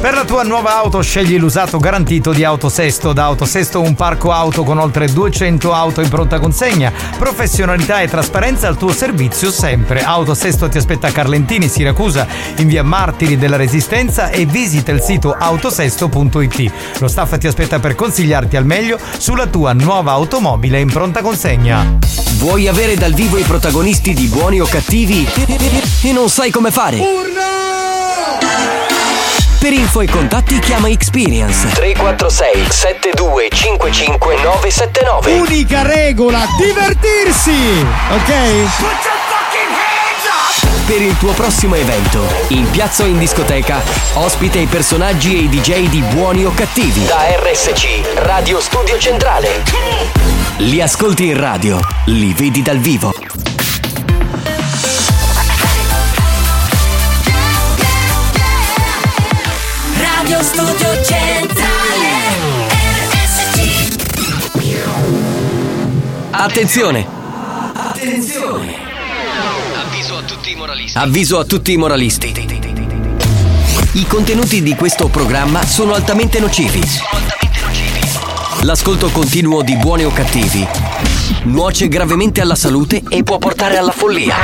Per la tua nuova auto scegli l'usato garantito di Autosesto. Da Autosesto un parco auto con oltre 200 auto in pronta consegna. Professionalità e trasparenza al tuo servizio sempre. Autosesto ti aspetta a Carlentini, Siracusa, in via Martiri della Resistenza e visita il sito autosesto.it. Lo staff ti aspetta per consigliarti al meglio sulla tua nuova automobile in pronta consegna. Vuoi avere dal vivo i protagonisti di buoni o cattivi e non sai come fare? Per info e contatti chiama Experience 346 7255 979 Unica regola, divertirsi! Ok? Per il tuo prossimo evento, in piazza o in discoteca, ospita i personaggi e i DJ di buoni o cattivi. Da RSC, Radio Studio Centrale. Li ascolti in radio, li vedi dal vivo. Radio Studio Centrale RSC Attenzione! Attenzione! Avviso a tutti i moralisti. Avviso a tutti i moralisti. I contenuti di questo programma sono altamente nocivi. L'ascolto continuo di buoni o cattivi nuoce gravemente alla salute e può portare alla follia.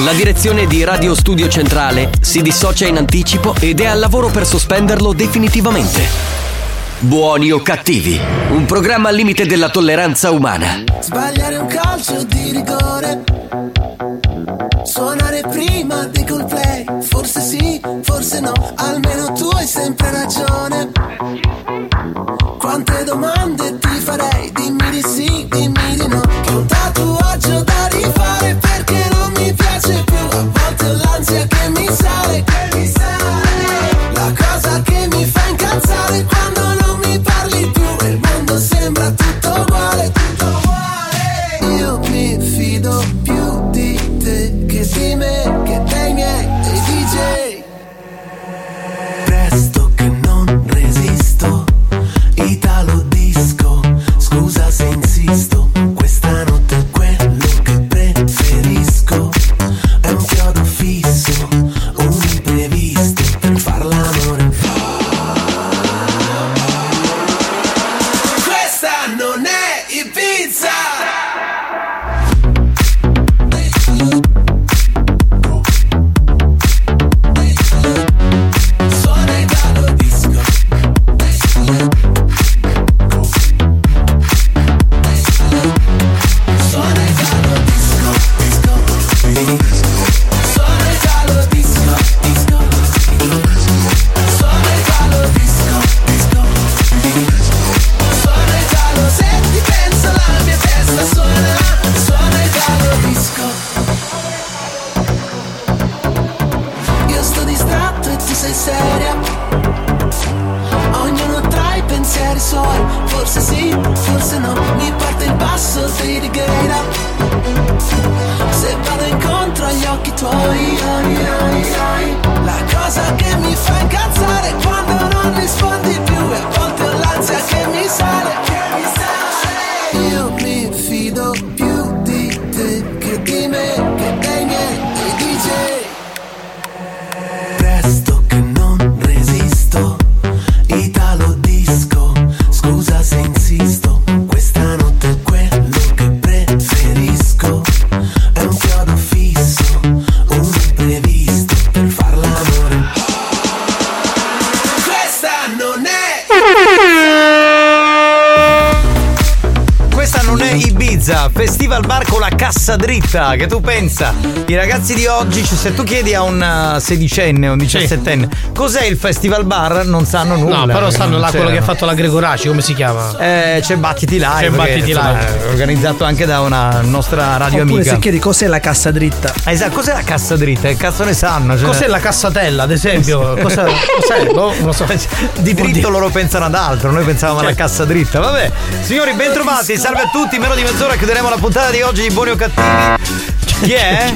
La direzione di Radio Studio Centrale si dissocia in anticipo ed è al lavoro per sospenderlo definitivamente. Buoni o cattivi, un programma al limite della tolleranza umana. Sbagliare un calcio di rigore Suonare prima di Coldplay Forse sì, forse no Almeno tu hai sempre ragione. Quante domande ti farei? Dimmi di sì, dimmi di no. Che un tatuaggio da rifare Perché non mi piace più. A volte l'ansia che mi sale Che mi sale. La cosa che mi fa incazzare che tu pensa? I ragazzi di oggi, cioè, se tu chiedi a un uh, sedicenne o un diciassettenne cos'è il Festival Bar, non sanno nulla. No, però sanno Non là quello che ha fatto la Gregoraci, come si chiama? Eh, c'è Battiti Live. C'è Battiti Live. Organizzato anche da una nostra radio Oppure amica. se chiedi cos'è la cassa dritta. Ah, esatto, cos'è la cassa dritta? Che cazzo ne sanno? Cioè- Cos'è la cassatella, ad esempio? Cosa, cos'è? Boh, non lo so. Di dritto loro pensano ad altro, noi pensavamo alla cassa dritta. Vabbè, signori, bentrovati, salve a tutti. Meno di mezz'ora chiuderemo la puntata di oggi di Buoni o Cattivi. Chi è?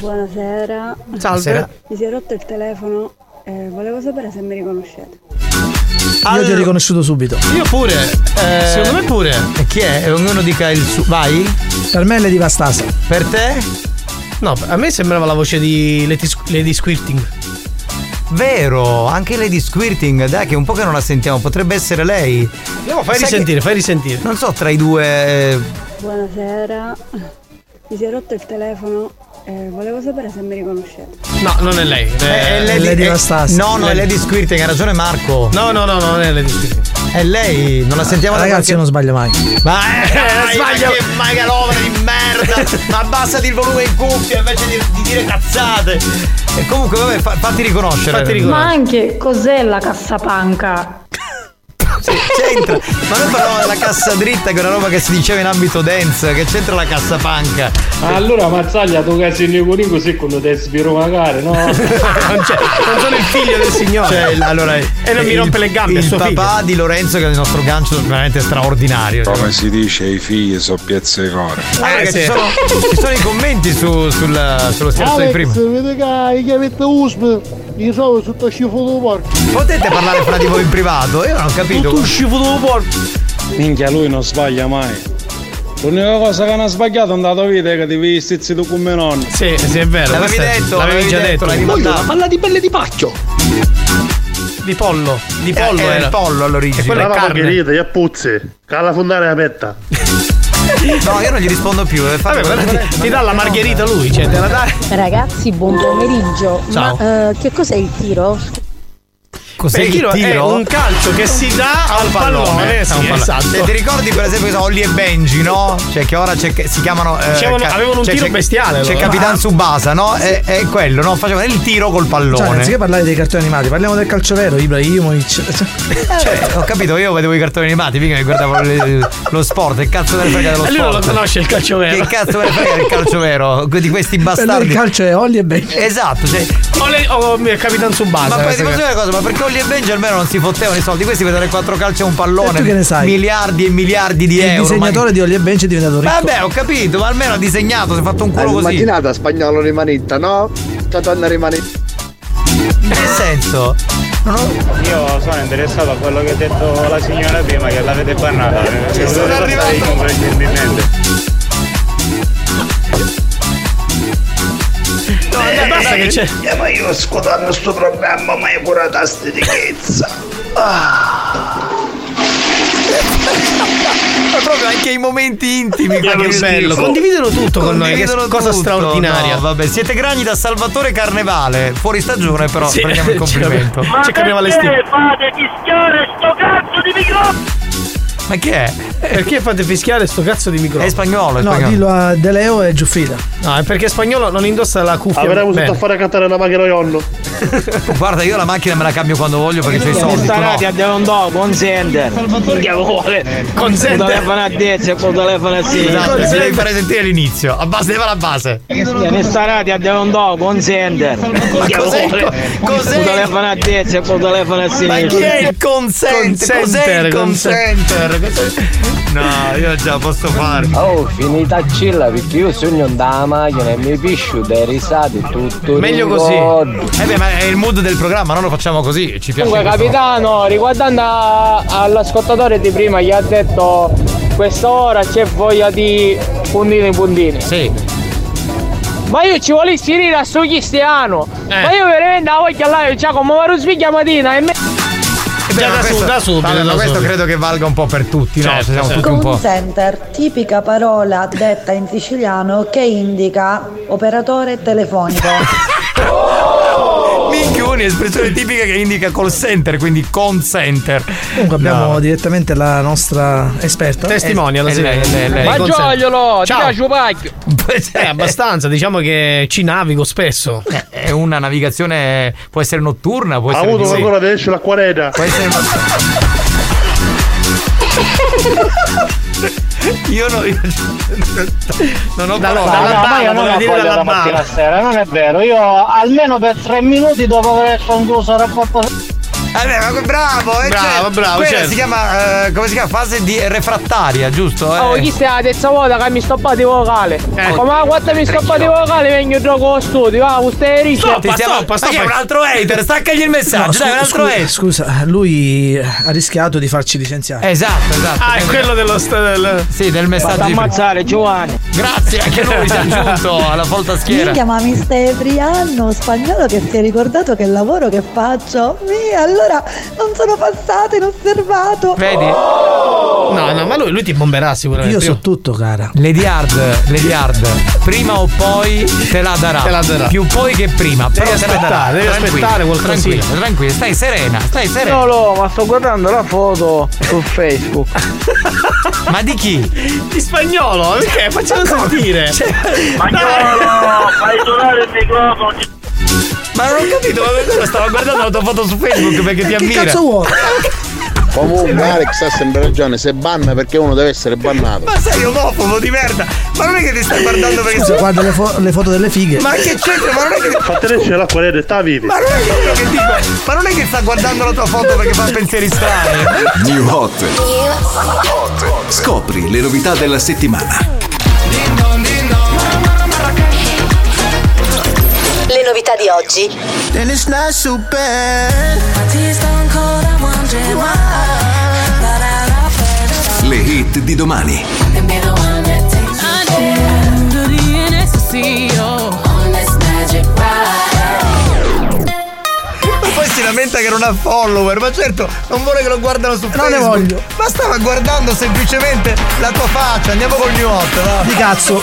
Buonasera. Salve. Buonasera. Mi si è rotto il telefono e volevo sapere se mi riconoscete. Io ti ho riconosciuto subito. Io pure. Eh, Secondo me pure. E chi è? E Ognuno dica il suo. Vai. Per me è Lady Vastasa. Per te? No, a me sembrava la voce di Lady, Lady Squirting. Vero, anche Lady Squirting, dai che è un po' che non la sentiamo, potrebbe essere lei. No, fai Sai risentire, che- fai risentire. Non so, tra i due... eh, Buonasera. Mi si è rotto il telefono e volevo sapere se mi riconoscete. No, non è lei. È, è Lady, Lady è- Anastasia. No, no, è Lady Squirting, ha ragione Marco. No, no, no, no, non è Lady Squirting. È lei, non la sentiamo da Ragazzi, io non sbaglio mai. Ma eh, sbaglio. ma che magalovra di merda! ma abbassati il volume in cuffia invece di, di dire cazzate! E comunque, vabbè, fa- fatti riconoscere. Ma anche cos'è la cassapanca? Sì, c'entra. Ma noi parlavamo della cassa dritta, che è una roba che si diceva in ambito dance, che c'entra la cassa panca. Allora Mazzaglia tu che sei Nicolino così quando ti sviro magari, no? non, c'è, non sono il figlio del signore. Cioè, il- allora, e non mi il- rompe le gambe, è Il suo papà figlio. di Lorenzo, che è il nostro gancio veramente straordinario. Come si dice, i figli sono piezze di core. Ah, perché ci, sono, ci sono i commenti su, sul, sullo scherzo di prima. vede che hai chiavetta USB, mi trovo sotto schifo di porco. Potete parlare fra di voi in privato? Io non ho capito. Tutto schifo di porco. Minchia lui non sbaglia mai. L'unica cosa che non ha sbagliato è andato a vedere che devi vestirsi tu come nonno. Sì, sì, è vero. L'avevi detto, l'avevi l'avevi già detto, detto. mandato. Parla di pelle di pacchio. Di pollo. Di pollo Eh, era il pollo all'origine. E quella è carne. margherita, e puzzi. Cala fondare la petta. No, io non gli rispondo più. eh, Vabbè, ma ti, ti dà la margherita lui, cioè te la dai. Ragazzi, buon pomeriggio. Ciao. Ma eh, che cos'è il tiro? Cos'è il tiro è un calcio che si dà al pallone. pallone, sì, pallone. esatto. Ti ricordi per esempio sono Olli e Benji, no? Cioè che ora c'è- si chiamano. eh, Facevano- avevano un tiro c'è- bestiale, C'è loro. Capitan Subasa, no? È, è quello, no? Facevano il tiro col Cioè, pallone. anziché parlare dei cartoni animati, parliamo del calcio vero, Ibrahimovic. Cioè, ho capito, io vedevo i cartoni animati, mica mi guardavo le- lo sport, che cazzo ne frega dello E lui sport? non lo conosce il calcio vero. Che cazzo ne frega del calcio vero? Di questi bastardi. il calcio è Olli e Benji. Esatto, cioè, O, le, o il Capitan Subasa. ma poi ti posso dire una cosa, ma perché Olli e Benji almeno non si fottevano i soldi? Questi vedono quattro calci a un pallone. E tu che ne sai? Miliardi e miliardi di Il euro. disegnatore di Olli e Benji è diventato ricco. Vabbè, ho capito, ma almeno ha disegnato, si è fatto un culo così. Immaginata spagnolo rimanetta, no? Totonna rimanetta. In che senso? Io sono interessato a quello che ha detto la signora prima che l'avete bannata. Sono arrivato. No, dai, basta che c'è. Eh, ma io ascoltando sto programma mai pure tasti di chezza. Ma proprio anche i momenti intimi. Ma che bello, di- condividono tutto con noi, che Condividono cosa tutto. straordinaria. No, vabbè, siete grani da Salvatore Carnevale. Fuori stagione, però Sì, prendiamo il complimento. Ma Ci capiamo le stime. fate fischiare sto cazzo di microfono? Ma che è? Perché fate fischiare sto cazzo di microfono? È spagnolo, è No, spagnolo. dillo a De Leo e Giuffrida. No, è perché spagnolo non indossa la cuffia. Avremmo bene. tutto a fare cantare una macchina ionno. Guarda, io la macchina me la cambio quando voglio perché c'ho i soldi. tu no. Starati a un dopo, un sender. Che vuole? Consente. Con telefono a destra e con telefono a sinistra. Esatto, ti devi fare sentire l'inizio. A base, leva la base. Ne starati a un dopo, un sender. Che cos'è il vuole? co- cos'è Con il- telefono a destra e con telefono a Ma sinistra. chi è il consente? Cos'è il consenter? No, io già posso fare. Oh, finita a cilla perché io sogno dalla macchina e mi piscio dai risate tutto. Meglio così. Eh beh, ma è il mood del programma, noi lo facciamo così. Ci piace. Comunque capitano, riguardando a- all'ascoltatore di prima gli ha detto questa ora c'è voglia di puntini puntini. Sì. Ma io ci volessi dire a sto cristiano. Eh. Ma io veramente la voglia là, io già come vado sveglia mattina e me. Già da su- questo- da subito, vabbè, ma da questo credo che valga un po' per tutti, no? Certo, Siamo certo. tutti un po'. center, tipica parola detta in siciliano che indica operatore telefonico. Minchioni, espressione tipica che indica call center, quindi con center. Comunque abbiamo No. direttamente la nostra esperta. È lei, è lei. Ma giogliolo, ti Ciao. piace un pacchio. Eh, abbastanza, diciamo che ci navigo spesso. È una navigazione, può essere notturna, può Ha essere. avuto di- ancora adesso l'acquareta. Può essere. Io no, io non ho parole. dalla- No, ma io non ho voglia la mattina a sera, non è vero. Io almeno per tre minuti dopo aver concluso il rapporto Ma bravo, eh, Bravo, cioè, bravo, certo. si chiama, eh, come si chiama? Fase di refrattaria, giusto? Eh. Oh, chi stai la terza volta che mi stoppate vocale? Come la quarta mi stoppate vocale vengo gioco allo studio, ah, questo è riccio. Ti stiamo- Ma che è un altro hater, staccagli il messaggio, No, dai, un scu- altro scu- hater. Scusa, lui ha rischiato di farci licenziare. Esatto, esatto. Ah, è quello dello del... Sì, del messaggio. di- ammazzare Giovanni. Grazie, anche lui si è aggiunto alla schiera. Minchia, ma mi stai Brianno spagnolo che si è ricordato che il lavoro che faccio. Mi, allora non sono passata inosservato. Vedi? No, no, ma lui, lui ti bomberà sicuramente. Io so tutto, cara. Lady Hard, Lady Hard, prima o poi te la darà. Te la darà. Più poi che prima. Devi però te la darà. aspettare, devi Tranquilla, aspettare qualcosina. Tranquilla, tranquilla, stai serena, stai serena. No, no, ma sto guardando la foto su Facebook. Ma di chi? Di spagnolo, perché? Facciamo sentire. Spagnolo, fai suonare il microfono. Ma non ho capito, ma quello stava guardando la tua foto su Facebook perché ti Che ammira. cazzo vuoi? Comunque Alex ha sempre ragione, se banna perché uno deve essere bannato. Ma sei omofobo di merda! Ma non è che ti stai guardando perché Scusa, guarda le, fo- le foto delle fighe. Ma che c'entra? Ma non è che. Fate esce l'acqua nera, sta vivi. Ma non è che, che dico. Ma non è che sta guardando la tua foto perché fa pensieri strani. New Hot. Scopri le novità della settimana. Le novità di oggi. Then it's not so bad. Le hit di domani. And. Poi si lamenta che non ha follower, ma certo, non vuole che lo guardano su Non ne Facebook. voglio. Ma stava guardando semplicemente la tua faccia. Andiamo col new hot, va. Di cazzo.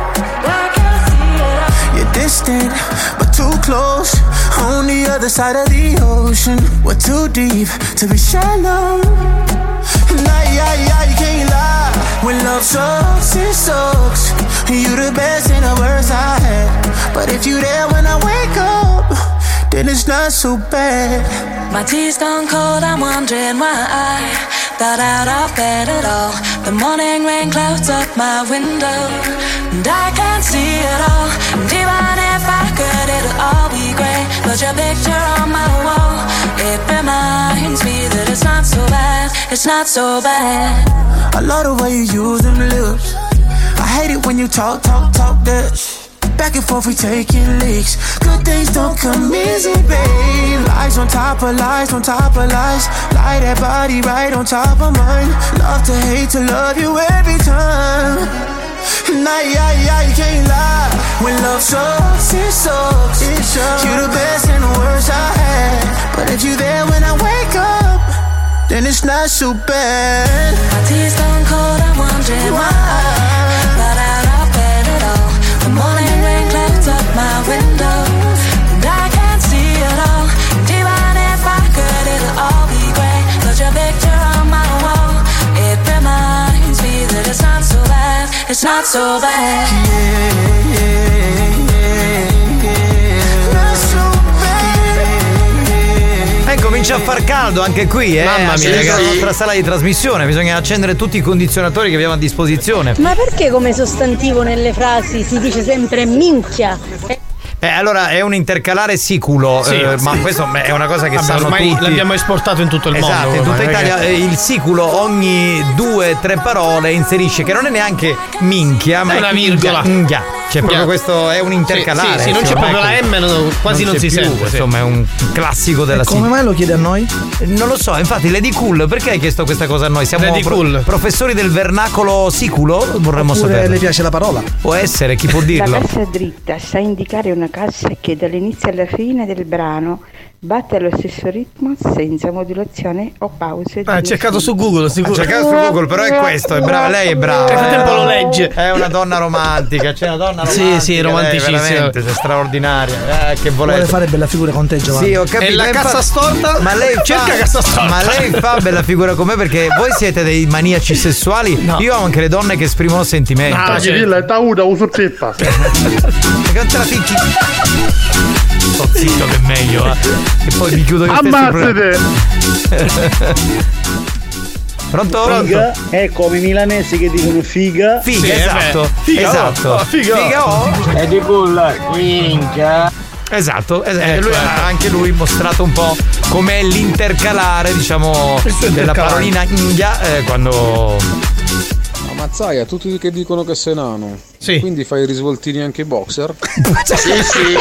Distant, but too close. On the other side of the ocean. We're too deep to be shallow. Nah, yeah, yeah, you can't lie. When love sucks, it sucks. You're the best and the worst I had. But if you're there when I wake up, then it's not so bad. My tea's gone cold, I'm wondering why I got out of bed at all. The morning rain clouds up my window, and I can't see it all. And even if I could, it'll all be grey. But your picture on my wall, it reminds me that it's not so bad, it's not so bad. I love the way you use them lips. I hate it when you talk, talk, talk that. Back and forth, we taking leaks. Good things don't come easy, babe. Lies on top of lies, on top of lies. Lie that body right on top of mine. Love to hate to love you every time. Nah, yeah, yeah, you can't lie. When love sucks, it sucks. It sucks. You're the best and the worst I had. But if you're there when I wake up, then it's not so bad. My tea's gone cold, I'm wondering why I bad, it's not so bad. Eh, comincia a far caldo anche qui, eh. Mamma mia, ragazzi. nostra sala di trasmissione. Bisogna accendere tutti i condizionatori che abbiamo a disposizione. Ma perché come sostantivo nelle frasi si dice sempre minchia? Eh, allora è un intercalare siculo, Sì, eh, sì. ma questo è una cosa che Vabbè, sanno ormai tutti. l'abbiamo esportato in tutto il esatto, mondo. in tutta Italia che- eh, il siculo ogni due tre parole inserisce, che non è neanche minchia, ma È una virgola. Minchia. Cioè, proprio questo è un intercalare. Sì, sì, non c'è proprio la M, no, quasi non c'è si più, sente, sì. Insomma, è un classico della E come mai lo chiede a noi? Non lo so, infatti Lady Cool, perché hai chiesto questa cosa a noi? Siamo Lady Cool. professori del vernacolo siculo? Vorremmo Oppure sapere. le piace la parola? Può essere, chi può La dirlo? cassa dritta sa indicare una cassa che dall'inizio alla fine del brano Batte allo stesso ritmo senza modulazione o pause. Ah, ha cercato su Google, sicuro. Ha cercato su Google, però è questo, è brava, lei è brava. Nel frattempo eh. lo legge. È una donna romantica, c'è una donna Sì, romantica. sì, lei, romanticissima. veramente, c'è straordinaria. Eh, che Vuole volete. fare bella figura con te, Giovanni. Sì, ho capito. E la lei cassa storta? Ma lei fa... Cerca cassa storta. Ma lei fa bella figura con me perché voi siete dei maniaci sessuali. Io ho anche le donne che esprimono sentimento. Ah, Cioè, certo. è tauda, uso trippa. Perché non te la picchi? Sto zitto che è meglio, eh. E poi mi chiudo io Ammazzate! Pronto? Figa è come i milanesi che dicono figa. Figa, Sì, eh esatto. Figa, esatto. oh, figa, oh. E di culla, minchia. Esatto, es- Ecco, lui ha anche lui mostrato un po' com'è l'intercalare, diciamo, della parolina India eh, quando. Mazzaia, tutti che dicono che sei nano. Sì. Quindi fai i risvoltini anche ai boxer? Sì, sì.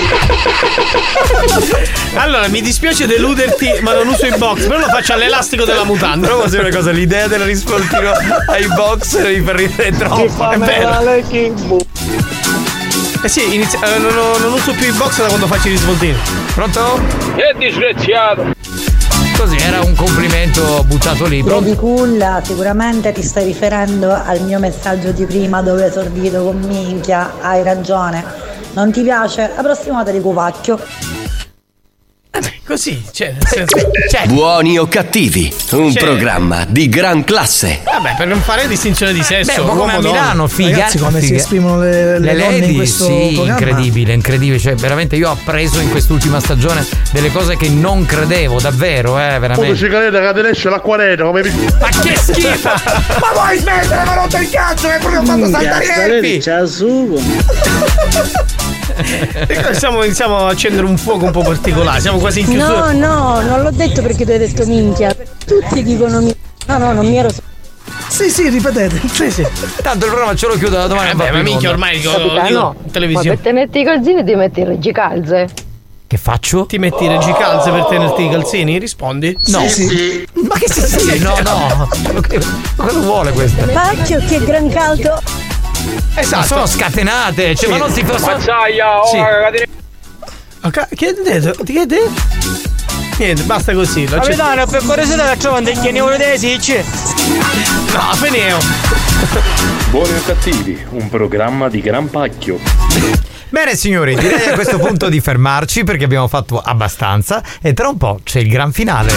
Allora, mi dispiace deluderti, ma non uso i box, però lo faccio all'elastico della mutanda. Però così una cosa, l'idea del rispoltino ai boxer mi fa ridere troppo. È vero. Eh sì, inizia- eh, non, non- non uso più i box da quando faccio i risvoltini. Pronto? Che disgraziato! Così era un complimento buttato lì. Lo Pronto? di culla, sicuramente ti stai riferendo al mio messaggio di prima dove ho esordito con minchia, hai ragione. Non ti piace? La prossima volta di cuvacchio. Così, cioè, nel senso. Cioè, Buoni o cattivi, un Sì. programma di gran classe. Vabbè, per non fare distinzione di sesso. Beh, un po' come a Milano, figa. Ragazzi, come si figa. esprimono le, le Le donne in lady, questo sì, programma? incredibile, incredibile. Cioè, veramente io ho appreso in quest'ultima stagione delle cose che non credevo, davvero, eh, Come veramente. cicaletta che te esce l'acqua nera, come Ma che schifo! Ma vuoi smettere? Ma rotto il cazzo, hai proprio fatto saltare i nervi! C'ha sugo. E Stiamo, iniziamo a accendere un fuoco un po' particolare. Siamo quasi in chiusura. No, no, non l'ho detto perché tu hai detto minchia. Tutti dicono minchia. No, no, non mi ero. Sì, sì, ripetete. Sì, sì. Tanto il programma ce lo chiudo da domani. Eh beh, ma in minchia ormai dico, Capitano, dico in ma televisione. per tenerti i calzini ti metti il reggicalze. Che faccio? Ti metti i reggicalze per tenerti i calzini? Rispondi? No. Ma che si sì, no, no. Cosa vuole questa? Pacchio che gran caldo. Esatto. Sono scatenate, cioè, ma non si fa Mazzaia, oh, Sì. ragazzi. Ok, Che hai detto? Che hai detto? Niente, basta così. lo. Capitano, per curiosità la trovano degli anni dei sicci. No, Feneo. Buoni o cattivi, un programma di gran pacchio. Bene signori, direi a questo punto di fermarci perché abbiamo fatto abbastanza e tra un po' c'è il gran finale.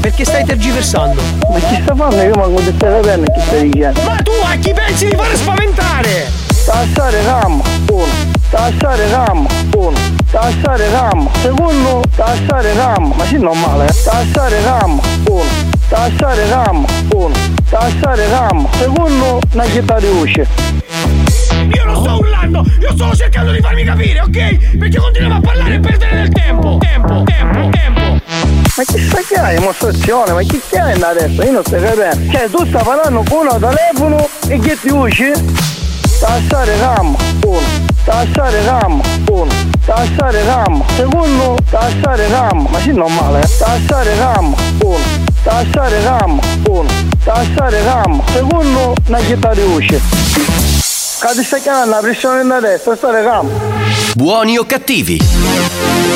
Perché stai tergiversando? Ma chi sta fanno? Io manco di stai capendo chi stai dicendo. Ma tu a chi pensi di fare spaventare? Tassare RAM, uno. Tassare RAM, uno. Tassare RAM, secondo. Tassare RAM, ma sì normale, eh. Tassare RAM, uno. Tassare RAM, uno. Tassare RAM, secondo. Una città di usce. Io non sto urlando, io sto cercando di farmi capire, ok? Perché continuiamo a parlare e perdere del tempo. Tempo, tempo, tempo. Ma chi sta che hai? Dimostrazione, ma chi stai adesso? Io non sto capendo. Cioè tu stai parlando con uno telefono e che ti usci? Tassare RAM, uno. Tassare RAM, uno. Tassare RAM, secondo. Tassare RAM, ma sì normale, eh. Tassare RAM, uno. Tassare RAM, uno. Tassare RAM, secondo. Una città di usci. Stai chiamando la pressione da destra, stare RAM. Buoni o cattivi,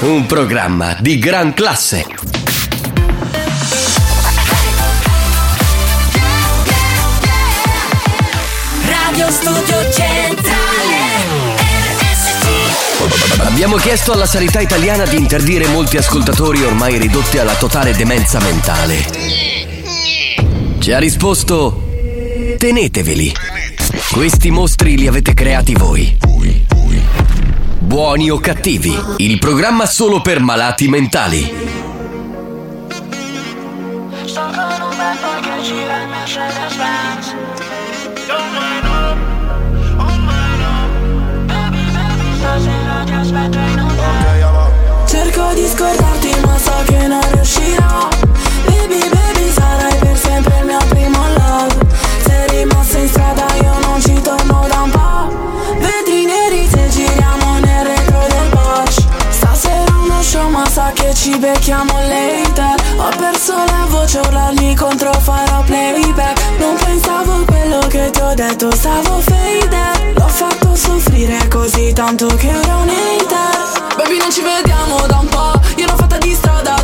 un programma di gran classe. Radio Studio Centrale RSC Abbiamo chiesto alla sanità italiana di interdire molti ascoltatori ormai ridotti alla totale demenza mentale. Ci ha risposto: teneteveli. Questi mostri li avete creati voi. Buoni o cattivi, il programma solo per malati mentali. Cerco di scordarti ma so che non riuscirò Baby baby sarai per sempre il mio primo che ci becchiamo later. Ho perso la voce urlarmi contro farò playback. Non pensavo a quello che ti ho detto Stavo faded L'ho fatto soffrire così tanto che ora un hater Baby non ci vediamo da un po' Io l'ho fatta di strada,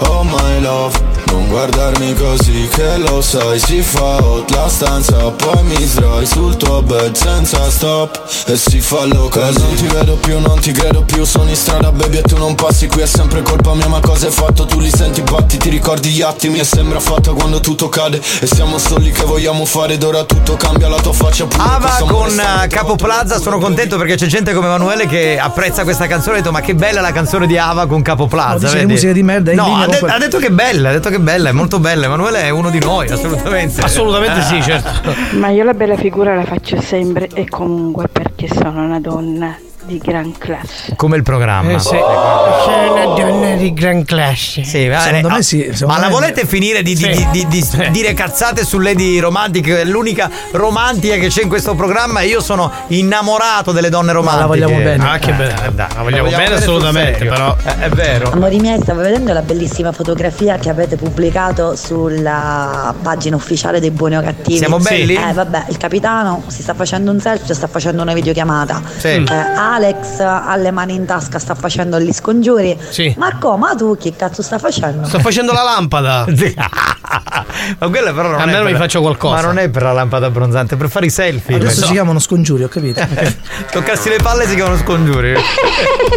oh my love Non guardarmi così che lo sai Si fa hot la stanza Poi mi sdrai sul tuo bed senza stop E si fa loca Non ti vedo più, non ti credo più Sono in strada baby e tu non passi Qui è sempre colpa mia ma cosa hai fatto? Tu li senti batti, ti ricordi gli attimi E sembra fatta quando tutto cade E siamo soli che vogliamo fare Ed ora tutto cambia la tua faccia pure Ava con eh, Capo Plaza, sono contento perché c'è gente come Emanuele che apprezza questa canzone. Ha detto: Ma che bella la canzone di Ava con Capo Plaza. No, vedi? musica di merda, No, ha, de- ha detto che è bella, ha detto che è bella, è molto bella. Emanuele è uno di noi, assolutamente. Assolutamente sì, certo. Ma io la bella figura la faccio sempre e comunque perché sono una donna di gran classe. Come il programma. Eh, sì. C'è una donna di gran classe. Sì, va bene. Secondo me Ah, sì, secondo Ma la me- volete finire di, di- Sì. di- di- di dire cazzate su Lady Romantic? È l'unica romantica che c'è in questo programma e io sono innamorato delle donne romantiche. la vogliamo bene. Ah, che bella. Eh, dai, La vogliamo bene assolutamente, però. Eh, è vero. Amori miei, stavo vedendo la bellissima fotografia che avete pubblicato sulla pagina ufficiale dei buoni o cattivi. Siamo belli? Eh, vabbè, il capitano si sta facendo un selfie, sta facendo una videochiamata. Sì. Eh, Alex ha le mani in tasca, sta facendo gli scongiuri. Sì. Marco, ma tu che cazzo sta facendo? Sto facendo la lampada. ma quella però non è Almeno mi faccio qualcosa. Ma non è per la lampada abbronzante, è per fare i selfie. Adesso si chiamano scongiuri, ho capito. Toccassi le palle si chiamano scongiuri.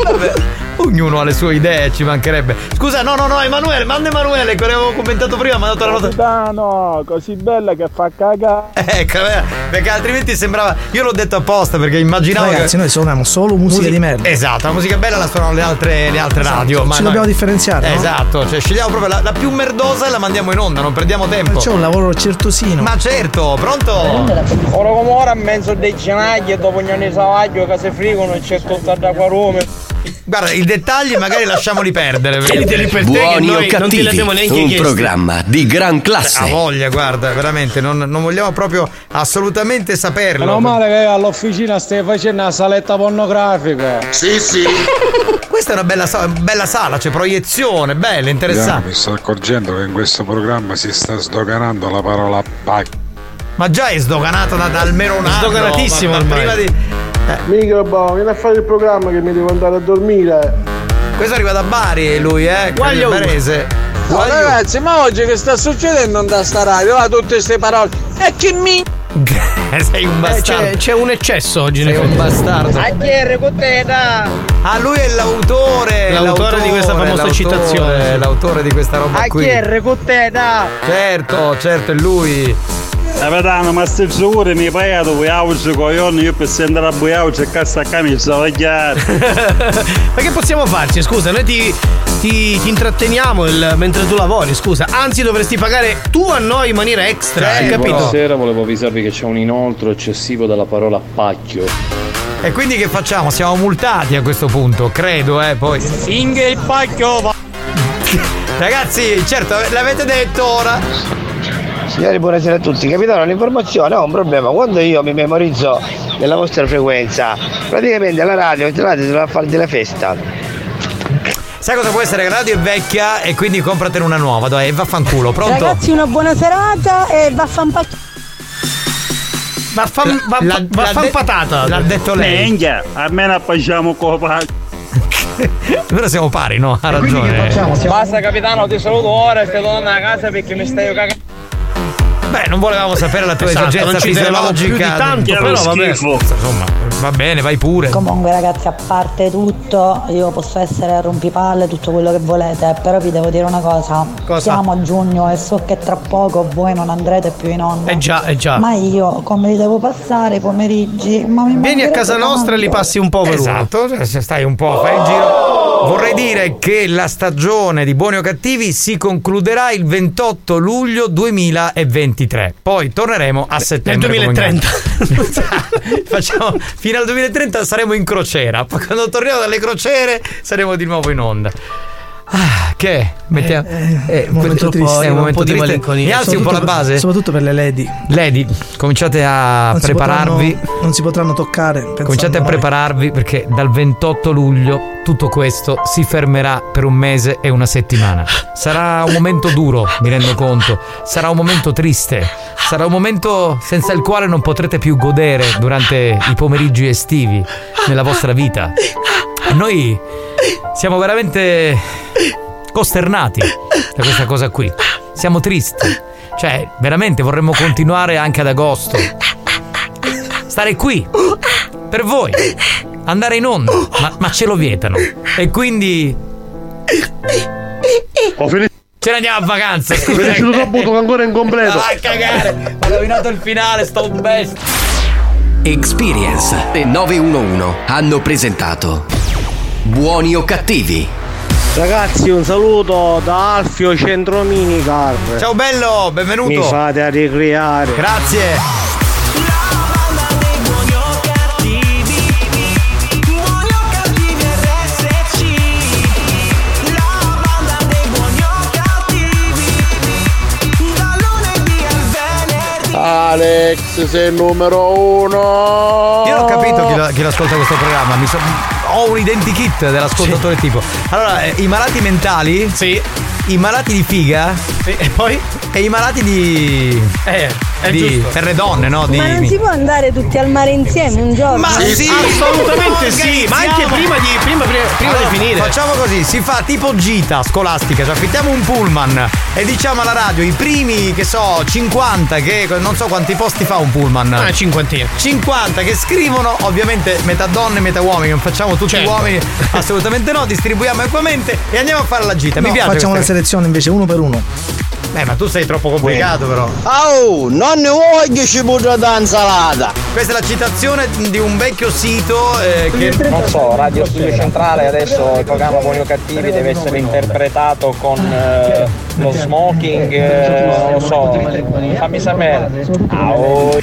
Vabbè, ognuno ha le sue idee, ci mancherebbe. Scusa, no, no, no, Emanuele, manda Emanuele, che avevo commentato prima, mi ha dato la nota. Capitano, così bella che fa cagare. Ecco, eh, perché altrimenti sembrava. Io l'ho detto apposta perché immaginavo. Ragazzi, che... noi suoniamo solo musica di merda. Esatto, la musica bella la suonano le altre, le altre Esatto, radio. ci ma noi- dobbiamo differenziare, no? Esatto, cioè scegliamo proprio la, la più merdosa e la mandiamo in onda, non perdiamo tempo. C'è un lavoro certosino. Ma certo, pronto? Ora come ora in mezzo dei cenagli e dopo ogni anno di savaggio che si frigono e c'è tutta l'acqua rome. Guarda, i dettagli magari lasciamoli perdere. perché- Tieniteli per te che Buoni o noi non te li abbiamo cattivi, neanche un chiesti. programma di gran Ha classe. voglia, guarda, veramente, non, non vogliamo proprio assolutamente saperlo. Meno male che all'officina stai facendo una saletta pornografica. Sì, sì. Questa è una bella, bella sala, c'è proiezione, bella, interessante. Mi sto accorgendo che in questo programma si sta sdoganando la parola pacchio. Ma già è sdoganata da, da almeno un anno. Sdoganatissimo ma- ma prima di. Microbo, vieni a fare il programma che mi devo andare a dormire. Questo arriva da Bari lui, eh? Guagliò. Barese. No, ragazzi, ma oggi che sta succedendo da sta radio? Va tutte queste parole. E che mi. Sei un Eh, bastardo. c'è, c'è un eccesso oggi Sei un bastardo. A chi con te da? Ah, lui è l'autore. L'autore di questa famosa l'autore, citazione. L'autore di questa roba A qui. chi con te da? Certo, certo, è lui. Capitano, ma stai sicuro mi pagato voi auto coglioni io per andare a buiao c'è cassa a camicia a vagliare. Ma che possiamo farci? Scusa, noi ti, ti- ti intratteniamo il- mentre tu lavori, scusa. Anzi, dovresti pagare tu a noi in maniera extra, hai capito? Buonasera, volevo avvisarvi che c'è un inoltro eccessivo della parola pacchio. E quindi che facciamo? Siamo multati a questo punto, credo, eh, poi. Singhe il pacchio. Ragazzi, certo, l'avete detto ora. Signori, buonasera a tutti. Capitano, l'informazione ho un problema. Quando io mi memorizzo nella vostra frequenza, praticamente la radio entrate se la fare della festa. Sai cosa può essere? La radio è vecchia e quindi compratene una nuova, dai, e vaffanculo, pronto? Ragazzi, una buona serata e vaffanpacchio. Vaffan, La- la- vaffan l'ha de- patata. L'ha detto lei. Minchia, almeno facciamo copa. Ora siamo pari, no? Ha ragione. Basta capitano, ti saluto ora e sto tornando a casa perché mi stai cagando. Beh, non volevamo sapere la tua Esatto, più fisiologica. di tanto, però vabbè. Insomma, va bene, vai pure. Comunque ragazzi, a parte tutto, io posso essere rompipalle, tutto quello che volete, però vi devo dire una cosa. Cosa? Siamo a giugno e so che tra poco voi non andrete più in onda. Eh già, eh già. Ma io come li devo passare i pomeriggi? Ma mi Vieni a casa nostra e li passi un po' per uno. Esatto, se stai un po', fai il giro. Vorrei dire che la stagione di Buoni o Cattivi si concluderà il 28 luglio 2023. Poi torneremo a settembre. Nel come 2030. ogni anno. Facciamo, fino al 2030 saremo in crociera. Poi quando torniamo dalle crociere saremo di nuovo in onda. Ah, che? è? Mettiamo, eh, un momento triste. è un Un momento po' di triste. malinconia. Alzi un po' la base? Soprattutto per le lady. Lady, cominciate a Non si prepararvi. potranno- non si potranno toccare. Cominciate a noi. prepararvi perché dal 28 luglio tutto questo si fermerà per un mese e una settimana. Sarà un momento duro, mi rendo conto. Sarà un momento triste. Sarà un momento senza il quale non potrete più godere durante i pomeriggi estivi nella vostra vita. Noi siamo veramente costernati da questa cosa qui. Siamo tristi. Cioè, veramente vorremmo continuare anche ad agosto. Stare qui per voi, andare in onda, ma, ma ce lo vietano. E quindi. Ho finito. Ce ne andiamo a vacanza. Finisci tutto il butto che ancora è incompleto. Vai a cagare! Ho rovinato il finale, sto un bestia. Experience e 911 hanno presentato Buoni o cattivi? Ragazzi, un saluto da Alfio Centro Minicar. Ciao bello, benvenuto. Mi fate a ricreare. Grazie. Alex, sei il numero uno. Io non ho capito chi, lo- chi l'ascolta questo programma. Mi so- ho un identikit dell'ascoltatore tipo. Allora, eh, i malati mentali? Sì. I malati di figa? Sì, e poi? E i malati di. Eh, di, giusto. per le donne, no? Di, Ma non si può andare tutti al mare insieme un giorno? Ma sì, assolutamente sì, ma anche prima di, prima, prima, prima Allora, di finire. Facciamo così, si fa tipo gita scolastica, cioè affittiamo un pullman e diciamo alla radio i primi, che so, 50, che non so quanti posti fa un pullman. Ah, cinquantina. 50 che scrivono, ovviamente metà donne, metà uomini, non facciamo tutti Certo. uomini, assolutamente no, distribuiamo equamente e andiamo a fare la gita. Mi No, piace. facciamo una questa- selezione invece uno per uno. Eh, ma tu sei troppo complicato però. Oh, non ne voglio cipolla d'insalata. Questa è la citazione di un vecchio sito eh, che Non so, Radio Studio Centrale adesso il programma Buoni o Cattivi deve essere interpretato con eh, lo smoking, eh, non lo so, fammi sapere. Au.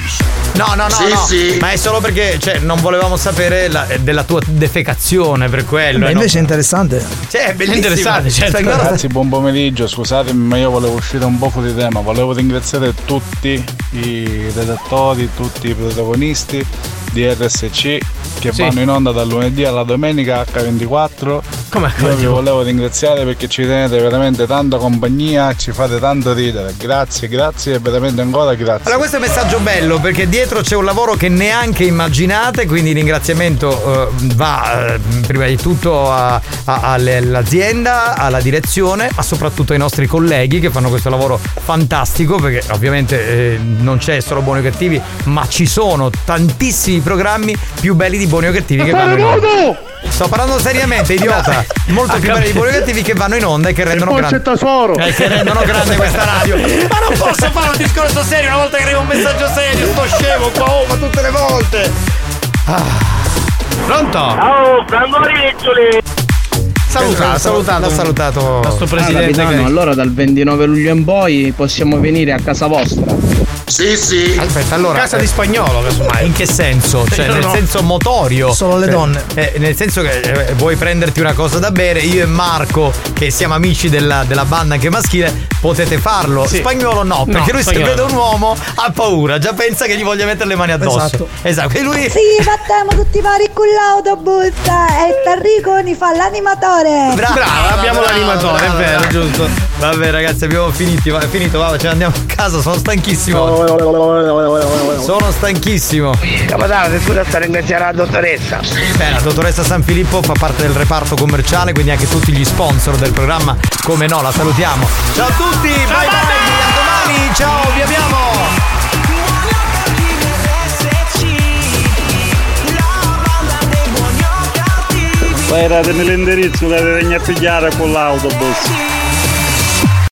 No, no, no, Sì, no. sì. Ma è solo perché cioè, non volevamo sapere la- della tua defecazione per quello. Beh, eh, invece è interessante. no? Cioè, è bellissimo. interessante, certo. Ragazzi, buon pomeriggio. Scusatemi, ma io volevo uscire un po' fuori tema. Volevo ringraziare tutti i redattori, tutti i protagonisti di RSC che Sì. vanno in onda dal lunedì alla domenica H24. Come Io vi volevo ringraziare perché ci tenete veramente tanta compagnia, ci fate tanto ridere. Grazie, grazie e veramente ancora grazie. Allora questo è un messaggio bello perché dietro c'è un lavoro che neanche immaginate, quindi il ringraziamento eh, va eh, prima di tutto a- a- all'azienda, alla direzione, ma soprattutto ai nostri colleghi che fanno questo lavoro fantastico perché ovviamente eh, non c'è solo buoni o cattivi, ma ci sono tantissimi programmi più belli di buoni o cattivi che vanno in onda. Sto parlando seriamente, idiota. Molto più belli di buoni o cattivi che vanno in onda e che rendono poi grande. Eh, che rendono grande questa radio. Ma non posso fare un discorso serio una volta che arriva un messaggio serio, sto scemo qua, oh, ma tutte le volte. Pronto? Oh, Frangoriccioli! Saluta, salutato. L'ho salutato. Nostro Ah, presidente. capitano, che- allora dal 29 luglio in poi possiamo venire a casa vostra. Sì, sì. Aspetta, allora. Casa di eh, spagnolo, casomai. In che senso? Cioè, No, nel no. senso motorio. Solo le Cioè, donne. eh, nel senso che eh, vuoi prenderti una cosa da bere, io e Marco, che siamo amici della, della banda anche maschile, potete farlo. Sì. Spagnolo no, No, perché lui spagnolo se vede un uomo ha paura, già pensa che gli voglia mettere le mani addosso. Esatto. Esatto. E lui. Sì, battiamo tutti pari con l'autobus e Tarrico ne fa l'animatore. Brava, abbiamo l'animatore, è vero, giusto. Vabbè, ragazzi, abbiamo finito. Va, finito, va, ce ne andiamo a casa. Sono stanchissimo. Sono stanchissimo. Capitano, se scusa sta ringraziare la dottoressa. Beh, la dottoressa San Filippo fa parte del reparto commerciale, quindi anche tutti gli sponsor del programma, come no, la salutiamo. Ciao a tutti, bye bye, a domani! ciao, vi abbiamo! Poi datemi l'indirizzo che venire a pigliare con l'autobus.